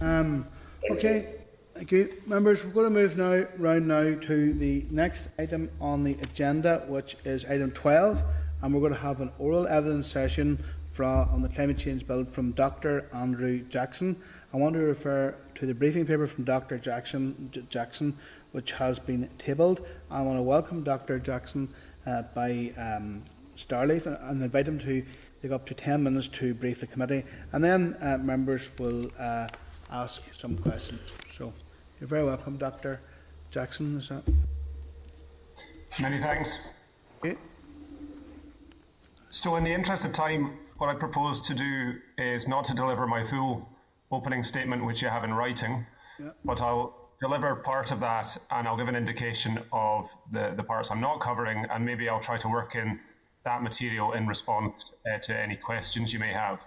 Um, okay, thank you. Members, we're going to move now round now to the next item on the agenda, which is item 12, and we're going to have an oral evidence session on the climate change bill from Dr. Andrew Jackson. I want to refer to the briefing paper from Dr. Jackson, J Jackson which has been tabled. I want to welcome Dr. Jackson uh, by um, Starleaf and invite him to take up to 10 minutes to brief the committee, and then uh, members will uh, ask some questions. So you're very welcome, Dr. Jackson. Is that? Many thanks. Okay. So, in the interest of time, what I propose to do is not to deliver my full opening statement, which you have in writing, yeah. but I'll deliver part of that and I'll give an indication of the, the parts I'm not covering, and maybe I'll try to work in that material in response uh, to any questions you may have.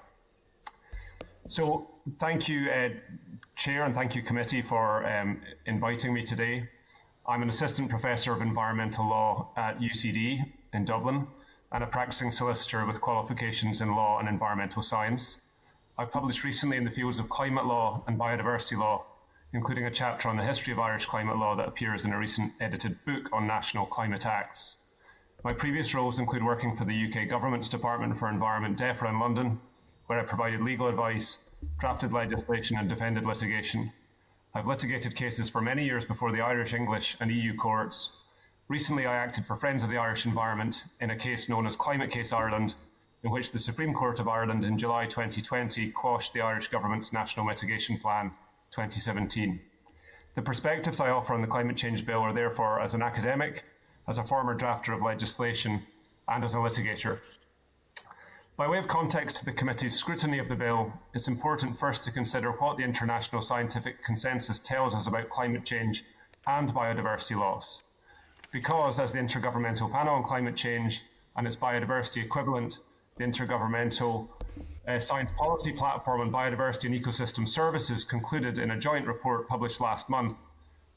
So thank you, uh, Chair, and thank you, committee, for um, inviting me today. I'm an assistant professor of environmental law at UCD in Dublin and a practicing solicitor with qualifications in law and environmental science. I've published recently in the fields of climate law and biodiversity law, including a chapter on the history of Irish climate law that appears in a recent edited book on national climate acts. My previous roles include working for the UK Government's Department for Environment DEFRA in London, where I provided legal advice, drafted legislation and defended litigation. I've litigated cases for many years before the Irish, English and EU courts. Recently I acted for Friends of the Irish Environment in a case known as Climate Case Ireland, in which the Supreme Court of Ireland in July 2020 quashed the Irish Government's National Mitigation Plan 2017. The perspectives I offer on the climate change bill are therefore as an academic, as a former drafter of legislation and as a litigator. By way of context to the committee's scrutiny of the bill, it's important first to consider what the international scientific consensus tells us about climate change and biodiversity loss. Because, as the Intergovernmental Panel on Climate Change and its biodiversity equivalent, the Intergovernmental uh, Science Policy Platform on Biodiversity and Ecosystem Services concluded in a joint report published last month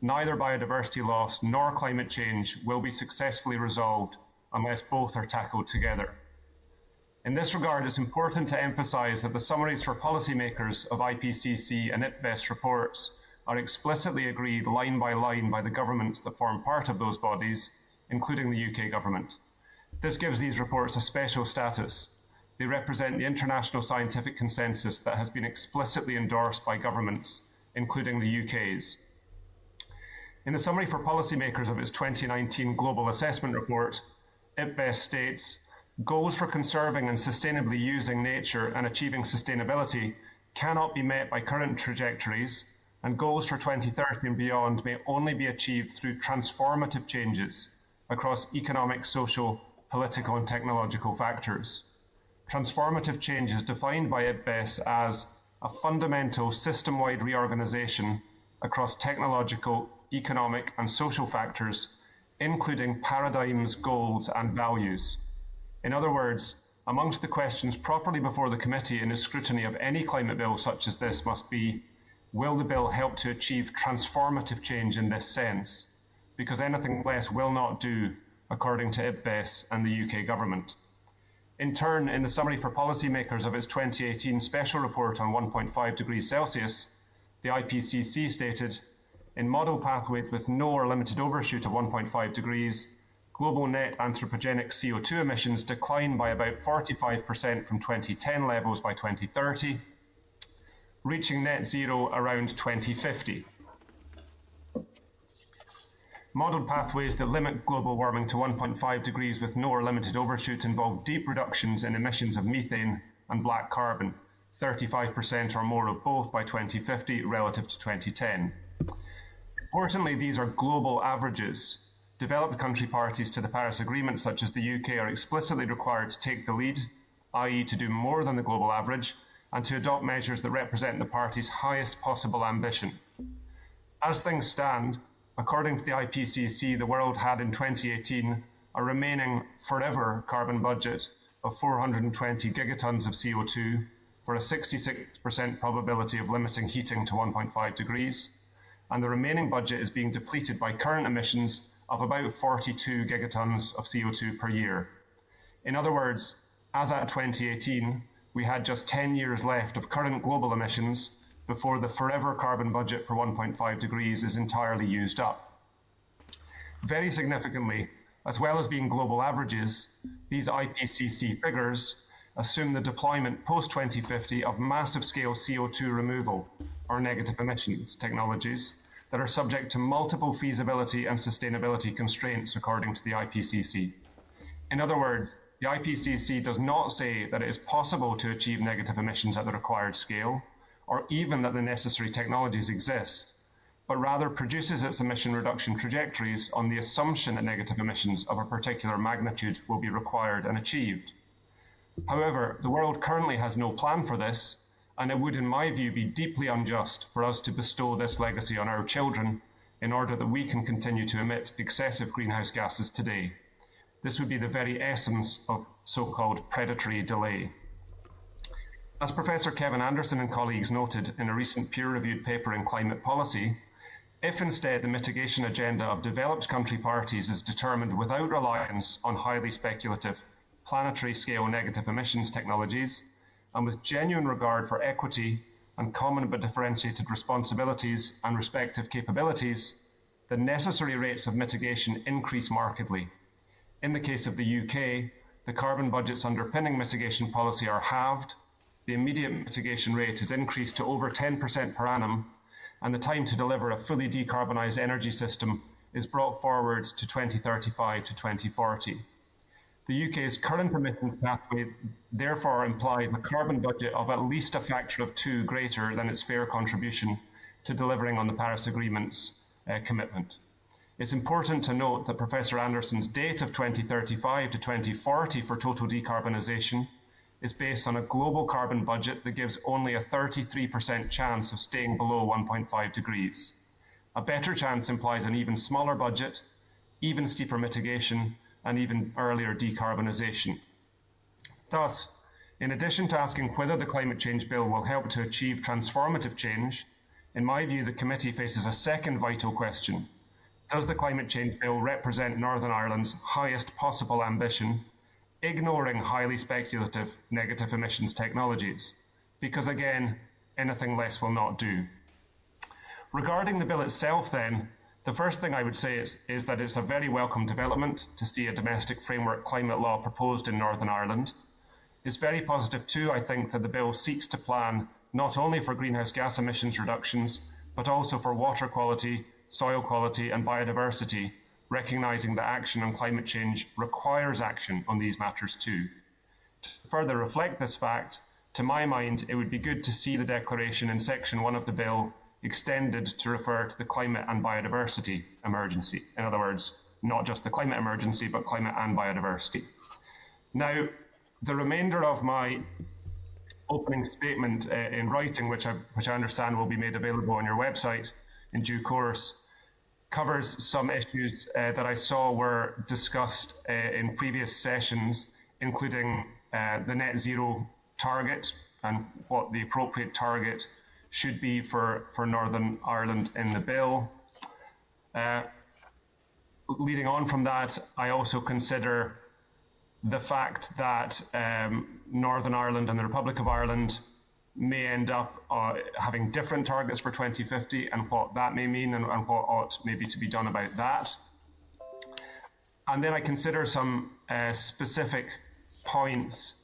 neither biodiversity loss nor climate change will be successfully resolved unless both are tackled together. In this regard, it's important to emphasise that the summaries for policymakers of IPCC and IPBES reports are explicitly agreed line by line by the governments that form part of those bodies, including the UK government. This gives these reports a special status. They represent the international scientific consensus that has been explicitly endorsed by governments, including the UK's. In the summary for policymakers of its 2019 Global Assessment Report, IPBES states goals for conserving and sustainably using nature and achieving sustainability cannot be met by current trajectories, and goals for 2030 and beyond may only be achieved through transformative changes across economic, social, political, and technological factors. Transformative change is defined by IPBES as a fundamental system wide reorganisation across technological, economic, and social factors, including paradigms, goals, and values. In other words, amongst the questions properly before the committee in its scrutiny of any climate bill such as this must be will the bill help to achieve transformative change in this sense? Because anything less will not do, according to IPBES and the UK government. In turn, in the summary for policymakers of its 2018 special report on 1.5 degrees Celsius, the IPCC stated in model pathways with no or limited overshoot of 1.5 degrees, global net anthropogenic CO2 emissions decline by about 45% from 2010 levels by 2030, reaching net zero around 2050. Modelled pathways that limit global warming to 1.5 degrees with no or limited overshoot involve deep reductions in emissions of methane and black carbon, 35% or more of both by 2050 relative to 2010. Importantly, these are global averages. Developed country parties to the Paris Agreement, such as the UK, are explicitly required to take the lead, i.e., to do more than the global average, and to adopt measures that represent the party's highest possible ambition. As things stand, according to the IPCC, the world had in 2018 a remaining forever carbon budget of 420 gigatons of CO2 for a 66% probability of limiting heating to 1.5 degrees and the remaining budget is being depleted by current emissions of about 42 gigatons of CO2 per year. In other words, as at 2018, we had just 10 years left of current global emissions before the forever carbon budget for 1.5 degrees is entirely used up. Very significantly, as well as being global averages, these IPCC figures assume the deployment post 2050 of massive scale CO2 removal or negative emissions technologies that are subject to multiple feasibility and sustainability constraints according to the IPCC. In other words, the IPCC does not say that it is possible to achieve negative emissions at the required scale, or even that the necessary technologies exist, but rather produces its emission reduction trajectories on the assumption that negative emissions of a particular magnitude will be required and achieved. However, the world currently has no plan for this, and it would, in my view, be deeply unjust for us to bestow this legacy on our children in order that we can continue to emit excessive greenhouse gases today. This would be the very essence of so called predatory delay. As Professor Kevin Anderson and colleagues noted in a recent peer-reviewed paper in Climate Policy, if instead the mitigation agenda of developed country parties is determined without reliance on highly speculative planetary scale negative emissions technologies, and with genuine regard for equity and common but differentiated responsibilities and respective capabilities, the necessary rates of mitigation increase markedly. In the case of the UK, the carbon budgets underpinning mitigation policy are halved, the immediate mitigation rate is increased to over 10% per annum, and the time to deliver a fully decarbonised energy system is brought forward to 2035 to 2040. The UK's current emissions pathway therefore implies a carbon budget of at least a factor of two greater than its fair contribution to delivering on the Paris Agreement's uh, commitment. It's important to note that Professor Anderson's date of 2035 to 2040 for total decarbonisation is based on a global carbon budget that gives only a 33% chance of staying below 1.5 degrees. A better chance implies an even smaller budget, even steeper mitigation, and even earlier decarbonisation. Thus, in addition to asking whether the climate change bill will help to achieve transformative change, in my view, the committee faces a second vital question. Does the climate change bill represent Northern Ireland's highest possible ambition, ignoring highly speculative negative emissions technologies? Because again, anything less will not do. Regarding the bill itself, then, the first thing I would say is, is that it's a very welcome development to see a domestic framework climate law proposed in Northern Ireland. It's very positive too, I think, that the bill seeks to plan not only for greenhouse gas emissions reductions, but also for water quality, soil quality and biodiversity, recognising that action on climate change requires action on these matters too. To further reflect this fact, to my mind, it would be good to see the declaration in section 1 of the bill extended to refer to the climate and biodiversity emergency. In other words, not just the climate emergency, but climate and biodiversity. Now, the remainder of my opening statement uh, in writing, which I, which I understand will be made available on your website in due course, covers some issues uh, that I saw were discussed uh, in previous sessions, including uh, the net zero target and what the appropriate target should be for, for Northern Ireland in the bill. Uh, leading on from that, I also consider the fact that um, Northern Ireland and the Republic of Ireland may end up uh, having different targets for 2050 and what that may mean and, and, what ought maybe to be done about that. And then I consider some uh, specific points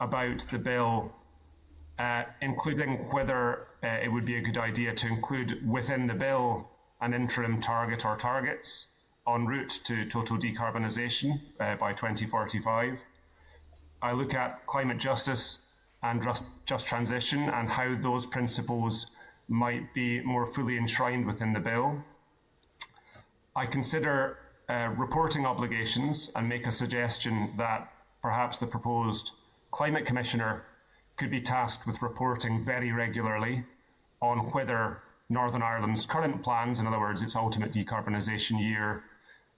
about the bill uh, including whether uh, it would be a good idea to include within the bill an interim target or targets en route to total decarbonisation uh, by 2045. I look at climate justice and just, just transition and how those principles might be more fully enshrined within the bill. I consider uh, reporting obligations and make a suggestion that perhaps the proposed climate commissioner could be tasked with reporting very regularly on whether Northern Ireland's current plans, in other words, its ultimate decarbonisation year,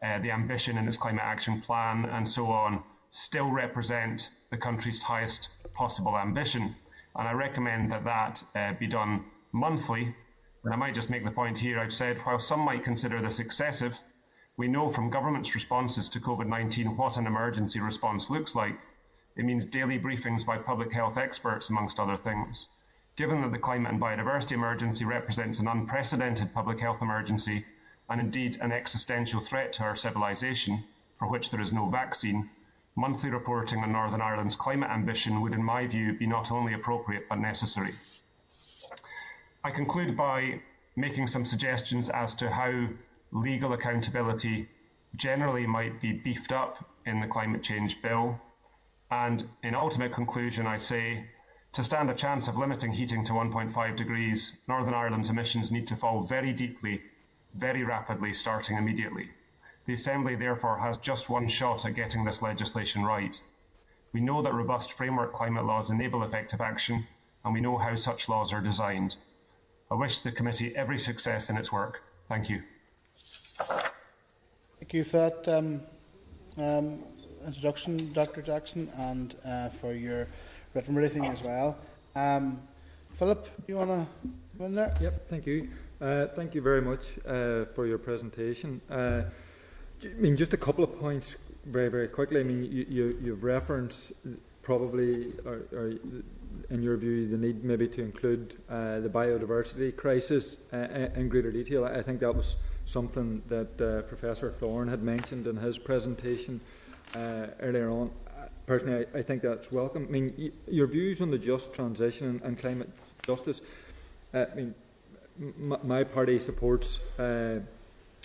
uh, the ambition in its climate action plan, and so on, still represent the country's highest possible ambition. And I recommend that that uh, be done monthly. And I might just make the point here I've said, while some might consider this excessive, we know from government's responses to COVID 19 what an emergency response looks like. It means daily briefings by public health experts, amongst other things. Given that the climate and biodiversity emergency represents an unprecedented public health emergency and indeed an existential threat to our civilization, for which there is no vaccine, monthly reporting on Northern Ireland's climate ambition would, in my view, be not only appropriate but necessary. I conclude by making some suggestions as to how legal accountability generally might be beefed up in the climate change bill and in ultimate conclusion, I say to stand a chance of limiting heating to 1.5 degrees, Northern Ireland's emissions need to fall very deeply, very rapidly, starting immediately. The Assembly therefore has just one shot at getting this legislation right. We know that robust framework climate laws enable effective action, and we know how such laws are designed. I wish the committee every success in its work. Thank you. Thank you for that. Um, um, introduction, Dr. Jackson, and uh, for your written briefing as well. Um, Philip, you want to go in there? Yep, thank you. Uh, thank you very much uh, for your presentation. Uh, I mean, just a couple of points very, very quickly. I mean, you, you, you've referenced probably, or, or in your view, the need maybe to include uh, the biodiversity crisis uh, in greater detail. I think that was something that Professor Thorne had mentioned in his presentation uh, earlier on. Personally, I, I, think that's welcome. I mean, your views on the just transition and, and climate justice. Uh, I mean, my party supports uh,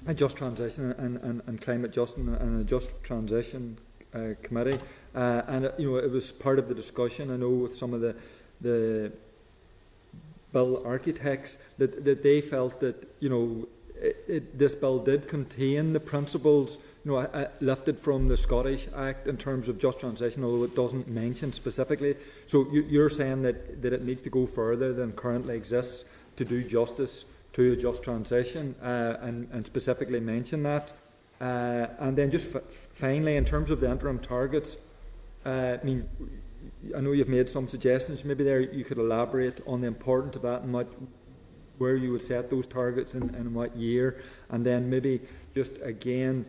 a just transition and, and, and climate justice and a just transition uh, committee, uh, and uh, you know it was part of the discussion. I know with some of the the bill architects that, that they felt that you know it, it, this bill did contain the principles you know, uh, lifted from the Scottish Act in terms of just transition, although it doesn't mention specifically. So you, are saying that, that it needs to go further than currently exists to do justice to a just transition uh, and, and specifically mention that. Uh, and then just finally, in terms of the interim targets, uh, I mean, I know you've made some suggestions. Maybe there you could elaborate on the importance of that and what, where you would set those targets and in what year, and then maybe just again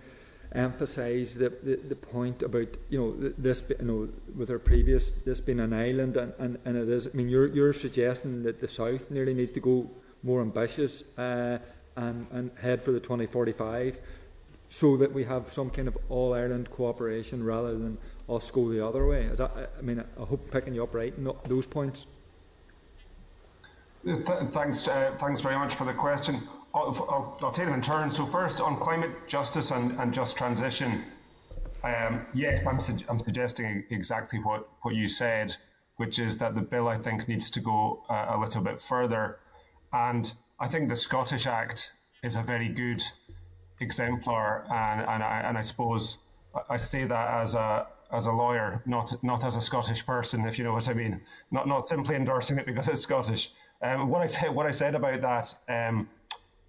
emphasise the, the, the, point about you know this you know with our previous this being an island and, and, and it is I mean you're you're suggesting that the south nearly needs to go more ambitious uh, and and head for the 2045 so that we have some kind of all Ireland cooperation rather than us go the other way. Is that, I mean I hope I'm picking you up right in those points. Th thanks, uh, thanks very much for the question. I'll, I'll, take them in turn. So first, on climate justice and, and just transition, um, yes, I'm, su I'm, suggesting exactly what, what you said, which is that the bill, I think, needs to go uh, a little bit further. And I think the Scottish Act is a very good exemplar, and, and, I, and I suppose I say that as a as a lawyer, not not as a Scottish person, if you know what I mean. Not not simply endorsing it because it's Scottish. Um, what I said what I said about that um,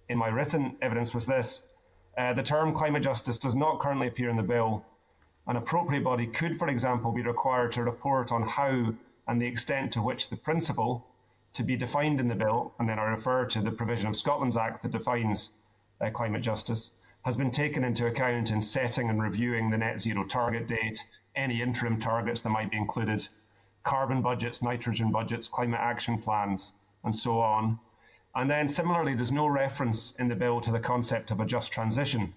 in my written evidence was this. Uh, the term climate justice does not currently appear in the bill. An appropriate body could, for example, be required to report on how and the extent to which the principle to be defined in the bill, and then I refer to the provision of Scotland's Act that defines uh, climate justice, has been taken into account in setting and reviewing the net zero target date, any interim targets that might be included, carbon budgets, nitrogen budgets, climate action plans, and so on, and then similarly, there's no reference in the bill to the concept of a just transition.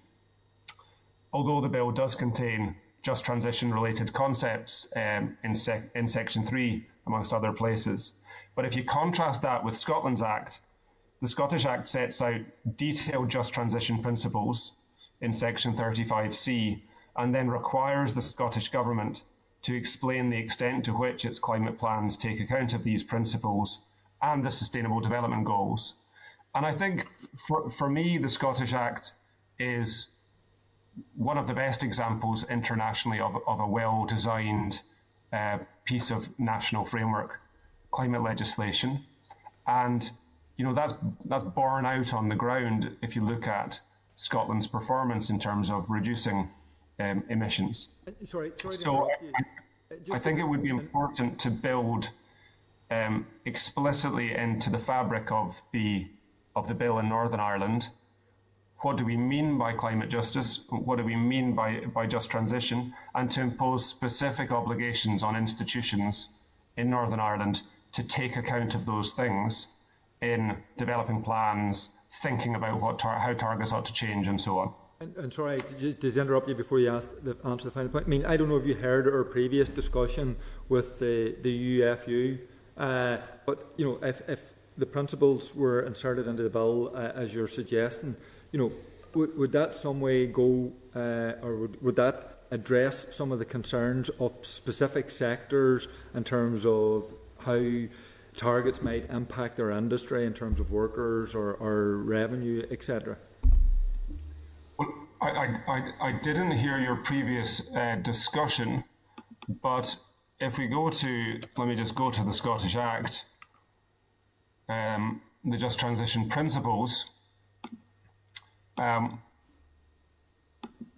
Although the bill does contain just transition related concepts um, in, sec in section 3, amongst other places. But if you contrast that with Scotland's Act, the Scottish Act sets out detailed just transition principles in section 35C and then requires the Scottish Government to explain the extent to which its climate plans take account of these principles and the Sustainable Development Goals. And I think for, for me, the Scottish Act is one of the best examples internationally of, of a well designed uh, piece of national framework climate legislation. And you know that's that's borne out on the ground if you look at Scotland's performance in terms of reducing um, emissions. Sorry, sorry so I, I, think it would be important to build um, explicitly into the fabric of the of the bill in Northern Ireland. What do we mean by climate justice? What do we mean by, by just transition? And to impose specific obligations on institutions in Northern Ireland to take account of those things in developing plans, thinking about what tar how targets ought to change, and so on. And, and sorry to, to interrupt you before you ask the, answer the final point. I mean, I don't know if you heard our previous discussion with the, the UFU uh, but you know, if, if the principles were inserted into the bill uh, as you're suggesting, you know, would, would that some way go, uh, or would, would that address some of the concerns of specific sectors in terms of how targets might impact their industry in terms of workers or, or revenue, etc.? Well, I, I, I didn't hear your previous uh, discussion, but if we go to, let me just go to the Scottish Act, um, the Just Transition Principles, um,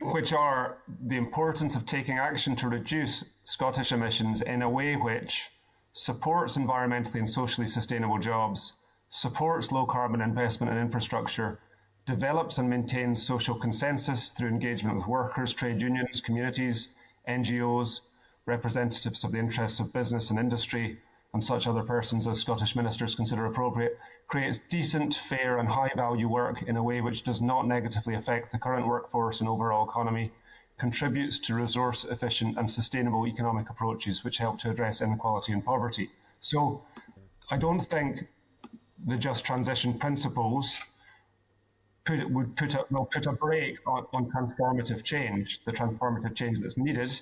which are the importance of taking action to reduce Scottish emissions in a way which supports environmentally and socially sustainable jobs, supports low carbon investment in infrastructure, develops and maintains social consensus through engagement with workers, trade unions, communities, NGOs, representatives of the interests of business and industry, and such other persons as Scottish ministers consider appropriate, creates decent, fair, and high value work in a way which does not negatively affect the current workforce and overall economy, contributes to resource efficient and sustainable economic approaches which help to address inequality and poverty. So I don't think the just transition principles put, would put a, will put a brake on, on transformative change, the transformative change that's needed.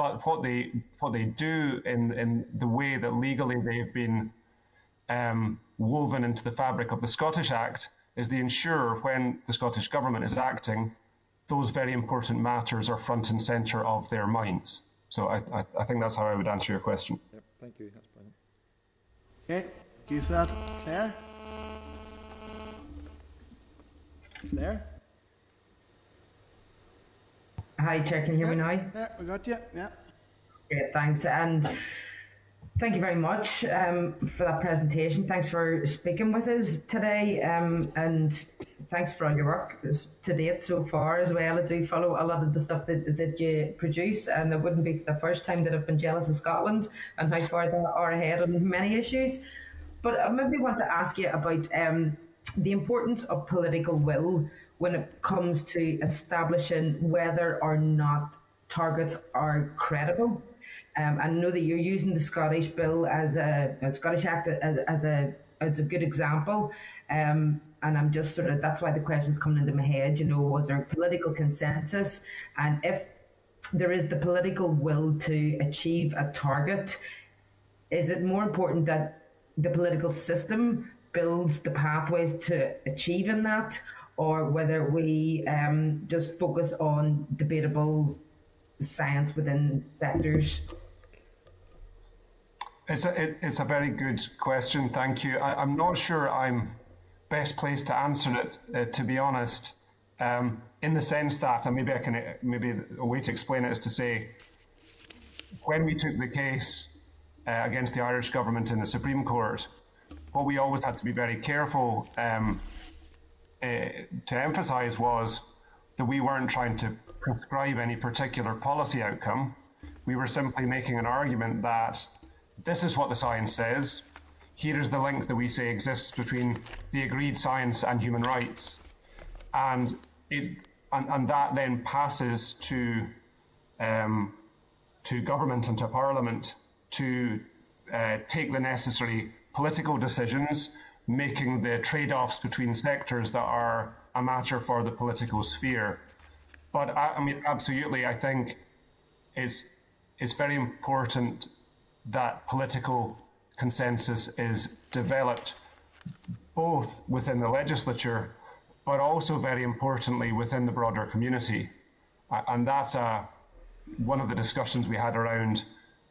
But what they what they do in in the way that legally they've been um, woven into the fabric of the Scottish Act is they ensure when the Scottish Government is acting, those very important matters are front and centre of their minds. So I, I, I, think that's how I would answer your question. Yep, thank you. That's brilliant. Okay, for that. Claire? There? Hi, Chair, can you hear me now? Yeah, we got you. Yeah. Great, thanks. And thank you very much um, for that presentation. Thanks for speaking with us today. Um, and thanks for all your work to date so far as well. I do follow a lot of the stuff that, that you produce, and it wouldn't be the first time that I've been jealous of Scotland and how far they are ahead on many issues. But I maybe want to ask you about um, the importance of political will when it comes to establishing whether or not targets are credible. Um, I know that you're using the Scottish Bill as a, a Scottish Act as, as, a as a good example. Um, and I'm just sort of that's why the question's coming into my head. You know, was there political consensus, and if there is the political will to achieve a target, is it more important that the political system builds the pathways to achieving that, or whether we um, just focus on debatable science within sectors? It's a, it, it's a very good question. Thank you. I, am not sure I'm best placed to answer it, uh, to be honest, um, in the sense that, and maybe I can, maybe a way to explain it is to say, when we took the case uh, against the Irish government in the Supreme Court, what we always had to be very careful um, to emphasise was that we weren't trying to prescribe any particular policy outcome. We were simply making an argument that this is what the science says. Here is the link that we say exists between the agreed science and human rights, and it and, and that then passes to um, to government and to parliament to uh, take the necessary political decisions, making the trade offs between sectors that are a matter for the political sphere. But I, I mean, absolutely, I think it's, it's very important that political consensus is developed both within the legislature, but also very importantly within the broader community. And that's a, one of the discussions we had around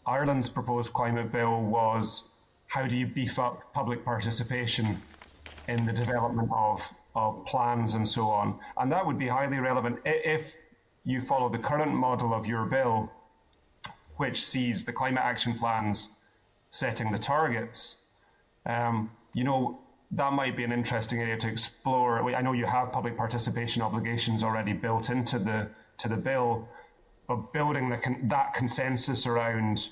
Ireland's proposed climate bill was how do you beef up public participation in the development of, of plans and so on? And that would be highly relevant if you follow the current model of your bill, which sees the climate action plans setting the targets. Um, you know, that might be an interesting area to explore. I know you have public participation obligations already built into the to the bill, but building the, that consensus around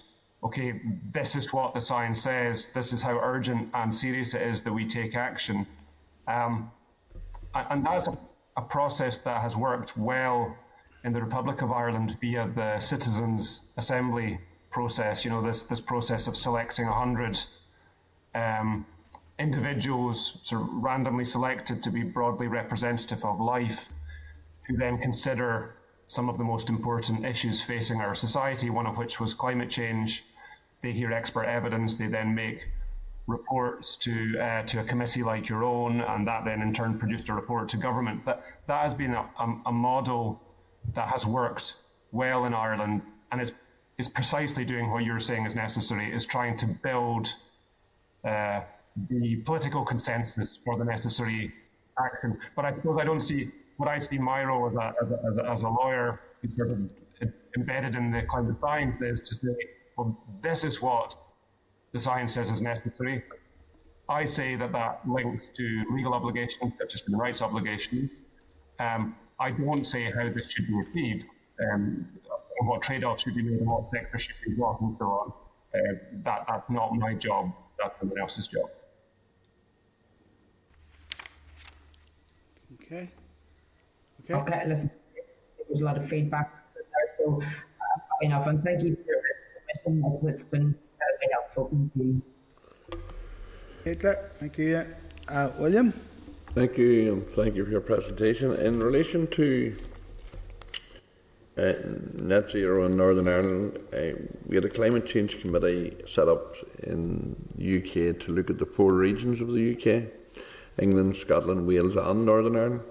okay, this is what the science says, this is how urgent and serious it is that we take action. Um, and that's a, a, process that has worked well in the Republic of Ireland via the Citizens Assembly process, you know, this, this process of selecting 100 um, individuals sort of randomly selected to be broadly representative of life, who then consider some of the most important issues facing our society, one of which was climate change. They hear expert evidence, they then make reports to uh, to a committee like your own, and that then in turn produced a report to government. That that has been a, a, a model that has worked well in Ireland, and is is precisely doing what you're saying is necessary. Is trying to build uh, the political consensus for the necessary action. But I suppose I don't see what I see my role as a, as a, as a, lawyer, sort of embedded in the climate science, is to say, well, this is what the science says is necessary. I say that that links to legal obligations, such as human rights obligations. Um, I don't say how this should be achieved, um, what trade-offs should be made, and what sectors should be brought, and so on. Uh, that, that's not my job. That's someone else's job. Okay. Okay. okay listen, there's a lot of feedback. So, uh, enough, and thank you for your submission. It's been very helpful. Thank you. Okay, thank you. Uh, William? Thank you, and thank you for your presentation. In relation to uh, net zero in Northern Ireland, uh, we had a climate change committee set up in the UK to look at the four regions of the UK England, Scotland, Wales, and Northern Ireland.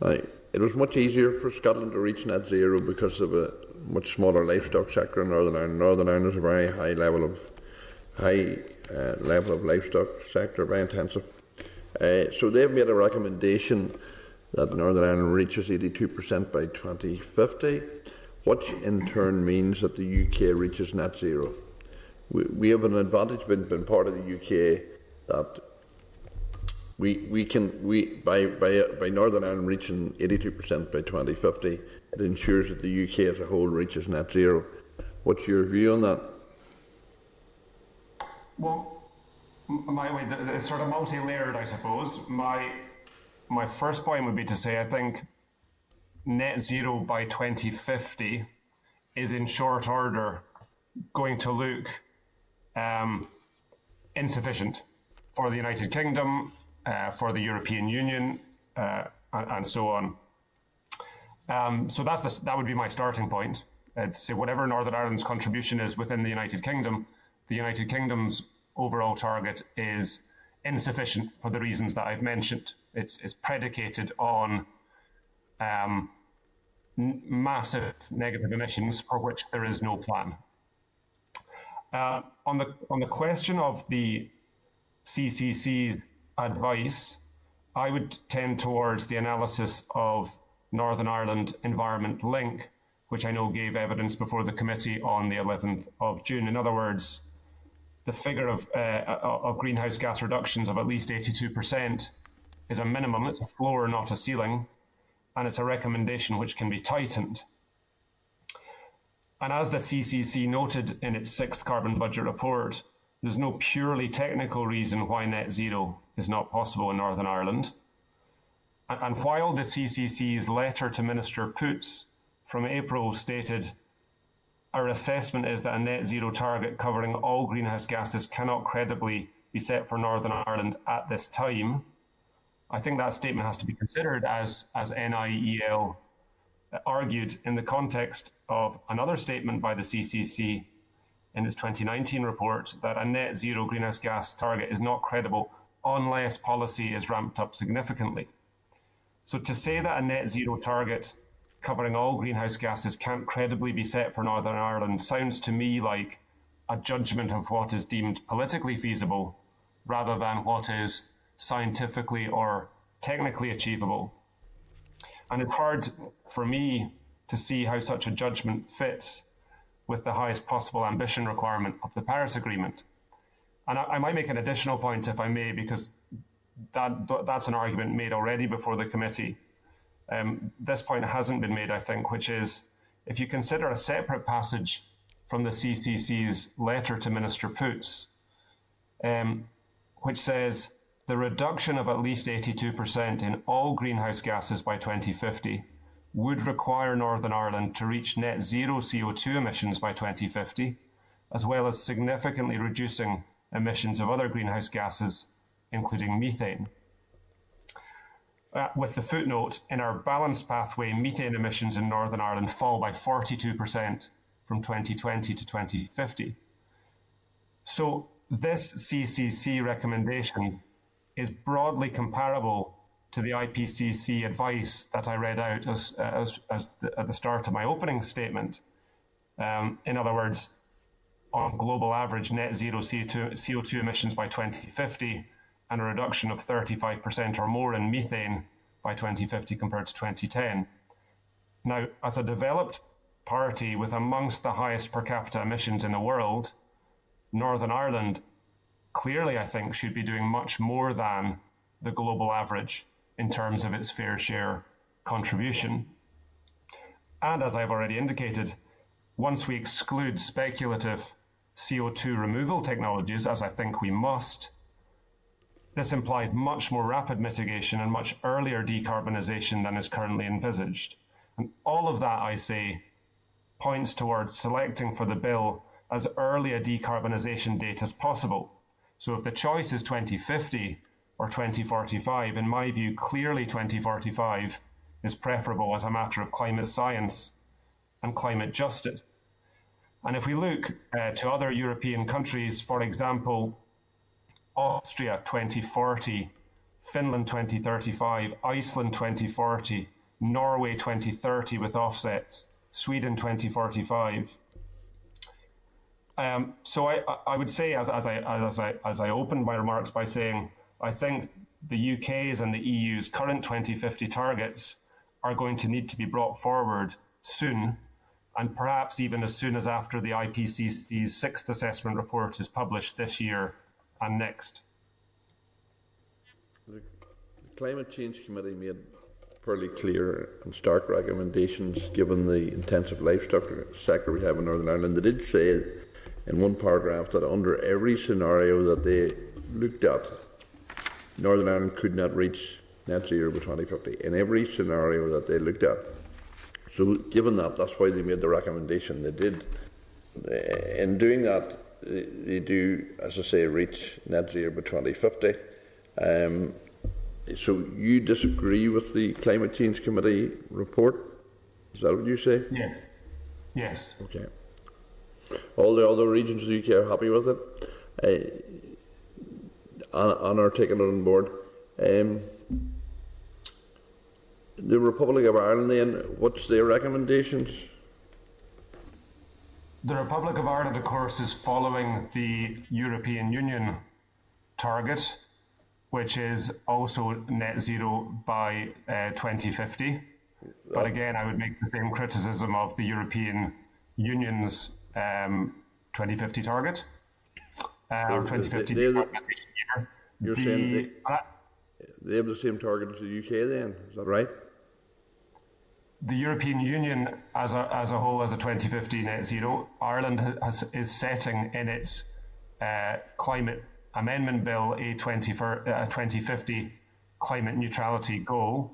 Now, it was much easier for Scotland to reach net zero because of a much smaller livestock sector in Northern Ireland. Northern Ireland has a very high level of high uh, level of livestock sector, very intensive. Uh, so they've made a recommendation that Northern Ireland reaches 82% by 2050, which in turn means that the UK reaches net zero. We, we have an advantage being, being part of the UK that we, we can we by, by by Northern Ireland reaching 82% by 2050, it ensures that the UK as a whole reaches net zero. What's your view on that? Well, my way, it's sort of multi-layered, I suppose. My my first point would be to say I think net zero by 2050 is in short order going to look um, insufficient for the United Kingdom, uh, for the European Union, uh, and, and, so on. Um, so that's the, that would be my starting point. I'd say whatever Northern Ireland's contribution is within the United Kingdom, the United Kingdom's overall target is insufficient for the reasons that I've mentioned. It's, it's predicated on um, n- massive negative emissions for which there is no plan. Uh, on the on the question of the CCC's advice, I would tend towards the analysis of Northern Ireland Environment Link, which I know gave evidence before the committee on the 11th of June. In other words, the figure of, uh, of greenhouse gas reductions of at least 82% is a minimum, it's a floor, not a ceiling, and it's a recommendation which can be tightened. And as the CCC noted in its sixth carbon budget report, there's no purely technical reason why net zero is not possible in Northern Ireland. And while the CCC's letter to Minister Poots from April stated our assessment is that a net zero target covering all greenhouse gases cannot credibly be set for Northern Ireland at this time. I think that statement has to be considered as, as NIEL argued in the context of another statement by the CCC in its 2019 report that a net zero greenhouse gas target is not credible unless policy is ramped up significantly. So to say that a net zero target covering all greenhouse gases can't credibly be set for Northern Ireland sounds to me like a judgment of what is deemed politically feasible rather than what is scientifically or technically achievable. And it's hard for me to see how such a judgment fits with the highest possible ambition requirement of the Paris Agreement. And I, I might make an additional point, if I may, because that, that's an argument made already before the committee. Um, this point hasn't been made, I think, which is if you consider a separate passage from the CCC's letter to Minister Poots, um, which says the reduction of at least 82% in all greenhouse gases by 2050 would require Northern Ireland to reach net zero CO2 emissions by 2050, as well as significantly reducing emissions of other greenhouse gases, including methane uh, with the footnote, in our balanced pathway, methane emissions in Northern Ireland fall by 42% from 2020 to 2050. So this CCC recommendation is broadly comparable to the IPCC advice that I read out as, as, as the, at the start of my opening statement. Um, in other words, on global average net zero CO2, CO2 emissions by 2050, and a reduction of 35% or more in methane by 2050 compared to 2010. Now, as a developed party with amongst the highest per capita emissions in the world, Northern Ireland clearly, I think, should be doing much more than the global average in terms of its fair share contribution. And as I've already indicated, once we exclude speculative CO2 removal technologies, as I think we must, this implies much more rapid mitigation and much earlier decarbonisation than is currently envisaged. And all of that, I say, points towards selecting for the bill as early a decarbonisation date as possible. So if the choice is 2050 or 2045, in my view, clearly 2045 is preferable as a matter of climate science and climate justice. And if we look uh, to other European countries, for example, Austria 2040, Finland 2035, Iceland 2040, Norway 2030 with offsets, Sweden 2045. Um, so I, I would say, as, as, I, as, I, as I opened my remarks by saying, I think the UK's and the EU's current 2050 targets are going to need to be brought forward soon, and perhaps even as soon as after the IPCC's sixth assessment report is published this year and next. The Climate Change Committee made fairly clear and stark recommendations given the intensive livestock sector we have in Northern Ireland. They did say in one paragraph that under every scenario that they looked at, Northern Ireland could not reach net zero by 2050 in every scenario that they looked at. So, given that, that's why they made the recommendation they did. In doing that, they do, as I say, reach net zero by 2050. Um, so you disagree with the Climate Change Committee report? Is that what you say? Yes. Yes. Okay. All the other regions of the UK are happy with it uh, and, and are taking it on board. Um, the Republic of Ireland, then, what's their recommendations? The Republic of Ireland, of course, is following the European Union target, which is also net zero by uh, 2050. But again, I would make the same criticism of the European Union's um, 2050 target. Uh, or 2050 they, the, You're the, saying they, uh, they have the same target as the UK then, is that right? The European Union as a, as a whole as a 2050 net zero, Ireland has, is setting in its uh, climate amendment bill a, 20 for, a 2050 climate neutrality goal.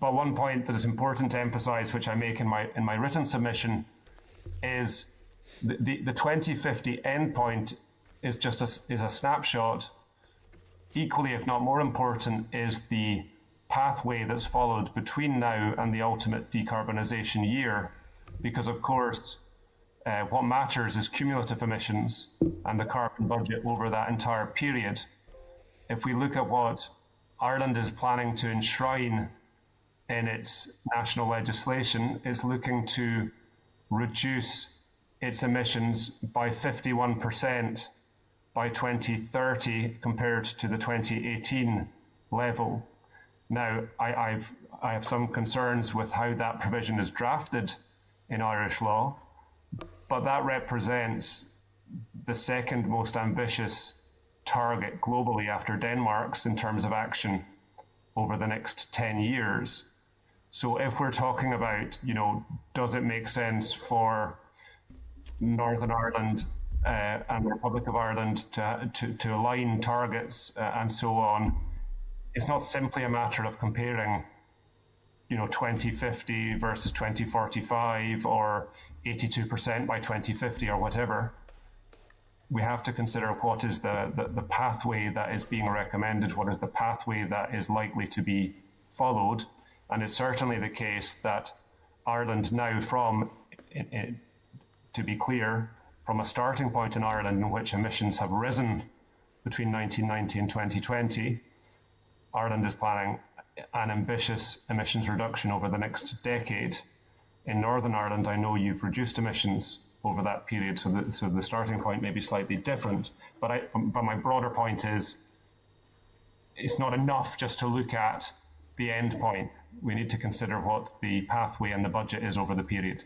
But one point that is important to emphasise, which I make in my in my written submission, is the, the, the 2050 endpoint is just a, is a snapshot. Equally, if not more important, is the pathway that's followed between now and the ultimate decarbonisation year, because of course, uh, what matters is cumulative emissions and the carbon budget over that entire period. If we look at what Ireland is planning to enshrine in its national legislation, it's looking to reduce its emissions by 51% by 2030 compared to the 2018 level. Now, I, I've, I have some concerns with how that provision is drafted in Irish law, but that represents the second most ambitious target globally after Denmark's in terms of action over the next 10 years. So if we're talking about, you know, does it make sense for Northern Ireland uh, and the Republic of Ireland to, to, to align targets uh, and so on, it's not simply a matter of comparing, you know, 2050 versus 2045 or 82% by 2050 or whatever. We have to consider what is the, the, the pathway that is being recommended, what is the pathway that is likely to be followed. And it's certainly the case that Ireland now, from, to be clear, from a starting point in Ireland in which emissions have risen between 1990 and 2020, Ireland is planning an ambitious emissions reduction over the next decade. In Northern Ireland, I know you've reduced emissions over that period, so the, so the starting point may be slightly different. But, I, but my broader point is it's not enough just to look at the end point. We need to consider what the pathway and the budget is over the period.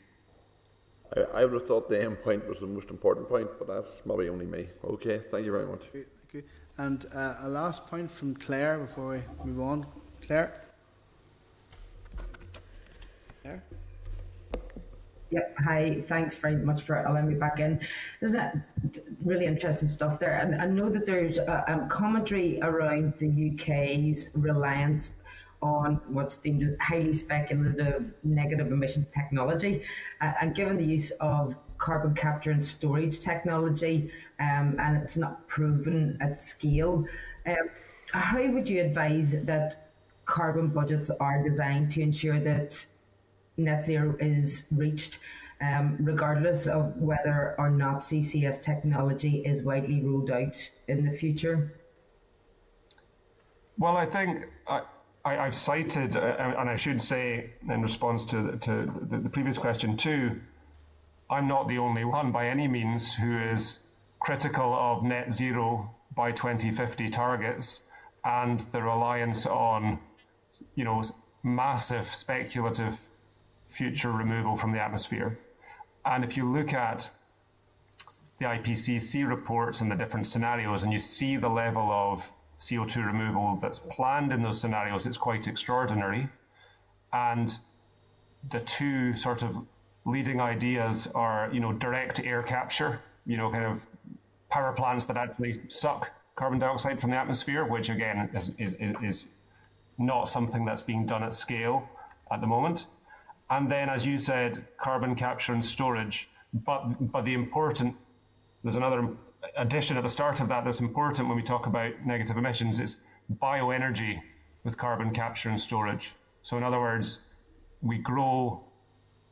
I, I would have thought the end point was the most important point, but that's maybe only me. Okay, thank you very much. Thank you. And uh, a last point from Claire before we move on. Claire? Claire? Yep. Hi. Thanks very much for allowing me back in. Isn't it really interesting stuff there? And I know that there's a, a commentary around the UK's reliance on what's deemed highly speculative negative emissions technology. Uh, and given the use of carbon capture and storage technology, um, and it's not proven at scale, um, how would you advise that carbon budgets are designed to ensure that net zero is reached? Um, regardless of whether or not CCS technology is widely rolled out in the future? Well, I think uh, I, have cited, uh, and I should say in response to, to the, the previous question too, I'm not the only one by any means who is critical of net zero by 2050 targets and the reliance on, you know, massive speculative future removal from the atmosphere. And if you look at the IPCC reports and the different scenarios, and you see the level of CO2 removal that's planned in those scenarios, it's quite extraordinary. And the two sort of leading ideas are, you know, direct air capture, you know, kind of power plants that actually suck carbon dioxide from the atmosphere, which again is, is, is not something that's being done at scale at the moment. And then, as you said, carbon capture and storage. But, but the important, there's another addition at the start of that that's important when we talk about negative emissions is bioenergy with carbon capture and storage. So, in other words, we grow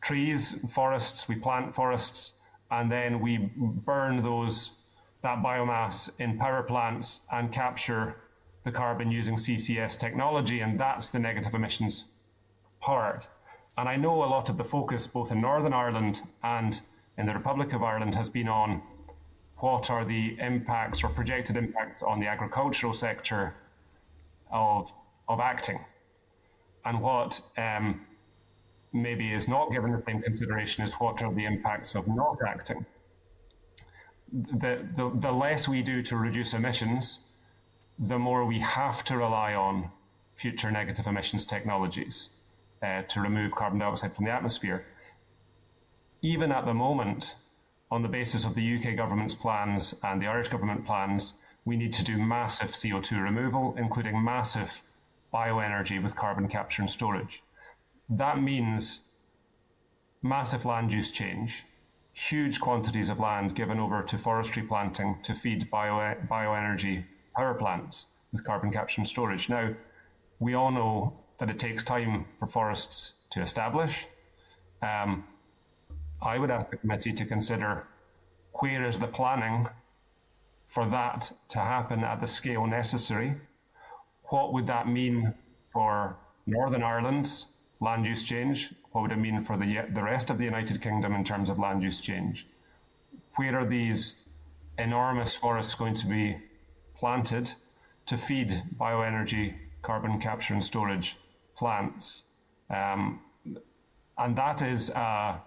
trees, forests, we plant forests, and then we burn those that biomass in power plants and capture the carbon using CCS technology, and that's the negative emissions part. And I know a lot of the focus, both in Northern Ireland and in the Republic of Ireland, has been on what are the impacts or projected impacts on the agricultural sector of, of acting, and what um, maybe is not given the same consideration as what are the impacts of not acting. The, the, the less we do to reduce emissions, the more we have to rely on future negative emissions technologies uh, to remove carbon dioxide from the atmosphere. Even at the moment, on the basis of the UK government's plans and the Irish government plans, we need to do massive CO2 removal, including massive bioenergy with carbon capture and storage. That means massive land use change, huge quantities of land given over to forestry planting to feed bio, bioenergy power plants with carbon capture and storage. Now, we all know that it takes time for forests to establish. Um, I would ask the committee to consider where is the planning for that to happen at the scale necessary? What would that mean for Northern Ireland's land use change? What would it mean for the, the rest of the United Kingdom in terms of land use change? Where are these enormous forests going to be planted to feed bioenergy, carbon capture and storage plants? Um, and that is uh,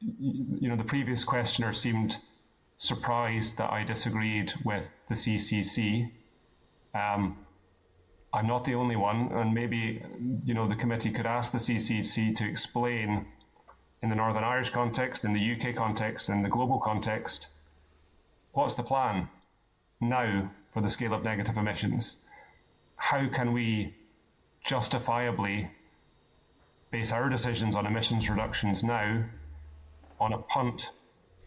you know, the previous questioner seemed surprised that I disagreed with the CCC. Um, I'm not the only one, and maybe you know the committee could ask the CCC to explain, in the Northern Irish context, in the UK context, in the global context, what's the plan now for the scale of negative emissions? How can we justifiably base our decisions on emissions reductions now on a punt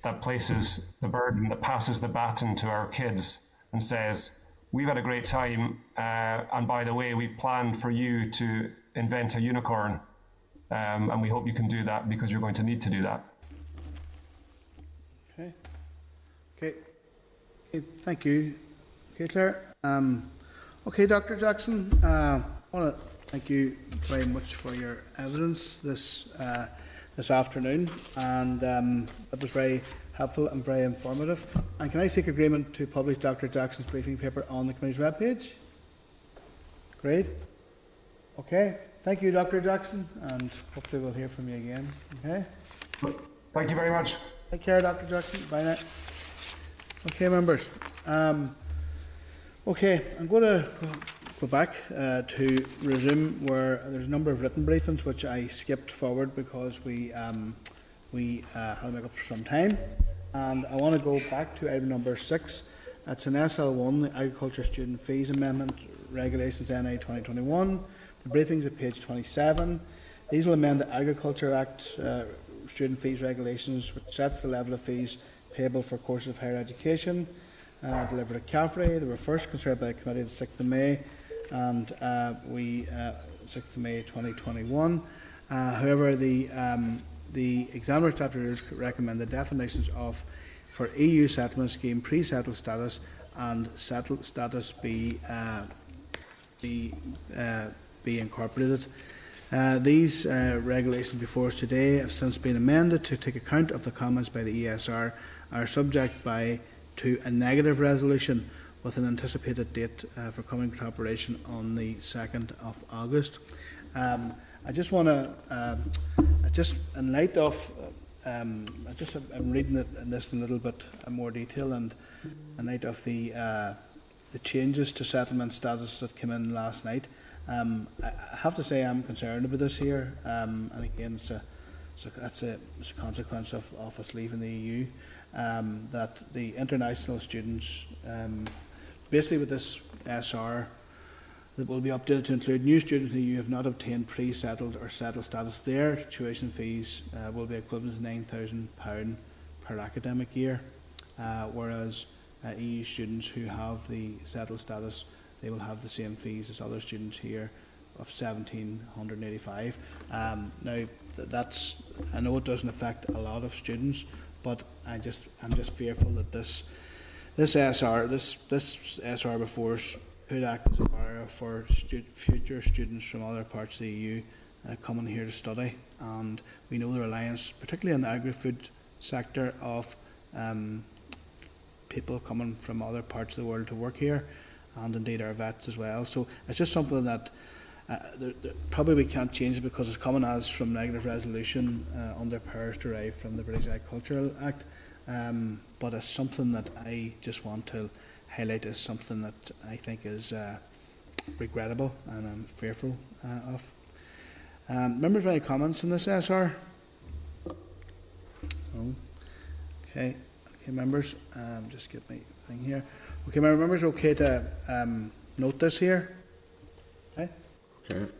that places the burden, that passes the baton to our kids and says, We've had a great time, uh, and by the way, we've planned for you to invent a unicorn, um, and we hope you can do that because you're going to need to do that. Okay. Okay. okay. Thank you. Okay, Claire. Um, okay, Dr. Jackson, uh, I want to thank you very much for your evidence this. Uh, this afternoon, and um, that was very helpful and very informative. And can I seek agreement to publish Dr. Jackson's briefing paper on the committee's webpage? Great. Okay. Thank you, Dr. Jackson, and hopefully we'll hear from you again. Okay. Thank you very much. Take care, Dr. Jackson. Bye now. Okay, members. Um, okay, I'm going to go back uh, to resume where there's a number of written briefings which I skipped forward because we um, we uh, had to make up for some time. And I want to go back to item number six. That's an SL1, the Agriculture Student Fees Amendment Regulations NA 2021. The briefing's at page 27. These will amend the Agriculture Act uh, student fees regulations, which sets the level of fees payable for courses of higher education. Uh, delivered at CAFRE. They were first considered by the committee on the 6th of May, and uh, we uh, 6th of May 2021. Uh, however, the um, the examiner statutories recommend the definitions of for EU settlement scheme pre-settled status and settled status be uh, be uh, be incorporated. Uh, these uh, regulations before us today have since been amended to take account of the comments by the ESR, are subject by to a negative resolution with an anticipated date uh, for coming to operation on the 2nd of August. Um, I just want to, um, just in light of, um, I just I'm reading it in this in a little bit more detail, and in light of the uh, the changes to settlement status that came in last night. Um, I have to say I'm concerned about this here, um, and again, it's a, it's a, it's a, it's a consequence of, of us leaving the EU, um, that the international students, um, basically with this SR, that will be updated to include new students who have not obtained pre-settled or settled status. Their tuition fees uh, will be equivalent to £9,000 per academic year, uh, whereas uh, EU students who have the settled status they will have the same fees as other students here of 1785 um, now th that's I know it doesn't affect a lot of students but I just I'm just fearful that this this SR this this SR before us could act as a barrier for future students from other parts of the EU uh, coming here to study and we know the reliance particularly in the agri-food sector of um, people coming from other parts of the world to work here and indeed our vets as well. So it's just something that uh, there, there, probably we can't change it because it's coming as from negative resolution uh, under powers derived from the British Agricultural Act. Um, but it's something that I just want to highlight as something that I think is uh, regrettable and I'm fearful uh, of. Um, members, any comments on this SR? No. Okay. Okay, members. Um, just get my thing here. Okay, my members, okay to um, note this here? Okay. Okay.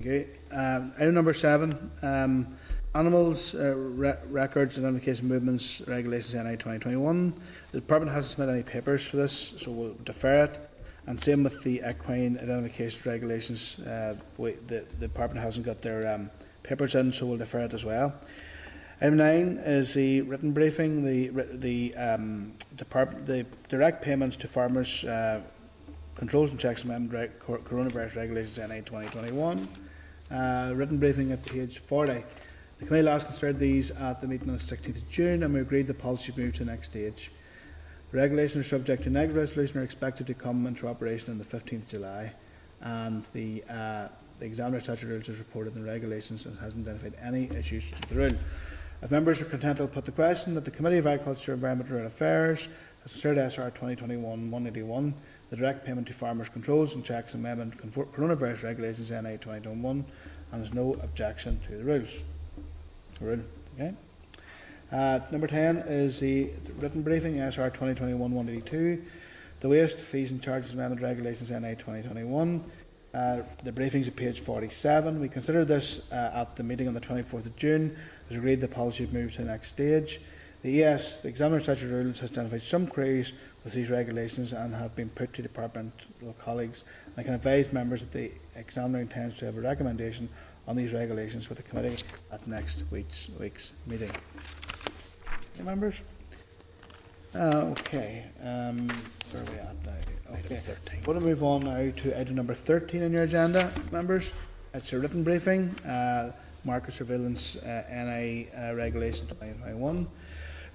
Okay. Um, item number seven. Um, Animals uh, re Records and Identification Movements Regulations NI 2021. The Department hasn't submitted any papers for this, so we'll defer it. And same with the equine identification regulations. Uh, we, the, the Department hasn't got their um, papers in, so we'll defer it as well. Item nine is the written briefing. The the um, department the direct payments to farmers uh, controls and checks amendment coronavirus regulations NI 2021. Uh, written briefing at page 40. The committee last considered these at the meeting on the 16th of June and we agreed the policy should move to the next stage. The regulations are subject to negative resolution are expected to come into operation on the 15th of July and the, uh, the examiner statute rules is reported the regulations and hasn't identified any issues to the rule. If members are content, I'll put the question that the Committee of Agriculture, Environment and Rural Affairs has considered SR 2021-181, the direct payment to farmers controls and checks amendment coronavirus regulations NI 2021, and there's no objection to the rules. Rule. Okay. Uh, number 10 is the written briefing SR 2021-182, the waste fees and charges amendment regulations NI 2021. Uh, the briefing's at page 47. We considered this uh, at the meeting on the 24th of June has agreed the policy has moved to the next stage. The ES, the Examiner Statute Rules, has identified some queries with these regulations and have been put to departmental colleagues. I can advise members that the Examiner intends to have a recommendation on these regulations with the committee at next week's, week's meeting. Okay, members? Uh, okay, um, where are we at now? Okay, we're going to move on now to item number 13 on your agenda, members. It's a written briefing. Uh, market surveillance uh, NI uh, Regulation 2021.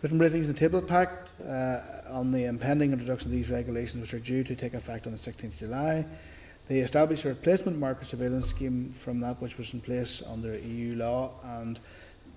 Written briefings and table packed uh, on the impending introduction of these regulations, which are due to take effect on the 16th of July. They established a replacement market surveillance scheme from that which was in place under EU law, and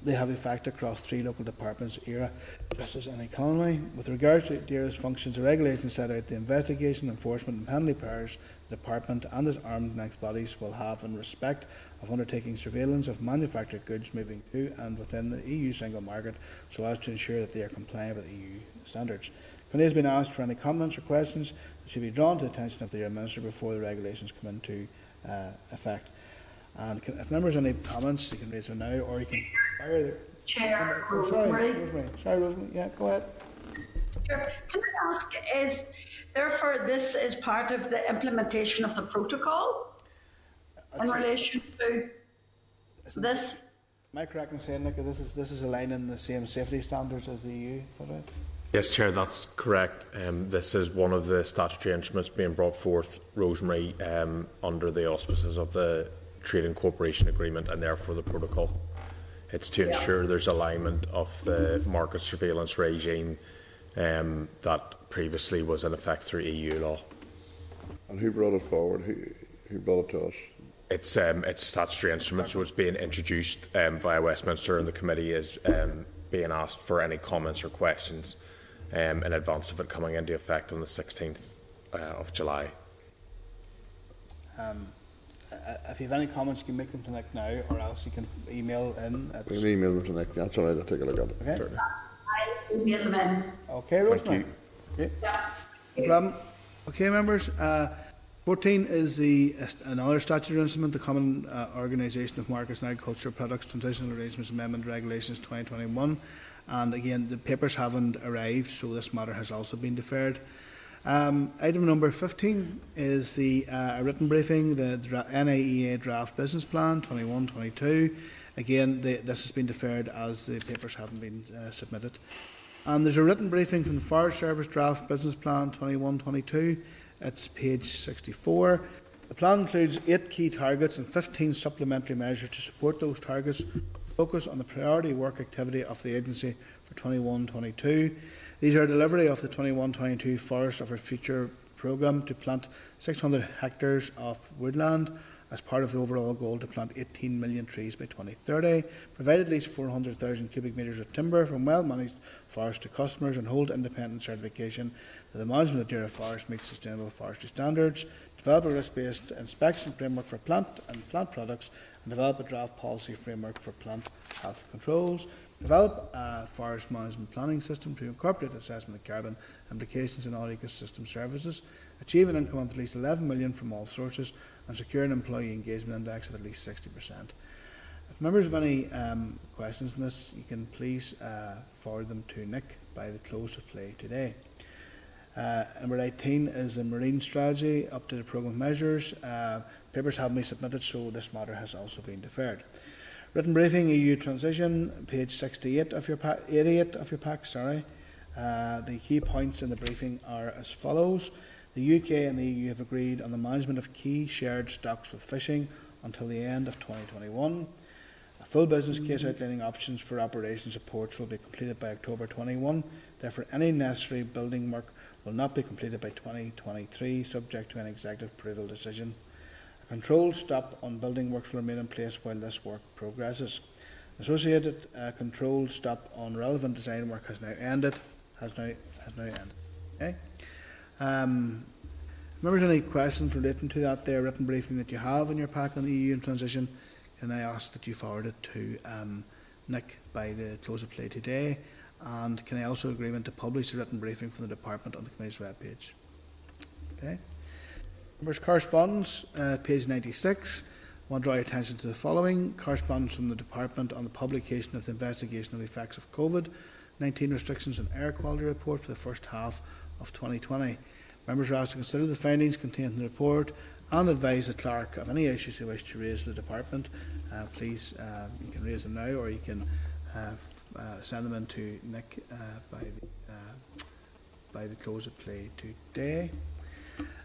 they have effect across three local departments, DAERA, Justice and Economy. With regards to DAERA's functions, the regulations set out the investigation, enforcement and penalty powers the department and its arm's length bodies will have in respect of undertaking surveillance of manufactured goods moving to and within the EU single market so as to ensure that they are compliant with EU standards. Committee has been asked for any comments or questions that should be drawn to the attention of the DAERA Minister before the regulations come into uh, effect. And can, if members have any comments, you can raise them now, or you can fire the Chair oh, sorry, Rosemary. Rosemary. Sorry, Rosemary. Yeah, go ahead. Sure. Can I ask, is therefore this is part of the implementation of the protocol in relation to this? Am I correct in saying, Nick, this is this is aligning the same safety standards as the EU? Is that right? Yes, Chair, that's correct. Um, this is one of the statutory instruments being brought forth, Rosemary, um, under the auspices of the Trade and Cooperation Agreement and therefore the protocol. It's to ensure there's alignment of the market surveillance regime um, that previously was in effect through EU law. And who brought it forward? Who, who brought it to us? It's um, it's statutory instrument, so it's being introduced um, via Westminster, and the committee is um, being asked for any comments or questions um, in advance of it coming into effect on the 16th uh, of July. Um, uh, if you have any comments, you can make them to Nick now, or else you can email in. At, We can email them to Nick. That's all right. I'll take a look at it. Okay. Certainly. I email them in. Okay, Rosemary. Okay. Yeah. No problem. Okay, members. Uh, 14 is the uh, another statutory instrument, the Common uh, Organisation of Markets and Agricultural Products Transitional Arrangements Amendment Regulations 2021. And again, the papers haven't arrived, so this matter has also been deferred. Um, item number 15 is the uh, written briefing, the dra- NIEA Draft Business Plan 21-22. Again, the, this has been deferred as the papers haven't been uh, submitted. And there's a written briefing from the Forest Service Draft Business Plan 21-22. It's page 64. The plan includes eight key targets and 15 supplementary measures to support those targets. Focus on the priority work activity of the agency for 21-22. These are delivery of the 21-22 Forest of Our Future programme to plant 600 hectares of woodland as part of the overall goal to plant 18 million trees by 2030, provide at least 400,000 cubic metres of timber from well-managed forests to customers and hold independent certification that the management of DAERA Forest meets sustainable forestry standards, develop a risk-based inspection framework for plant and plant products, and develop a draft policy framework for plant health controls, develop a forest management planning system to incorporate assessment of carbon implications in all ecosystem services, achieve an income of at least 11 million from all sources, and secure an employee engagement index of at least 60%. If members have any um, questions on this, you can please uh, forward them to Nick by the close of play today. Uh, number 18 is the marine strategy, updated programme measures. Uh, papers haven't been submitted, so this matter has also been deferred. Written briefing, EU transition, page 68 of your pack, 88 of your pack, sorry. Uh, the key points in the briefing are as follows. The UK and the EU have agreed on the management of key shared stocks with fishing until the end of 2021. A full business case outlining options for operation supports will be completed by October 21. Therefore, any necessary building work will not be completed by 2023, subject to an executive approval decision. A controlled stop on building works will remain in place while this work progresses. Associated uh, controlled stop on relevant design work has now ended. Has now has now ended. Okay. Um, members, any questions relating to that there written briefing that you have in your pack on the EU and transition? Can I ask that you forward it to um, Nick by the close of play today? And can I also agreement to publish the written briefing from the department on the committee's webpage? Okay. Members, correspondence, uh, page 96. I want to draw your attention to the following. Correspondence from the Department on the publication of the investigation of the effects of COVID-19 restrictions on air quality report for the first half of 2020. Members are asked to consider the findings contained in the report and advise the clerk of any issues they wish to raise with the department. Uh, please, uh, you can raise them now or you can uh, uh, send them in to Nick uh, by, the, uh, by the close of play today.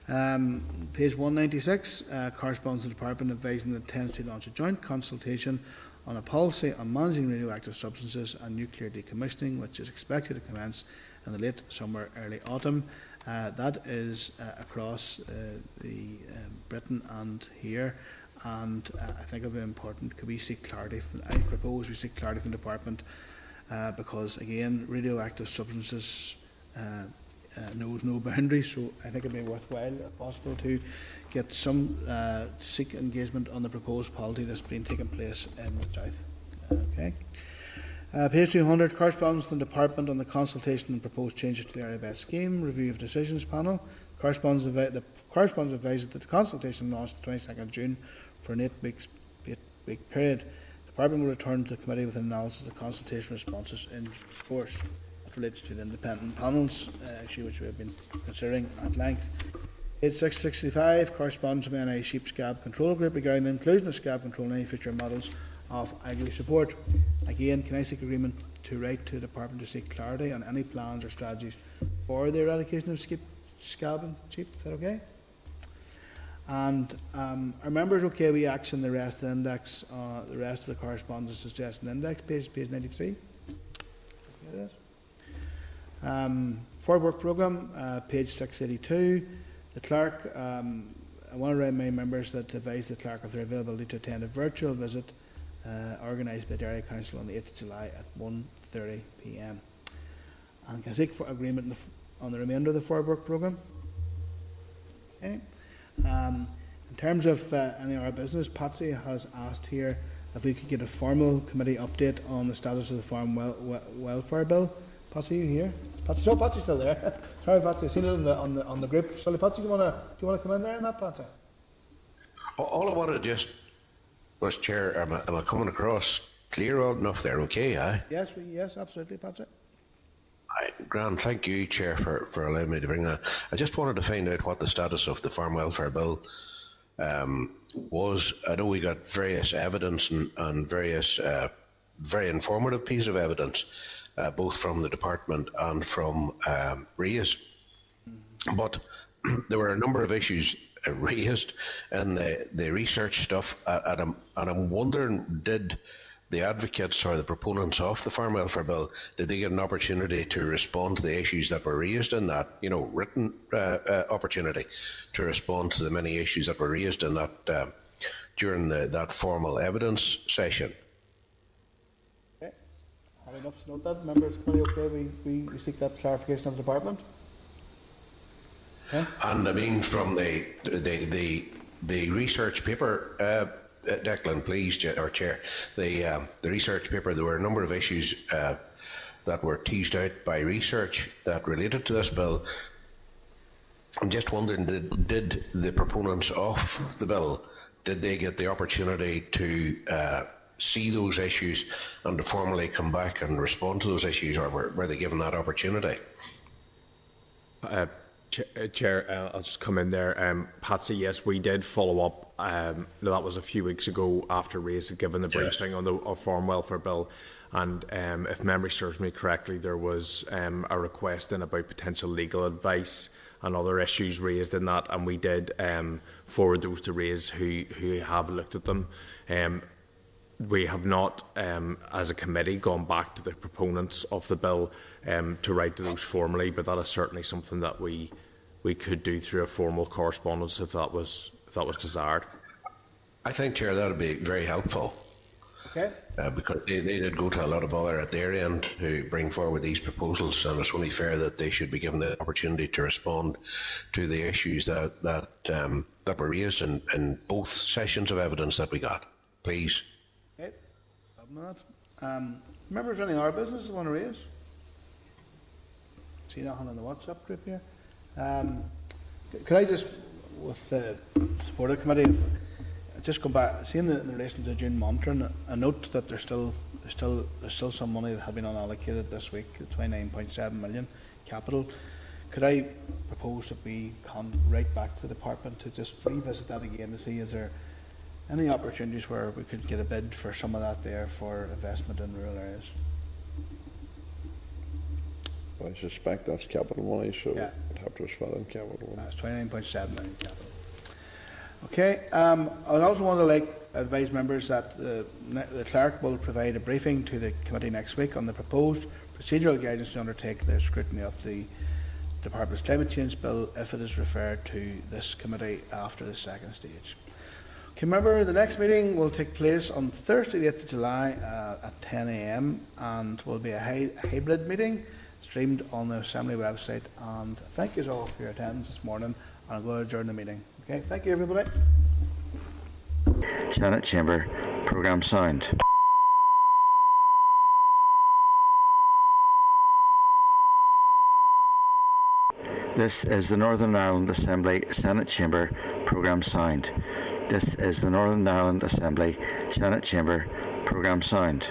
Um, page 196 uh, corresponds to the department advising it intends to launch a joint consultation on a policy on managing radioactive substances and nuclear decommissioning, which is expected to commence in the late summer, early autumn. Uh, that is uh, across uh, the um, Britain and here, and uh, I think it'll be important. Could we seek clarity? From, I propose we seek clarity from the department uh, because again, radioactive substances uh, uh, knows no [laughs] boundaries. So I think it'd be worthwhile, if possible, to get some seek engagement on the proposed policy that's been taking place in the south. Okay. Uh, page 200, correspondence from the Department on the consultation and proposed changes to the area scheme, review of decisions panel. Correspondence, the correspondence advises that the consultation launched the 22nd of June for an eight week, eight week period. The Department will return to the committee with an analysis of consultation responses in force. That relates to the independent panels, uh, issue which we have been considering at length. Page 665, correspondence from NI Sheep Scab Control Group regarding the inclusion of scab control in any future models of agri support. Again, can I seek agreement to write to the department to seek clarity on any plans or strategies for the eradication of skip, scab and sheep? Is that okay? And um, are members okay with action the rest of the index, uh, the rest of the correspondence suggestion index, page, page 93? Okay, um, work programme, uh, page 682. The clerk, um, I want to remind members that advise the clerk of their availability to attend a virtual visit uh, organised by the Area Council on the 8th of July at 1.30pm. And can I seek for agreement on the, on the remainder of the forward work programme? Okay. Um, in terms of uh, any of our business, Patsy has asked here if we could get a formal committee update on the status of the Farm wel wel Welfare Bill. Patsy, you here? Patsy, so Patsy's still there. [laughs] Sorry, Patsy, I've seen it on the, on the, on the group. Sorry, Patsy, do you want to come in there in that, Patsy? All I want to just was, Chair, am I, am I coming across clear enough there? Okay, aye? Yes, we, yes, absolutely, Patsy. Aye, Grant, thank you, Chair, for, for allowing me to bring that. I just wanted to find out what the status of the Farm Welfare Bill um, was. I know we got various evidence and, and various uh, very informative piece of evidence, uh, both from the department and from um, RaISe. But [clears throat] there were a number of issues raised in the, the research stuff, uh, and, I'm, and I'm wondering, did the advocates or the proponents of the Farm Welfare Bill, did they get an opportunity to respond to the issues that were raised in that, you know, written uh, uh, opportunity to respond to the many issues that were raised in that uh, during the, that formal evidence session? Okay. Have enough to note that. Members, committee okay? We, we seek that clarification of the department. Okay. And I mean, from the the the, the research paper, uh, Declan, please, or Chair, the um, the research paper, there were a number of issues uh, that were teased out by research that related to this bill. I'm just wondering, did, did the proponents of the bill did they get the opportunity to uh, see those issues and to formally come back and respond to those issues, or were, were they given that opportunity? Uh, uh, Chair, uh, I'll just come in there. Um, Patsy, yes, we did follow up. Um, that was a few weeks ago after RaISe had given the briefing on the Farm Welfare Bill. And um, if memory serves me correctly, there was um, a request in about potential legal advice and other issues raised in that, and we did um, forward those to RaISe who, who have looked at them. Um, we have not, as a committee, gone back to the proponents of the bill um, to write to those formally, but that is certainly something that we we could do through a formal correspondence if that was if that was desired. I think, Chair, that would be very helpful. Okay. Uh, because they, they did go to a lot of bother at their end to bring forward these proposals, and it's only fair that they should be given the opportunity to respond to the issues that that um, that were raised in, in both sessions of evidence that we got. Please. Okay. That. Um, members, any other business you want to raise? See nothing in the WhatsApp group here. Um, could I just, with the support of the committee, just go back, seeing the, in relation to June monitoring, a note that there's still there's still there's still some money that had been unallocated this week, 29.7 million capital. Could I propose that we come right back to the department to just revisit that again to see is there any opportunities where we could get a bid for some of that there for investment in rural areas? I suspect that's capital money, so Yeah. I'd have to spell in capital money. That's 29.7 million capital. Okay, um, I would also want to like advise members that the, the clerk will provide a briefing to the committee next week on the proposed procedural guidance to undertake the scrutiny of the Department's climate change bill if it is referred to this committee after the second stage. Okay, remember the next meeting will take place on Thursday, the 8th of July uh, at 10 a.m. and will be a hy- hybrid meeting streamed on the Assembly website. And thank you all for your attendance this morning. And I'll go adjourn the meeting. Okay, thank you, everybody. Senate Chamber, Programme signed. This is the Northern Ireland Assembly Senate Chamber Programme signed. This is the Northern Ireland Assembly Senate Chamber Programme Sound.